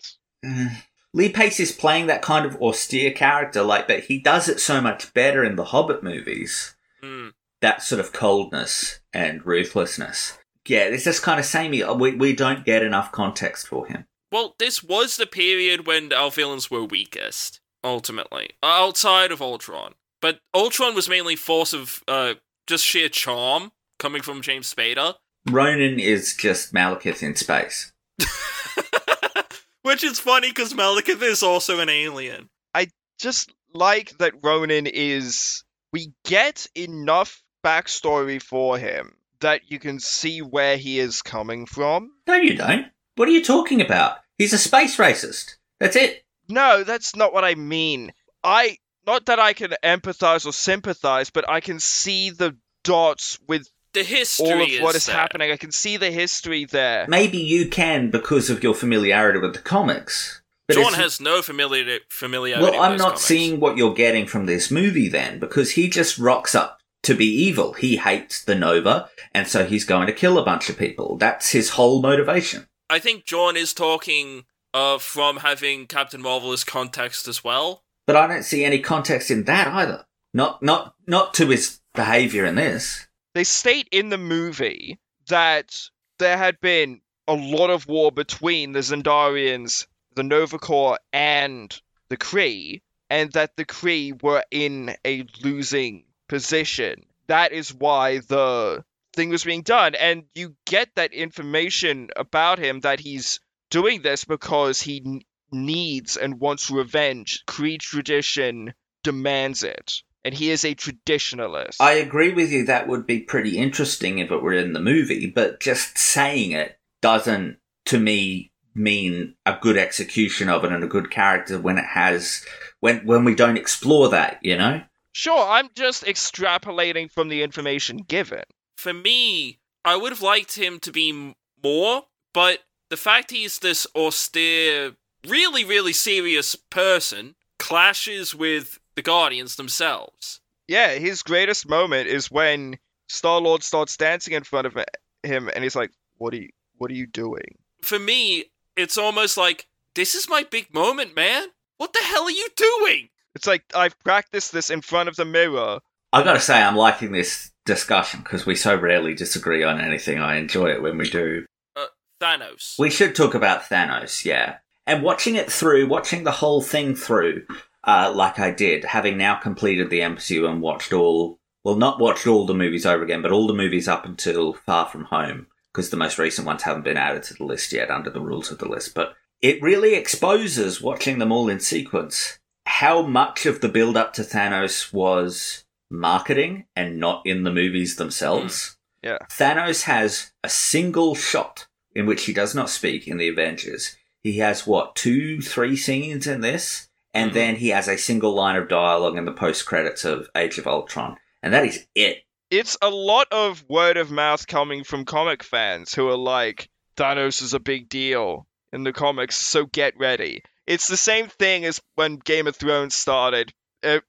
Speaker 2: uh, Lee Pace is playing that kind of austere character, like but he does it so much better in the Hobbit movies.
Speaker 1: Hmm.
Speaker 2: That sort of coldness and ruthlessness. Yeah, it's just kind of samey. We we don't get enough context for him.
Speaker 1: Well, this was the period when our villains were weakest, ultimately, outside of Ultron. But Ultron was mainly force of uh, just sheer charm coming from James Spader,
Speaker 2: Ronan is just Malekith in space.
Speaker 1: which is funny because Malekith is also an alien.
Speaker 3: I just like that Ronan is. We get enough backstory for him that you can see where he is coming from.
Speaker 2: No, you don't. What are you talking about? He's a space racist. That's it.
Speaker 3: No, that's not what I mean. I. Not that I can empathize or sympathize, but I can see the dots with
Speaker 1: The history
Speaker 3: all of what
Speaker 1: is
Speaker 3: is
Speaker 1: there.
Speaker 3: happening. I can see the history there.
Speaker 2: Maybe you can because of your familiarity with the comics. But
Speaker 1: John has no familiar familiarity.
Speaker 2: Well, I'm
Speaker 1: those
Speaker 2: not
Speaker 1: comics.
Speaker 2: seeing what you're getting from this movie then, because he just rocks up to be evil. He hates the Nova, and so he's going to kill a bunch of people. That's his whole motivation.
Speaker 1: I think John is talking uh, from having Captain Marvel's context as well.
Speaker 2: But I don't see any context in that either. Not not not to his behavior in this.
Speaker 3: They state in the movie that there had been a lot of war between the Xandarians, the Nova Corps, and the Kree, and that the Kree were in a losing position. That is why the thing was being done. And you get that information about him that he's doing this because he needs and wants revenge. Kree tradition demands it. And he is a traditionalist.
Speaker 2: I agree with you that would be pretty interesting if it were in the movie, but just saying it doesn't, to me, mean a good execution of it and a good character when it has when when we don't explore that, you know?
Speaker 3: Sure, I'm just extrapolating from the information given.
Speaker 1: For me, I would have liked him to be more, but the fact he's this austere, really, really serious person clashes with the Guardians themselves.
Speaker 3: Yeah, his greatest moment is when Star Lord starts dancing in front of him, and he's like, "What are you? What are you doing?"
Speaker 1: For me, it's almost like this is my big moment, man. What the hell are you doing?
Speaker 3: It's like I've practiced this in front of the mirror.
Speaker 2: I gotta say, I'm liking this discussion because we so rarely disagree on anything. I enjoy it when we do.
Speaker 1: Uh, Thanos.
Speaker 2: We should talk about Thanos, yeah. And watching it through, watching the whole thing through, uh, like I did, having now completed the MCU and watched all, well, not watched all the movies over again, but all the movies up until Far From Home, because the most recent ones haven't been added to the list yet under the rules of the list. But it really exposes, watching them all in sequence, how much of the build up to Thanos was marketing and not in the movies themselves.
Speaker 3: Yeah.
Speaker 2: Thanos has a single shot in which he does not speak in the Avengers. He has what, two, three scenes in this? And
Speaker 1: Mhm.
Speaker 2: then he has a single line of dialogue in the post credits of Age of Ultron. And that is it.
Speaker 3: It's a lot of word of mouth coming from comic fans who are like, "Thanos is a big deal in the comics, so get ready." It's the same thing as when Game of Thrones started.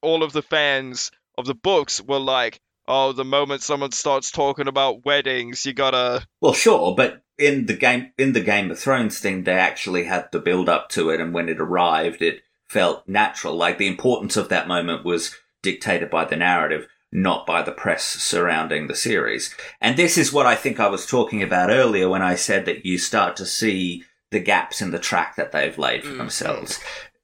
Speaker 3: All of the fans of the books were like, "Oh, the moment someone starts talking about weddings, you gotta."
Speaker 2: Well, sure, but in the game in the Game of Thrones thing, they actually had to build up to it, and when it arrived, it felt natural. Like the importance of that moment was dictated by the narrative, not by the press surrounding the series. And this is what I think I was talking about earlier when I said that you start to see the gaps in the track that they've laid for
Speaker 1: Mm.
Speaker 2: themselves.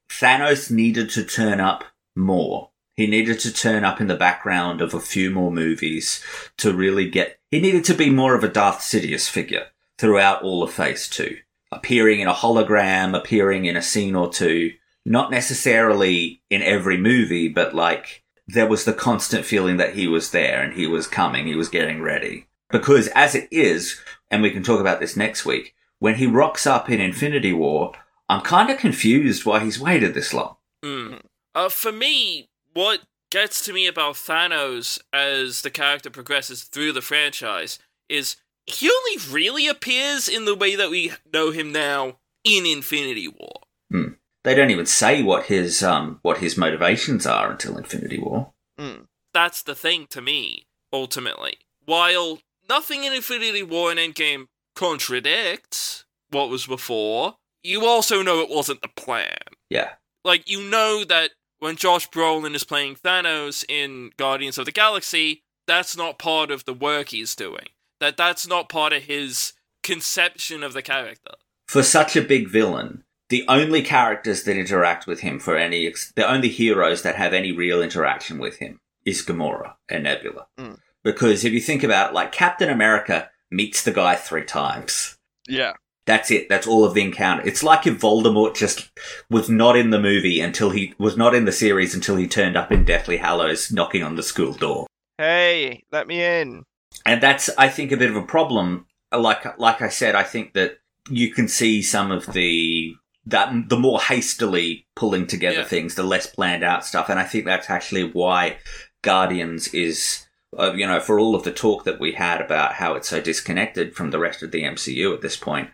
Speaker 2: Thanos needed to turn up more. He needed to turn up in the background of a few more movies to really get. He needed to be more of a Darth Sidious figure throughout all of Phase 2. Appearing in a hologram, appearing in a scene or two. Not necessarily in every movie, but like there was the constant feeling that he was there and he was coming, he was getting ready. Because as it is, and we can talk about this next week, when he rocks up in Infinity War, I'm kind of confused why he's waited this long.
Speaker 1: Mm. Uh, for me, what gets to me about Thanos as the character progresses through the franchise is he only really appears in the way that we know him now in Infinity War.
Speaker 2: They don't even say what his um what his motivations are until Infinity War.
Speaker 3: Mm.
Speaker 1: That's the thing to me, ultimately. While nothing in Infinity War and Endgame contradicts what was before, you also know it wasn't the plan.
Speaker 2: Yeah.
Speaker 1: Like, you know that when Josh Brolin is playing Thanos in Guardians of the Galaxy, that's not part of the work he's doing. That that's not part of his conception of the character.
Speaker 2: For such a big villain, the only characters that interact with him for any ex- the only heroes that have any real interaction with him is Gamora and Nebula.
Speaker 3: Mm.
Speaker 2: Because if you think about it, like Captain America meets the guy three times.
Speaker 3: Yeah.
Speaker 2: That's it. That's all of the encounter. It's like if Voldemort just was not in the movie until he was not in the series until he turned up in Deathly Hallows knocking on the school door.
Speaker 3: Hey, let me in.
Speaker 2: And that's, I think, a bit of a problem. Like, like I said, I think that you can see some of the that the more hastily pulling together
Speaker 1: Yeah.
Speaker 2: things, the less planned out stuff, and I think that's actually why Guardians is, uh, you know, for all of the talk that we had about how it's so disconnected from the rest of the MCU at this point,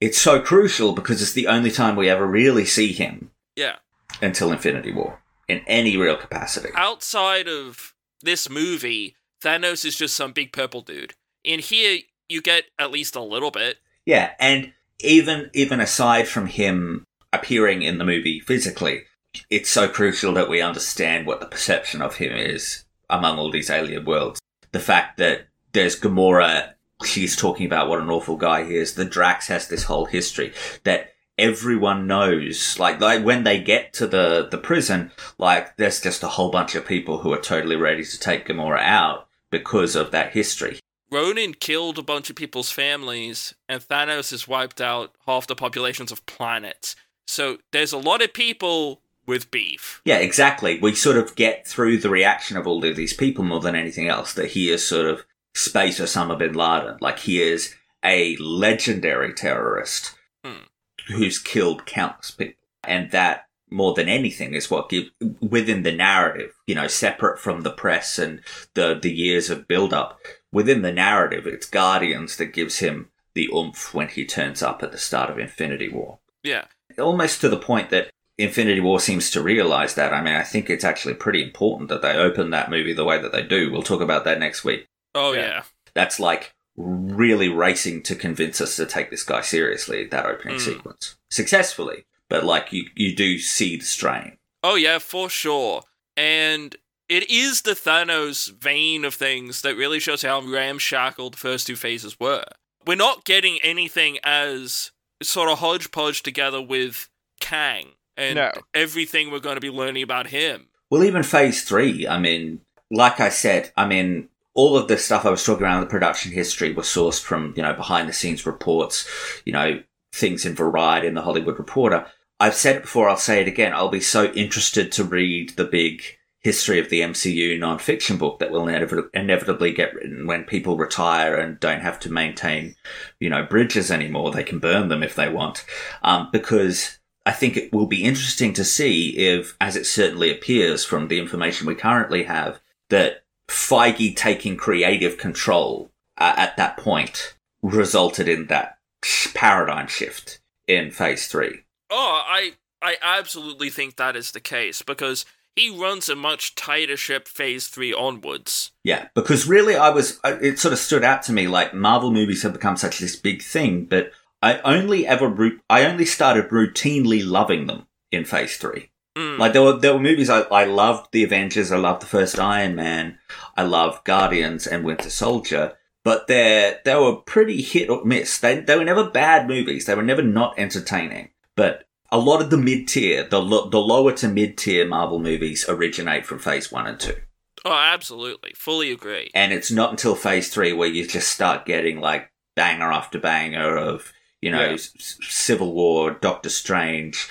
Speaker 2: it's so crucial because it's the only time we ever really see him
Speaker 1: Yeah.
Speaker 2: until Infinity War in any real capacity.
Speaker 1: Outside of this movie, Thanos is just some big purple dude. In here, you get at least a little bit.
Speaker 2: Yeah, and even even aside from him appearing in the movie physically, it's so crucial that we understand what the perception of him is among all these alien worlds. The fact that there's Gamora, she's talking about what an awful guy he is. The Drax has this whole history that everyone knows. Like, like when they get to the the prison, like there's just a whole bunch of people who are totally ready to take Gamora out because of that history.
Speaker 1: Ronan killed a bunch of people's families, and Thanos has wiped out half the populations of planets. So there's a lot of people with beef.
Speaker 2: Yeah, exactly. We sort of get through the reaction of all of these people more than anything else that he is sort of space Osama bin Laden. Like he is a legendary terrorist
Speaker 1: Hmm.
Speaker 2: who's killed countless people. And that more than anything is what give within the narrative, you know, separate from the press and the the years of build up. Within the narrative, it's Guardians that gives him the oomph when he turns up at the start of Infinity War
Speaker 1: Yeah.
Speaker 2: almost to the point that Infinity War seems to realize that. I mean, I think it's actually pretty important that they open that movie the way that they do. We'll talk about that next week.
Speaker 1: Oh,
Speaker 3: Yeah.
Speaker 1: yeah.
Speaker 2: That's like really racing to convince us to take this guy seriously, that opening
Speaker 1: Mm.
Speaker 2: sequence. Successfully, but like you, you do see the strain.
Speaker 1: Oh, yeah, for sure. And it is the Thanos vein of things that really shows how ramshackle the first two phases were. We're not getting anything as sort of hodgepodge together with Kang and
Speaker 3: No.
Speaker 1: everything we're going to be learning about him.
Speaker 2: Well, even phase three, I mean, like I said, I mean, all of the stuff I was talking around the production history was sourced from, you know, behind the scenes reports, you know, things in Variety and the Hollywood Reporter. I've said it before, I'll say it again. I'll be so interested to read the big history of the MCU non-fiction book that will inevitably, inevitably get written when people retire and don't have to maintain, you know, bridges anymore. They can burn them if they want. Um, because I think it will be interesting to see if, as it certainly appears from the information we currently have, that Feige taking creative control uh, at that point resulted in that paradigm shift in phase three.
Speaker 1: Oh, I I absolutely think that is the case because he runs a much tighter ship phase 3 onwards.
Speaker 2: Yeah, because really, I was, it sort of stood out to me like Marvel movies have become such this big thing, but I only ever, I only started routinely loving them in phase three.
Speaker 1: Mm.
Speaker 2: Like there were there were movies I, I loved the Avengers, I loved the first Iron Man, I loved Guardians and Winter Soldier, but they they were pretty hit or miss. They they were never bad movies. They were never not entertaining. But a lot of the mid tier, the lo- the lower to mid tier Marvel movies originate from Phase One and Two.
Speaker 1: Oh, absolutely. Fully agree.
Speaker 2: and it's not until Phase Three where you just start getting like banger after banger of you know
Speaker 3: Yeah.
Speaker 2: Civil War, Doctor Strange.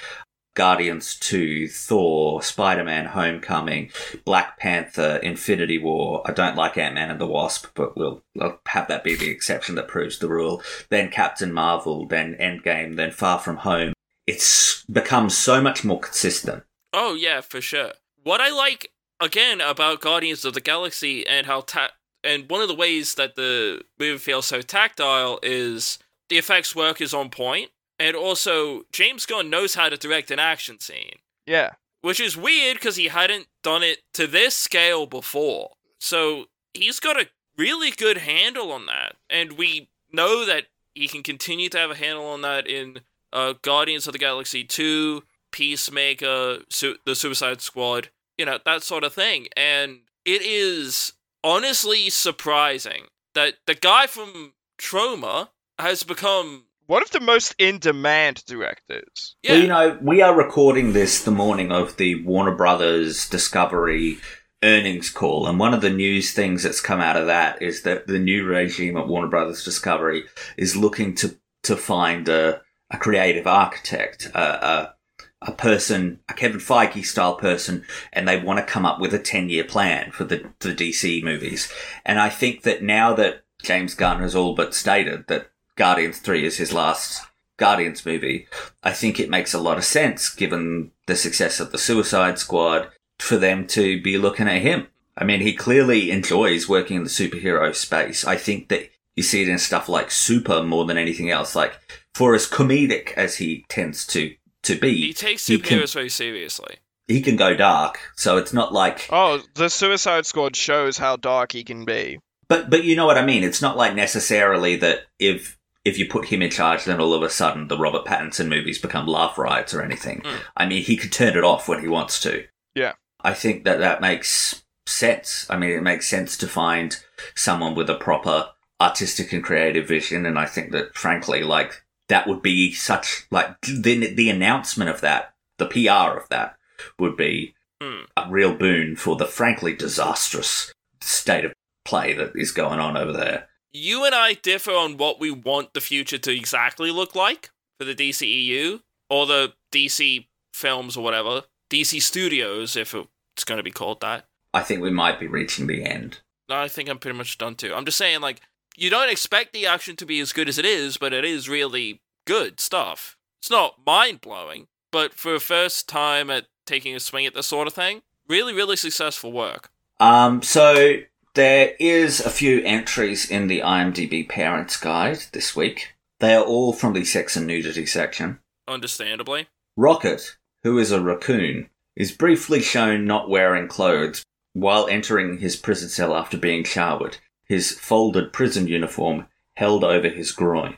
Speaker 2: Guardians 2, Thor, Spider Man Homecoming, Black Panther, Infinity War. I don't like Ant Man and the Wasp, but we'll, I'll have that be the exception that proves the rule. Then Captain Marvel, then Endgame, then Far From Home. It's become so much more consistent.
Speaker 1: Oh yeah, for sure. What I like again about Guardians of the Galaxy and how ta- and one of the ways that the movie feels so tactile is the effects work is on point And also, James Gunn knows how to direct an action scene,
Speaker 3: Yeah.
Speaker 1: which is weird because he hadn't done it to this scale before. So he's got a really good handle on that. And we know that he can continue to have a handle on that in uh, Guardians of the Galaxy 2, Peacemaker, Su- The Suicide Squad, you know, that sort of thing. And it is honestly surprising that the guy from Troma has become
Speaker 3: One of the most in demand directors.
Speaker 1: yeah,
Speaker 2: Well, you know, we are recording this the morning of the Warner Brothers Discovery earnings call, and one of the news things that's come out of that is that the new regime at Warner Brothers Discovery is looking to to find a, a creative architect, a, a a person, a Kevin Feige style person, and they want to come up with a 10 year plan for the, the DC movies. And I think that now that James Gunn has all but stated that Guardians 3 is his last Guardians movie, I think it makes a lot of sense given the success of the Suicide Squad for them to be looking at him. I mean, he clearly enjoys working in the superhero space. I think that you see it in stuff like Super more than anything else. Like, for as comedic as he tends to to be,
Speaker 1: he takes
Speaker 2: he can-
Speaker 1: superheroes very seriously.
Speaker 2: he can go dark. So it's not like,
Speaker 3: Oh, the Suicide Squad shows how dark he can be.
Speaker 2: but but you know what I mean. It's not like necessarily that if if you put him in charge, then all of a sudden the Robert Pattinson movies become laugh riots or anything.
Speaker 1: Mm.
Speaker 2: I mean, he could turn it off when he wants to.
Speaker 3: Yeah.
Speaker 2: I think that that makes sense. I mean, it makes sense to find someone with a proper artistic and creative vision, and I think that, frankly, like that would be such like the the announcement of that, the PR of that, would be
Speaker 1: Hmm.
Speaker 2: a real boon for the frankly disastrous state of play that is going on over there.
Speaker 1: You and I differ on what we want the future to exactly look like for the DCEU or the DC films or whatever. DC Studios, if it's going to be called that.
Speaker 2: I think we might be reaching the end.
Speaker 1: I think I'm pretty much done too. I'm just saying, like, you don't expect the action to be as good as it is, but it is really good stuff. It's not mind blowing, but for a first time at taking a swing at this sort of thing, really, really successful work.
Speaker 2: Um, so there is a few entries in the IMDb Parents Guide this week. They are all from the sex and nudity section.
Speaker 1: Understandably.
Speaker 2: Rocket, who is a raccoon, is briefly shown not wearing clothes while entering his prison cell after being showered, his folded prison uniform held over his groin.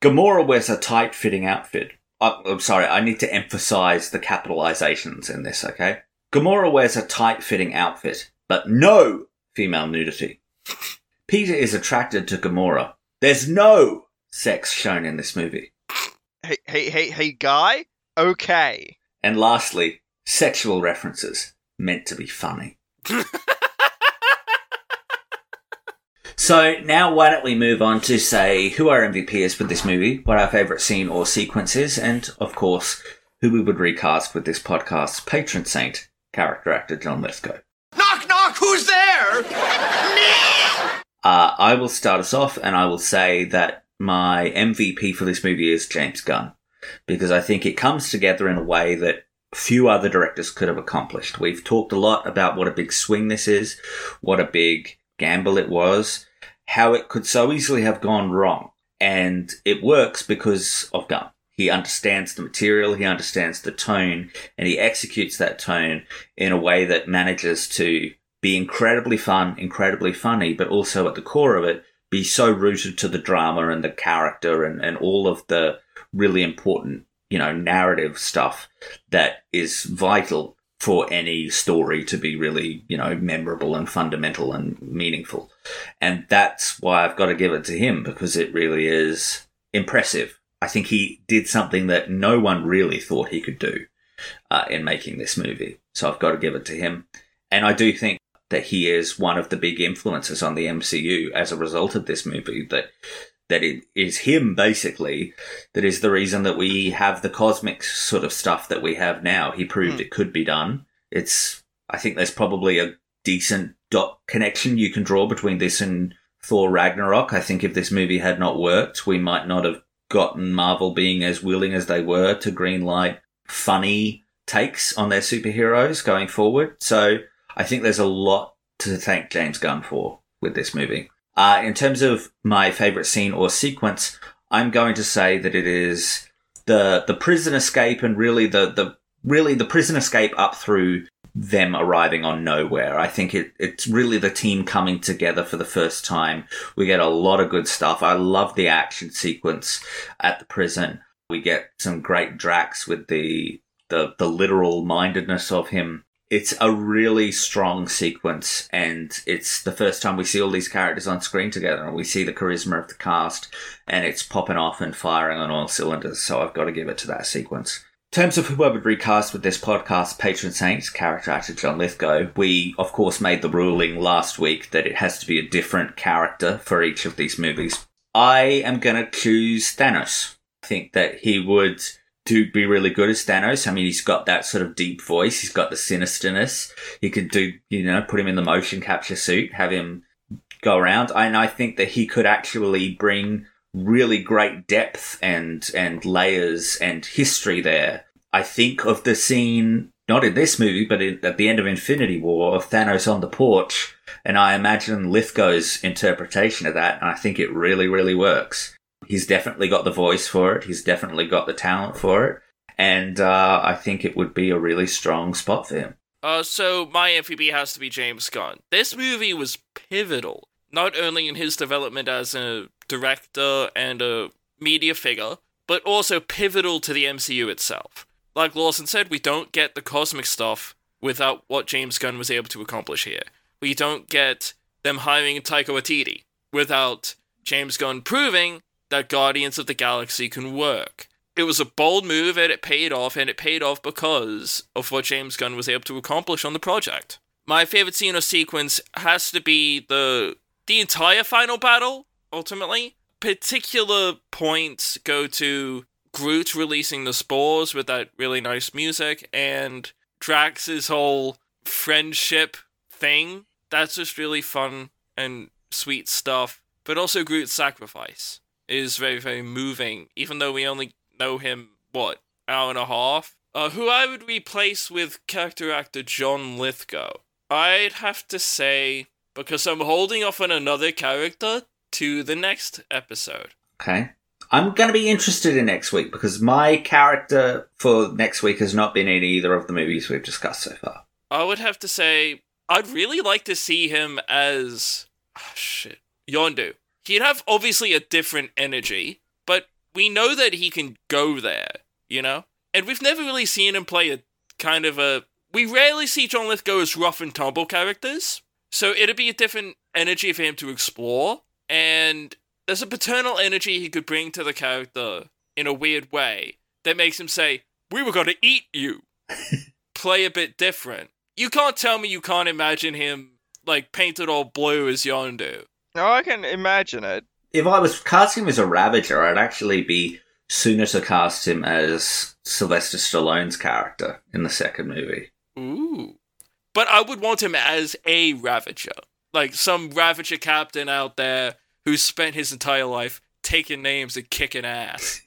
Speaker 2: Gamora wears a tight fitting outfit. Uh, I'm sorry, I need to emphasize the capitalizations in this, okay? Gamora wears a tight fitting outfit, but no female nudity. Peter is attracted to Gamora. There's no sex shown in this movie.
Speaker 3: Hey, hey, hey, hey, guy? Okay.
Speaker 2: And lastly, sexual references meant to be funny. so now why don't we move on to say who our MVP is for this movie, what our favourite scene or sequence is, and of course, who we would recast with this podcast's patron saint, character actor John Lithgow.
Speaker 10: Knock, knock, who's there?
Speaker 2: Uh, I will start us off and I will say that my MVP for this movie is James Gunn because I think it comes together in a way that few other directors could have accomplished. We've talked a lot about what a big swing this is, what a big gamble it was, how it could so easily have gone wrong. And it works because of Gunn. He understands the material, he understands the tone, and he executes that tone in a way that manages to be incredibly fun, incredibly funny, but also at the core of it, be so rooted to the drama and the character and, and all of the really important, you know, narrative stuff that is vital for any story to be really, you know, memorable and fundamental and meaningful. And that's why I've got to give it to him because it really is impressive. I think he did something that no one really thought he could do uh, in making this movie. So I've got to give it to him. And I do think that he is one of the big influences on the MCU as a result of this movie. That that it is him basically that is the reason that we have the cosmic sort of stuff that we have now. He proved it could be done. It's I think there's probably a decent dot connection you can draw between this and Thor Ragnarok. I think if this movie had not worked, we might not have gotten Marvel being as willing as they were to greenlight funny takes on their superheroes going forward. So I think there's a lot to thank James Gunn for with this movie. Uh, in terms of my favorite scene or sequence, I'm going to say that it is the the prison escape and really the the really the prison escape up through them arriving on Knowhere. I think it, it's really the team coming together for the first time. We get a lot of good stuff. I love the action sequence at the prison. We get some great Drax with the the, the literal mindedness of him. It's a really strong sequence, and it's the first time we see all these characters on screen together, and we see the charisma of the cast, and it's popping off and firing on all cylinders. So I've got to give it to that sequence. Terms of who I would recast with this podcast, Patron Saint's character actor John Lithgow, we of course made the ruling last week that it has to be a different character for each of these movies. I am going to choose Thanos. I think that he would do be really good as Thanos. I mean, he's got that sort of deep voice. He's got the sinisterness. You could do, you know, put him in the motion capture suit, have him go around. And I think that he could actually bring really great depth and, and layers and history there. I think of the scene, not in this movie, but in, at the end of Infinity War of Thanos on the porch. And I imagine Lithgow's interpretation of that. And I think it really, really works. He's definitely got the voice for it. He's definitely got the talent for it. And uh, I think it would be a really strong spot for him.
Speaker 1: Uh, so my MVP has to be James Gunn. This movie was pivotal, not only in his development as a director and a media figure, but also pivotal to the MCU itself. Like Lawson said, we don't get the cosmic stuff without what James Gunn was able to accomplish here. We don't get them hiring Taika Waititi without James Gunn proving that Guardians of the Galaxy can work. It was a bold move and it paid off, and it paid off because of what James Gunn was able to accomplish on the project. My favorite scene or sequence has to be the the entire final battle, ultimately. Particular points go to Groot releasing the spores with that really nice music and Drax's whole friendship thing. That's just really fun and sweet stuff. But also Groot's sacrifice is very, very moving, even though we only know him, what, hour and a half? Uh, who I would replace with character actor John Lithgow. I'd have to say, because I'm holding off on another character to the next episode.
Speaker 2: Okay. I'm going to be interested in next week because my character for next week has not been in either of the movies we've discussed so far.
Speaker 1: I would have to say, I'd really like to see him as. Oh, shit. Yondu he'd have obviously a different energy, but we know that he can go there, you know? And we've never really seen him play a kind of a. We rarely see John Lithgow as rough and tumble characters, so it'd be a different energy for him to explore, and there's a paternal energy he could bring to the character in a weird way that makes him say, We were gonna eat you. play a bit different. You can't tell me you can't imagine him, like, painted all blue as Yondu.
Speaker 3: No, I can imagine it.
Speaker 2: If I was casting him as a Ravager, I'd actually be sooner to cast him as Sylvester Stallone's character in the second movie.
Speaker 1: Ooh. But I would want him as a Ravager. Like some Ravager captain out there who spent his entire life taking names and kicking ass.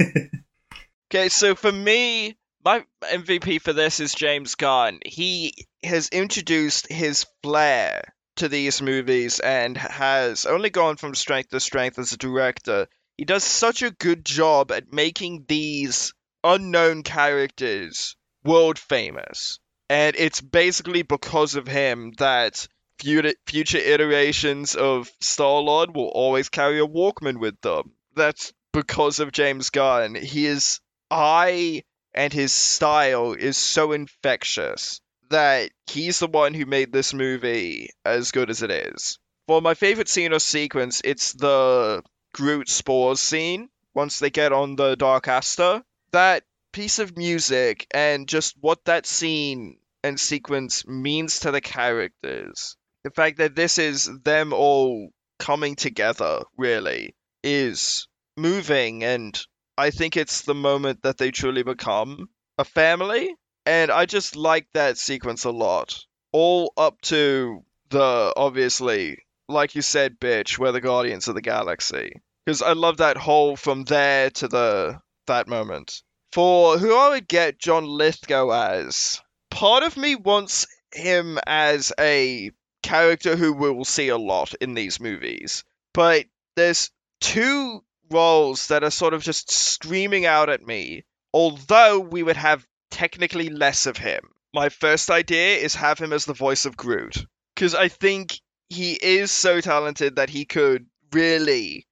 Speaker 3: okay, so for me, my MVP for this is James Gunn. He has introduced his flair to these movies and has only gone from strength to strength as a director. He does such a good job at making these unknown characters world famous. And it's basically because of him that future iterations of Star Lord will always carry a Walkman with them. That's because of James Gunn. His eye and his style is so infectious that he's the one who made this movie as good as it is. For my favorite scene or sequence, it's the Groot spores scene once they get on the Dark Aster. That piece of music and just what that scene and sequence means to the characters. The fact that this is them all coming together, really, is moving, and I think it's the moment that they truly become a family and I just like that sequence a lot. All up to the, obviously, like you said, bitch, we're the Guardians of the Galaxy. Because I love that whole from there to the that moment. For who I would get John Lithgow as, part of me wants him as a character who we will see a lot in these movies. But there's two roles that are sort of just screaming out at me although we would have technically less of him. My first idea is have him as the voice of Groot. Because I think he is so talented that he could really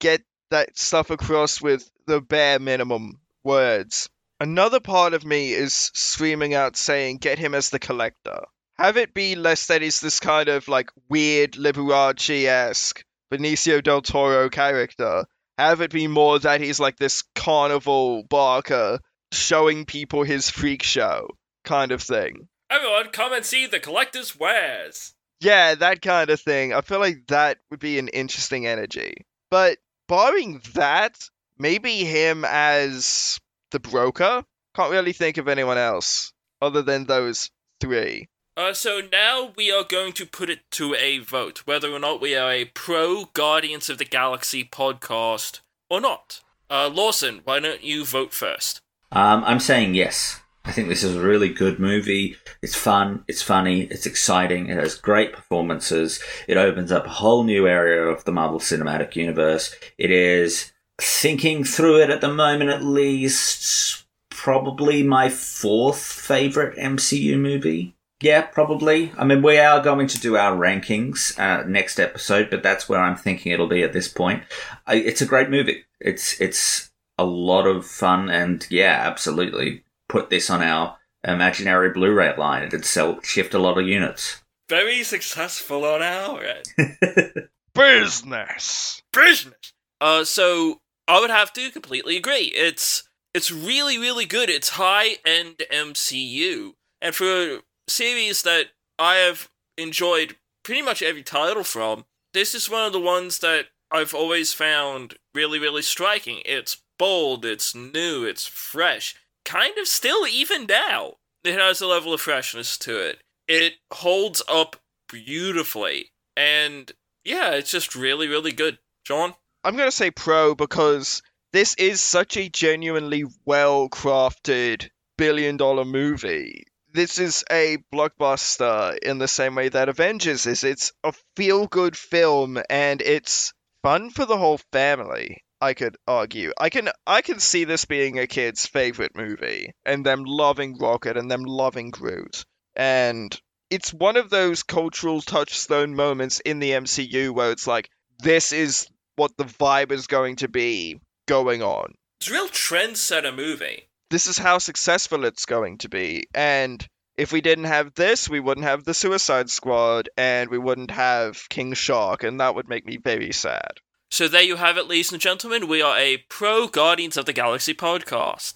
Speaker 3: get that stuff across with the bare minimum words. Another part of me is screaming out saying, get him as the collector. Have it be less that he's this kind of like weird Liberace esque Benicio del Toro character. Have it be more that he's like this carnival barker showing people his freak show kind of thing.
Speaker 1: Everyone, come and see the collector's wares.
Speaker 3: Yeah, that kind of thing. I feel like that would be an interesting energy. But barring that, maybe him as the broker? Can't really think of anyone else other than those three.
Speaker 1: Uh, so now we are going to put it to a vote whether or not we are a pro Guardians of the Galaxy podcast or not. Uh, Lawson, why don't you vote first?
Speaker 2: Um, I'm saying yes. I think this is a really good movie. It's fun, it's funny, it's exciting, it has great performances, it opens up a whole new area of the Marvel Cinematic Universe. It is, thinking through it at the moment at least, probably my fourth favorite MCU movie. Yeah, probably. I mean, we are going to do our rankings uh, next episode, but that's where I'm thinking it'll be at this point. I, it's a great movie. It's it's a lot of fun, and yeah, absolutely put this on our imaginary Blu-ray line. It'd sell shift a lot of units.
Speaker 1: Very successful on our end.
Speaker 3: Business.
Speaker 1: Business. Uh, so I would have to completely agree. It's it's really really good. It's high end MCU, and for a series that I have enjoyed pretty much every title from, this is one of the ones that I've always found really really striking. It's bold, it's new, it's fresh. Kind of still even now. It has a level of freshness to it. It holds up beautifully. And yeah, it's just really, really good. Jeaun?
Speaker 3: I'm going to say pro because this is such a genuinely well crafted billion dollar movie. This is a blockbuster in the same way that Avengers is. It's a feel good film and it's fun for the whole family. I could argue. I can I can see this being a kid's favorite movie and them loving Rocket and them loving Groot. And it's one of those cultural touchstone moments in the MCU where it's like this is what the vibe is going to be going on.
Speaker 1: It's a real trendsetter movie.
Speaker 3: This is how successful it's going to be. And if we didn't have this, we wouldn't have the Suicide Squad and we wouldn't have King Shark, and that would make me very sad.
Speaker 1: So there you have it, ladies and gentlemen. We are a pro Guardians of the Galaxy podcast.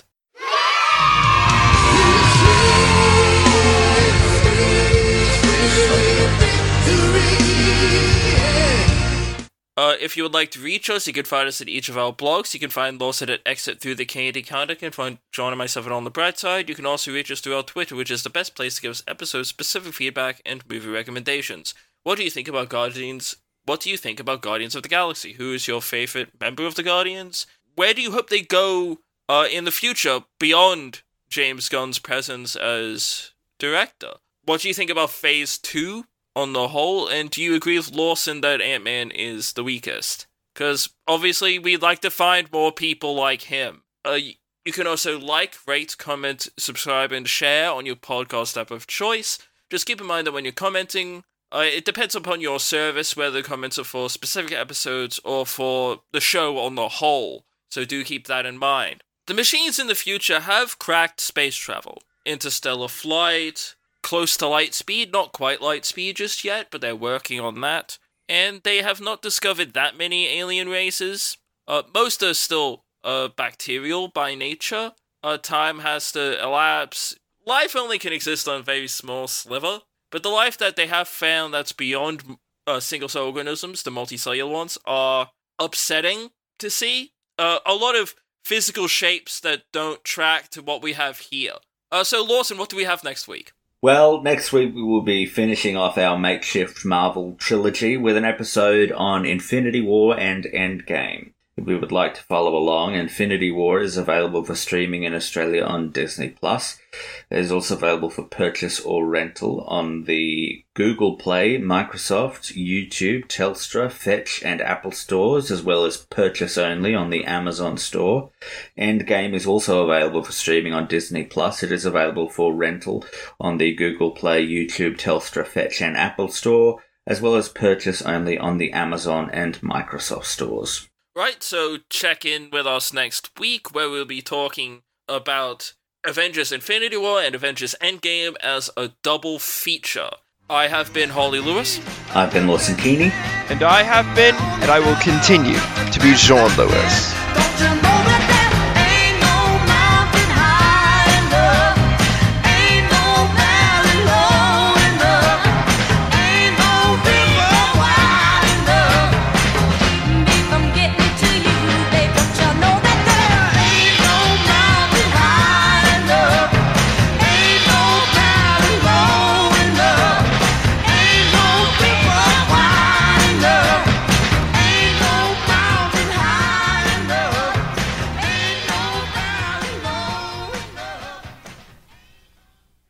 Speaker 1: Uh, if you would like to reach us, you can find us at each of our blogs. You can find Lawson at Exit Through the Counter. You can find Jeaun and myself at On the Bright Side. You can also reach us through our Twitter, which is the best place to give us episode specific feedback and movie recommendations. What do you think about Guardians? What do you think about Guardians of the Galaxy? Who is your favorite member of the Guardians? Where do you hope they go uh, in the future beyond James Gunn's presence as director? What do you think about Phase 2 on the whole? And do you agree with Lawson that Ant Man is the weakest? Because obviously, we'd like to find more people like him. Uh, you can also like, rate, comment, subscribe, and share on your podcast app of choice. Just keep in mind that when you're commenting, uh, it depends upon your service whether the comments are for specific episodes or for the show on the whole. So do keep that in mind. The machines in the future have cracked space travel, interstellar flight, close to light speed, not quite light speed just yet, but they're working on that. And they have not discovered that many alien races. Uh, most are still uh, bacterial by nature. Uh, time has to elapse. Life only can exist on a very small sliver. But the life that they have found that's beyond uh, single cell organisms, the multicellular ones, are upsetting to see. Uh, a lot of physical shapes that don't track to what we have here. Uh, so, Lawson, what do we have next week?
Speaker 2: Well, next week we will be finishing off our makeshift Marvel trilogy with an episode on Infinity War and Endgame. If we would like to follow along, Infinity War is available for streaming in Australia on Disney Plus. It is also available for purchase or rental on the Google Play, Microsoft, YouTube, Telstra, Fetch, and Apple stores, as well as purchase only on the Amazon store. Endgame is also available for streaming on Disney Plus. It is available for rental on the Google Play, YouTube, Telstra, Fetch, and Apple store, as well as purchase only on the Amazon and Microsoft stores.
Speaker 1: Right, so check in with us next week where we'll be talking about Avengers Infinity War and Avengers Endgame as a double feature. I have been Harlly Lewis.
Speaker 2: I've been Lawson Keeney.
Speaker 3: And I have been, and I will continue to be Jeaun Lewis.